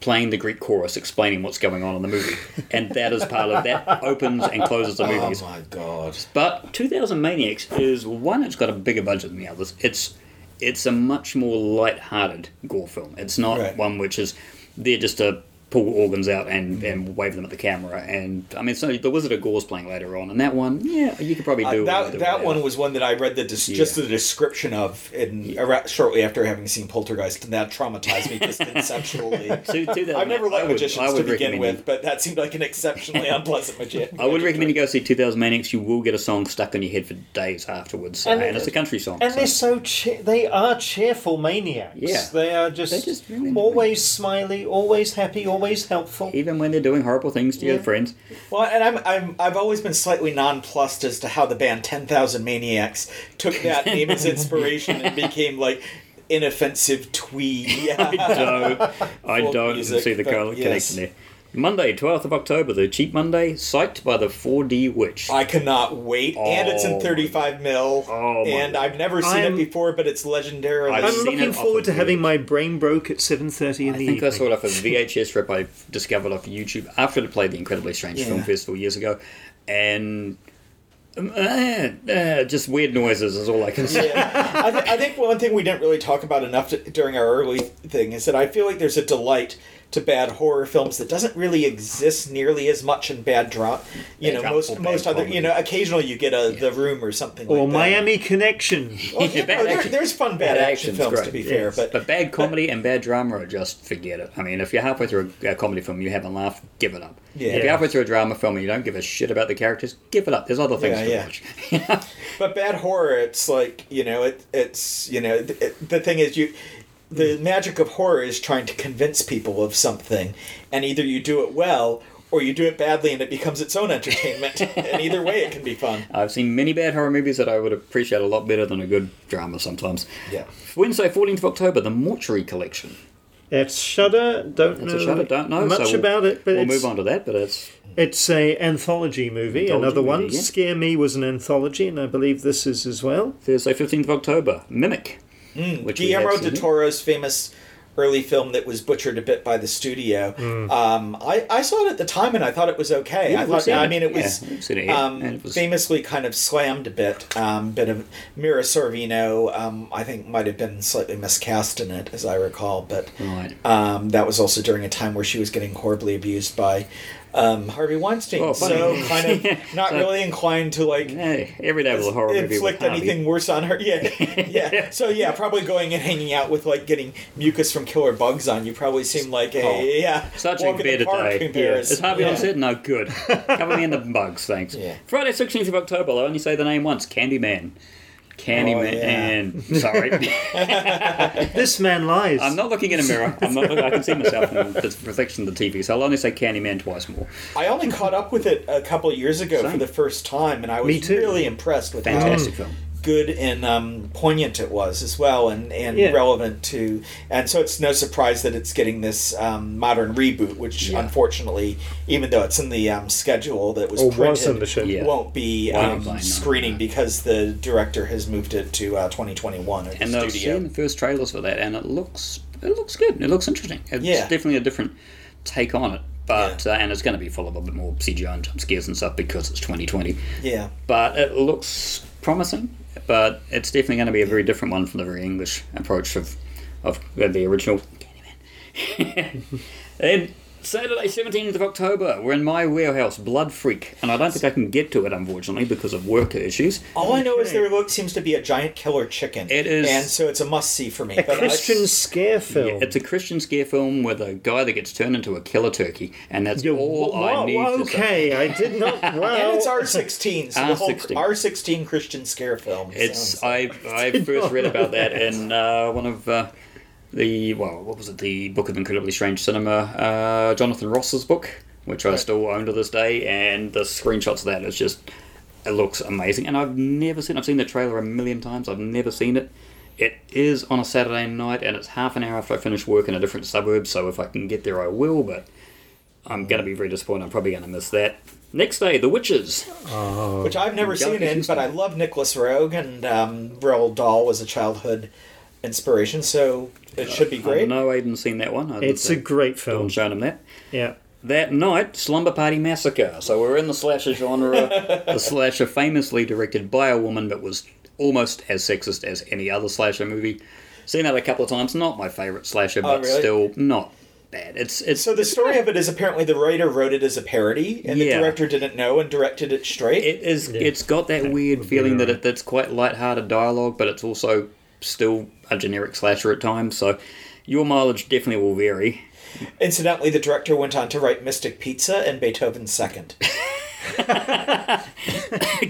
Playing the Greek chorus, explaining what's going on in the movie, and that is part of that opens and closes the movie. Oh my god. But 2000 Maniacs is one. It's got a bigger budget than the others. It's it's a much more light-hearted gore film. It's not Right. one which is there just to pull organs out and, and wave them at the camera. And I mean, so the Wizard of Gore's playing later on, and that one, yeah, you could probably Uh, do that that whatever. one was one that I read the dis- just the description of in ara- shortly after having seen Poltergeist, and that traumatized me just *laughs* conceptually. *laughs* Two- 2000 I've never liked would- magicians I to begin with, you- but that seemed like an exceptionally *laughs* unpleasant magician. I would recommend you go see 2000 Maniacs. You will get a song stuck in your head for days afterwards, and, And and it's a country song. And so- they're so che- they are cheerful maniacs. Yeah. they are just, just really- always smiley, always happy, always helpful. even when they're doing horrible things to your friends. Well, and I'm, I'm I've always been slightly nonplussed as to how the band Ten Thousand Maniacs took that *laughs* name as inspiration and became like inoffensive twee. *laughs* I don't. I don't music, see the but co- yes. connection there. Monday, 12th of October, the cheap Monday, psyched by the 4D Witch. I cannot wait, and it's in 35 mil, Oh my and God. I've never seen I'm- it before, but it's legendary. I've I'm seen looking it forward to often, having my brain broke at seven thirty in the evening. I the think I evening. saw it off a VHS rip I discovered off YouTube after it played the Incredibly Strange Yeah. Film Festival years ago, and um, uh, uh, just weird noises is all I can say. Yeah. I, th- I think one thing we didn't really talk about enough to, during our early thing is that I feel like there's a delight to bad horror films that doesn't really exist nearly as much in bad drama. You Bad know, drama most most other comedy. you know, occasionally you get a The Room or something or like that. Miami Connection. Oh, *laughs* yeah, Bad no, there- there's fun bad, Bad action films great, to be fair, but But bad comedy and bad drama are just forget it. I mean, if you're halfway through a, a comedy film, you haven't laughed, give it up. Yeah. If you're halfway through a drama film and you don't give a shit about the characters, give it up. There's other things Yeah, to yeah. watch. *laughs* But bad horror, it's like you know, it, it's you know, th- it, the thing is you. The magic of horror is trying to convince people of something, and either you do it well or you do it badly, and it becomes its own entertainment. *laughs* and either way, it can be fun. I've seen many bad horror movies that I would appreciate a lot better than a good drama sometimes. Yeah. Wednesday, 14th of October, The Mortuary Collection. It's Shudder. Don't It's know a Shudder, don't know. much so we'll- about it, but we'll move on to that, but it's it's a anthology movie. Anthology another one. movie, yeah. Scare Me was an anthology, and I believe this is as well. Thursday, 15th of October, Mimic. We Guillermo del Toro's famous early film that was butchered a bit by the studio. Um, I, I saw it at the time and I thought it was okay. Yeah, I thought, I mean, it Yeah, was, we've it, um, it was- famously kind of slammed a bit. Um, bit of Mira Sorvino, um, I think, might have been slightly miscast in it, as I recall. But Right. um, that was also during a time where she was getting horribly abused by um, Harvey Weinstein. Oh, so *laughs* kind of *laughs* not So- really inclined to like Hey, every day was a horror movie. inflict Harvey. anything worse on her. Yeah, *laughs* yeah. So yeah, probably going and hanging out with like getting mucus from killer bugs on you probably seemed like a Oh, yeah Such a better day. comparison. Is Harvey yeah. on set? No, good. Cover me in the bugs, thanks. Yeah. Friday, 16th of October, I'll only say the name once Candyman. Candyman. Oh, *laughs* Sorry. *laughs* This man lies. I'm not looking in a mirror. I'm not, I can see myself in the reflection of the TV, so I'll only say Candyman twice more. I only caught up with it a couple of years ago Same. for the first time, and I was Me too. really impressed with how Fantastic film. Good and um, poignant it was as well, and, and Yeah. relevant to. And so it's no surprise that it's getting this um, modern reboot, which Yeah. unfortunately, even though it's in the um, schedule that was or printed, was in the show. Yeah. won't be um, screening because the director has moved it to uh, 2021 at the And I've studio. seen the first trailers for that, and it looks it looks good. It looks interesting. It's Yeah. definitely a different take on it. But uh, and it's going to be full of a bit more CGI and jump scares and stuff because it's 2020. Yeah. But it looks promising. But it's definitely going to be a very different one from the very English approach of of the original. *laughs* *laughs* And Saturday, 17th of October, we're in my warehouse, Blood Freak, and I don't think I can get to it unfortunately because of work issues. All I know is the there look, seems to be a giant killer chicken. It is- and so it's a must see for me. A but I- Christian scare film. It's a Christian scare film with a guy that gets turned into a killer turkey, and that's Yeah, all wha- I need wha- to okay, I did not. *laughs* Well, and it's R sixteen, so the whole R16. R sixteen Christian scare film. It's sounds I I *laughs* first read about that in uh, one of uh, the well what was it the Book of Incredibly Strange Cinema uh, Jonathan Ross's book, which I still own to this day, and the screenshots of that is just it looks amazing, and I've never seen I've seen the trailer a million times. I've never seen it. It is on a Saturday night, and it's half an hour after I finish work in a different suburb. So if I can get there, I will. But I'm going to be very disappointed. I'm probably going to miss that. Next day, The Witches. which I've never seen Galaxy in, but I love Nicolas Roeg, and um, Roald Dahl was a childhood inspiration, so it should be great. no, I great. know seen that one. I it's a great film. film. Shown him that. Yeah. That night, Slumber Party Massacre. So we're in the slasher genre. *laughs* the slasher famously directed by a woman, that was almost as sexist as any other slasher movie. Seen that a couple of times. Not my favorite slasher, oh, but Oh, really? still not bad. It's it's So the story of it is apparently the writer wrote it as a parody, and the director didn't know and directed it straight. it is it's got that weird would be feeling that right. it, that's quite light-hearted dialogue, but it's also still a generic slasher at times. So your mileage definitely will vary. Incidentally, the director went on to write Mystic Pizza and Beethoven's Second. *laughs* *laughs*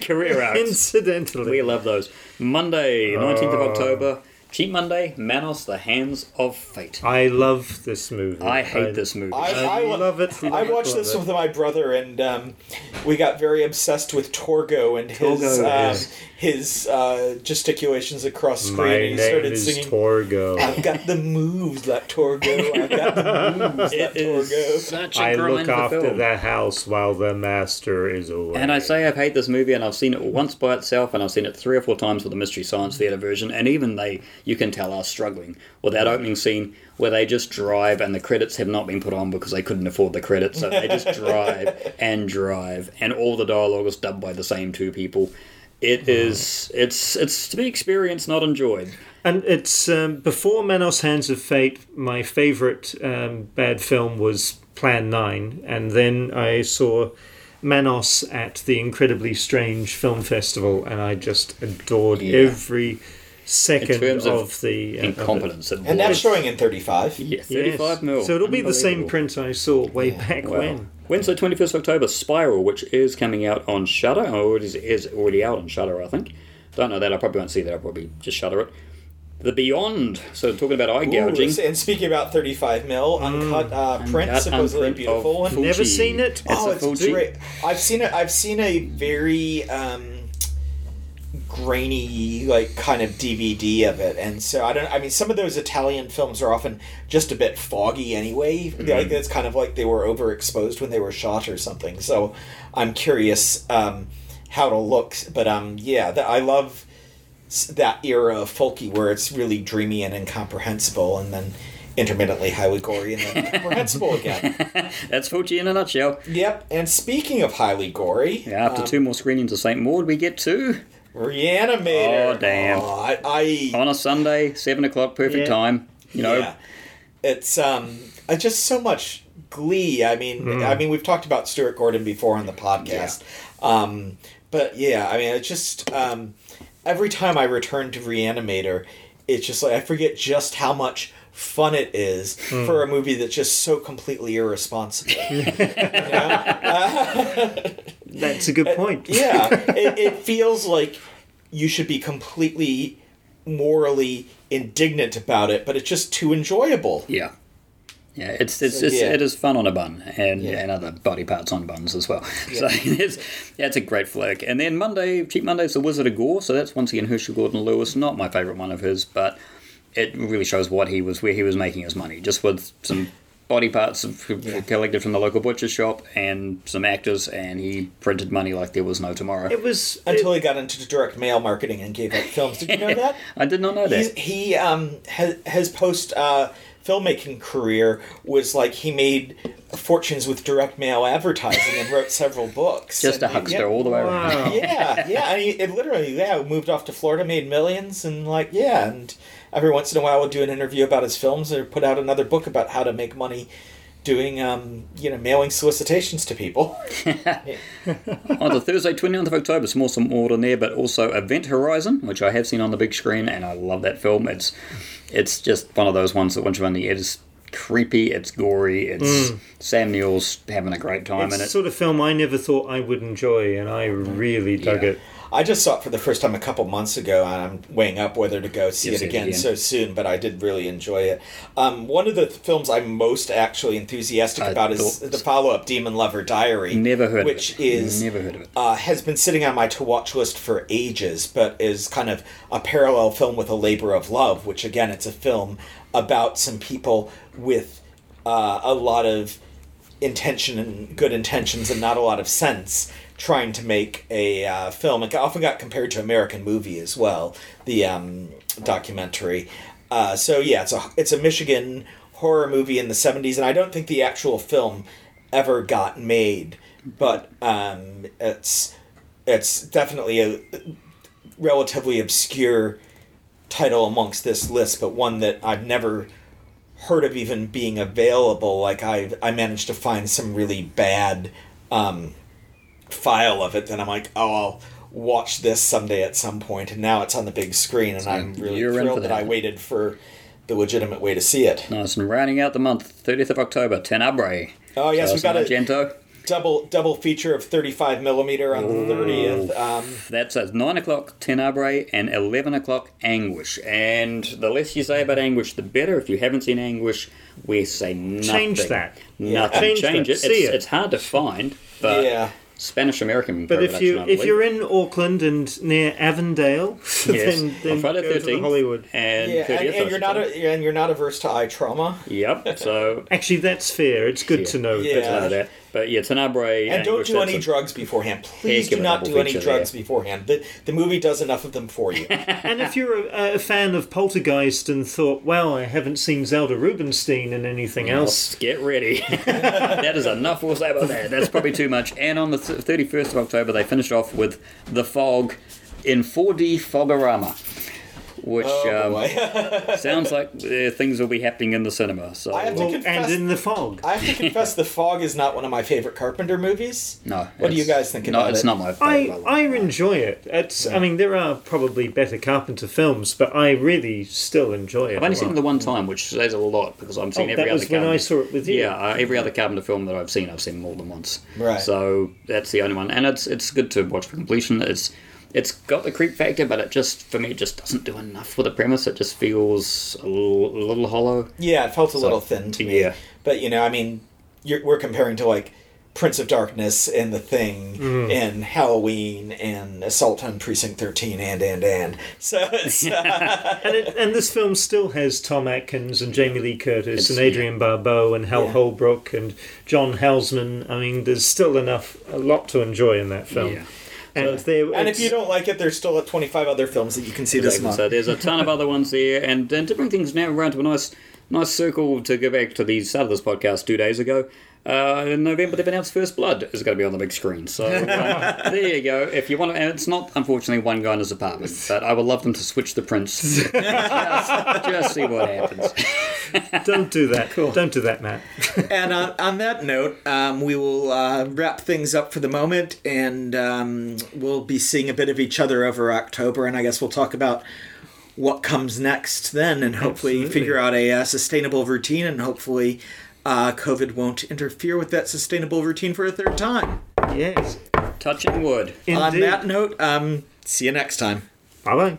Career arcs. Incidentally, We love those. Monday, 19th of Oh. October. Cheap Monday, Manos, The Hands of Fate. I love this movie. I hate this movie. I, I lo- love it. I watched this it. with my brother, and um, we got very obsessed with Torgo and his Torgo, uh, yes. his uh, gesticulations across screen. My and he name started is singing. Torgo. I've got the moves like Torgo. I've got the *laughs* moves like Torgo. such a I grind look after film. the house while the master is away. And I say I've hate this movie, and I've seen it once by itself, and I've seen it three or four times with the Mystery Science Theatre version, and even they, you can tell, are struggling with that opening scene where they just drive, and the credits have not been put on because they couldn't afford the credits, so they just *laughs* drive and drive, and all the dialogue is dubbed by the same two people. It is, it's, it's to be experienced, not enjoyed. And it's um, before Manos Hands of Fate. My favorite um, bad film was Plan Nine, and then I saw Manos at the Incredibly Strange Film Festival, and I just adored Yeah. every second In terms of of the uh, of it. Incompetence. It And that's showing in 35. Yeah, Yes. mil. So it'll be the same print I saw way back Well, when. Wednesday, 21st October, Spiral, which is coming out on Shudder, or it is, is already out on Shudder, I think. Don't know that. I probably won't see that. I'll probably just Shudder it. The Beyond. So talking about eye gouging. Ooh, and speaking about 35 mil, uncut uh, print, Uncut, supposedly unprint beautiful of one. Fulci. Never seen it? It's oh, a it's Fulci. great. I've seen it. I've seen a very um, grainy, like kind of DVD of it, and so I don't. I mean, some of those Italian films are often just a bit foggy anyway. Mm-hmm. Like it's kind of like they were overexposed when they were shot or something. So I'm curious um, how it'll look. But um, yeah, that I love that era of Fulci where it's really dreamy and incomprehensible, and then intermittently highly gory and then *laughs* comprehensible again. *laughs* That's Fulci in a nutshell. Yep. And speaking of highly gory, Yeah, after um, two more screenings of St. Maud, we get to Reanimator. Oh, damn. Oh, I, I on a Sunday, seven o'clock, perfect Yeah. time. You know, yeah. It's um uh, just so much glee. I mean, Hmm. I mean, we've talked about Stuart Gordon before on the podcast. Um, but yeah, I mean, it's just um, every time I return to Reanimator, it's just like I forget just how much fun it is Hmm. for a movie that's just so completely irresponsible. *laughs* You know? *laughs* That's a good uh, point. yeah, *laughs* it, it feels like you should be completely morally indignant about it, but it's just too enjoyable. yeah. Yeah, it's it's, So, it's yeah. it is fun on a bun and Yeah. and other body parts on buns as well. *laughs* So it's yeah, it's a great flick. And then Monday, Cheap Monday's The Wizard of Gore. So that's once again Herschell Gordon Lewis, not my favourite one of his, but it really shows what he was where he was making his money, just with some body parts of, collected from the local butcher shop and some actors, and he printed money like there was no tomorrow. It was Until he got into direct mail marketing and gave out films. Did you know *laughs* that? I did not know He's, that. he um has, his post uh, filmmaking career was like he made fortunes with direct mail advertising and wrote several books. Just a And, huckster yeah, all the way around. Wow. yeah, yeah. And he it literally, yeah, moved off to Florida, made millions, and like, yeah, and every once in a while would do an interview about his films or put out another book about how to make money doing, um, you know, mailing solicitations to people. *laughs* on the Thursday, 29th of October, some more order there, but also Event Horizon, which I have seen on the big screen, and I love that film. It's it's just one of those ones that once you're on the it's creepy, it's gory, it's Sam Neill's having a great time it's in the it. sort of film I never thought I would enjoy, and I really dug Yeah. it. I just saw it for the first time a couple months ago, and I'm weighing up whether to go see it see it again again. so soon. But I did really enjoy it. Um, one of the films I'm most actually enthusiastic I about is the follow-up, Demon Lover Diary. Never heard which of it. is Never heard of it. uh, has been sitting on my to watch list for ages, but is kind of a parallel film with A Labor of Love, which again, it's a film about some people with uh, a lot of intention and good intentions and not a lot of sense trying to make a uh, film. It often got compared to American Movie as well, the um, documentary. Uh, so yeah, it's a it's a Michigan horror movie in the '70s, and I don't think the actual film ever got made, but um, it's it's definitely a relatively obscure title amongst this list, but one that I've never heard of even being available. Like I I managed to find some really bad um, file of it, then I'm like, oh, I'll watch this someday at some point. and now it's on the big screen, and I'm really thrilled that. that. I waited for the legitimate way to see it. Nice and rounding out the month, 30th of October, Tenebrae. Oh yes, So we got a Argento. Double double feature of 35 millimeter on the 30th. Um, That's at 9 o'clock Tenebrae and 11 o'clock Anguish. And the less you say about Anguish, the better. If you haven't seen Anguish, we say nothing. Change that. Nothing. Change Change, that. it. See It's, it. it's hard to find, but yeah. Spanish American. But if you if you're in Auckland and near Avondale, Yes. then, *laughs* then on Friday go to thirteenth, Hollywood. and Yeah, 30th, and, and you're not a, and you're not averse to eye trauma. Yep. So Actually, that's fair. It's good Yeah. to know. Yeah. good to know that. But yeah, Tenebrae. And don't do any drugs beforehand. Please do not do any feature drugs there. beforehand. The, the movie does enough of them for you. *laughs* And if you're a, a fan of Poltergeist and thought, well, I haven't seen Zelda Rubinstein in anything else, Get ready. *laughs* that is enough we'll say about that. That's probably too much. And on the th- 31st of October, they finished off with The Fog in 4D Fogorama, which Oh, um, *laughs* sounds like uh, things will be happening in the cinema. So I have to well, confess- and in the fog. I have to confess, The Fog is not one of my favorite Carpenter movies. *laughs* no. What do you guys think of it? no, it's it? not my I, favorite. I enjoy it. It's I mean there are probably better Carpenter films, but I really still enjoy it. I've only seen it the one time, which says a lot because I'm seeing Oh, every that other. was when I Carpenter- saw it with you. Yeah, uh, every other Carpenter film that I've seen, I've seen more than once. Right. So that's the only one, and it's it's good to watch for completion. It's it's got the creep factor, but it just for me it just doesn't do enough with the premise. It just feels a little, a little hollow. Yeah, it felt a little thin to me. yeah. But, you know, I mean, you're, we're comparing to, like, Prince of Darkness and The Thing Mm-hmm. and Halloween and Assault on Precinct 13 and, and, and. *laughs* So it's. Uh, *laughs* And, it, and this film still has Tom Atkins and Jamie Lee Curtis It's- and Adrienne Barbeau and Hal Yeah. Holbrook and John Houseman. I mean, there's still enough, a lot to enjoy in that film. Yeah. And, there, and if you don't like it, there's still 25 other films that you can see this month. So there's a ton of other ones there, and, and to bring things now around to a nice nice circle to go back to the start of this podcast two days ago. Uh, in November, they've announced First Blood is going to be on the big screen. So uh, *laughs* there you go. If you want to, and it's not unfortunately one guy in his apartment, but I would love them to switch the prints. *laughs* just, just see what happens. *laughs* Don't do that. Don't do that, Matt. and on, on that note, um, we will uh, wrap things up for the moment, and um, we'll be seeing a bit of each other over October, and I guess we'll talk about what comes next then, and hopefully Absolutely. figure out a uh, sustainable routine, and hopefully uh, COVID won't interfere with that sustainable routine for a third time. Yes. Touching wood. On that note, um, see you next time. Bye bye.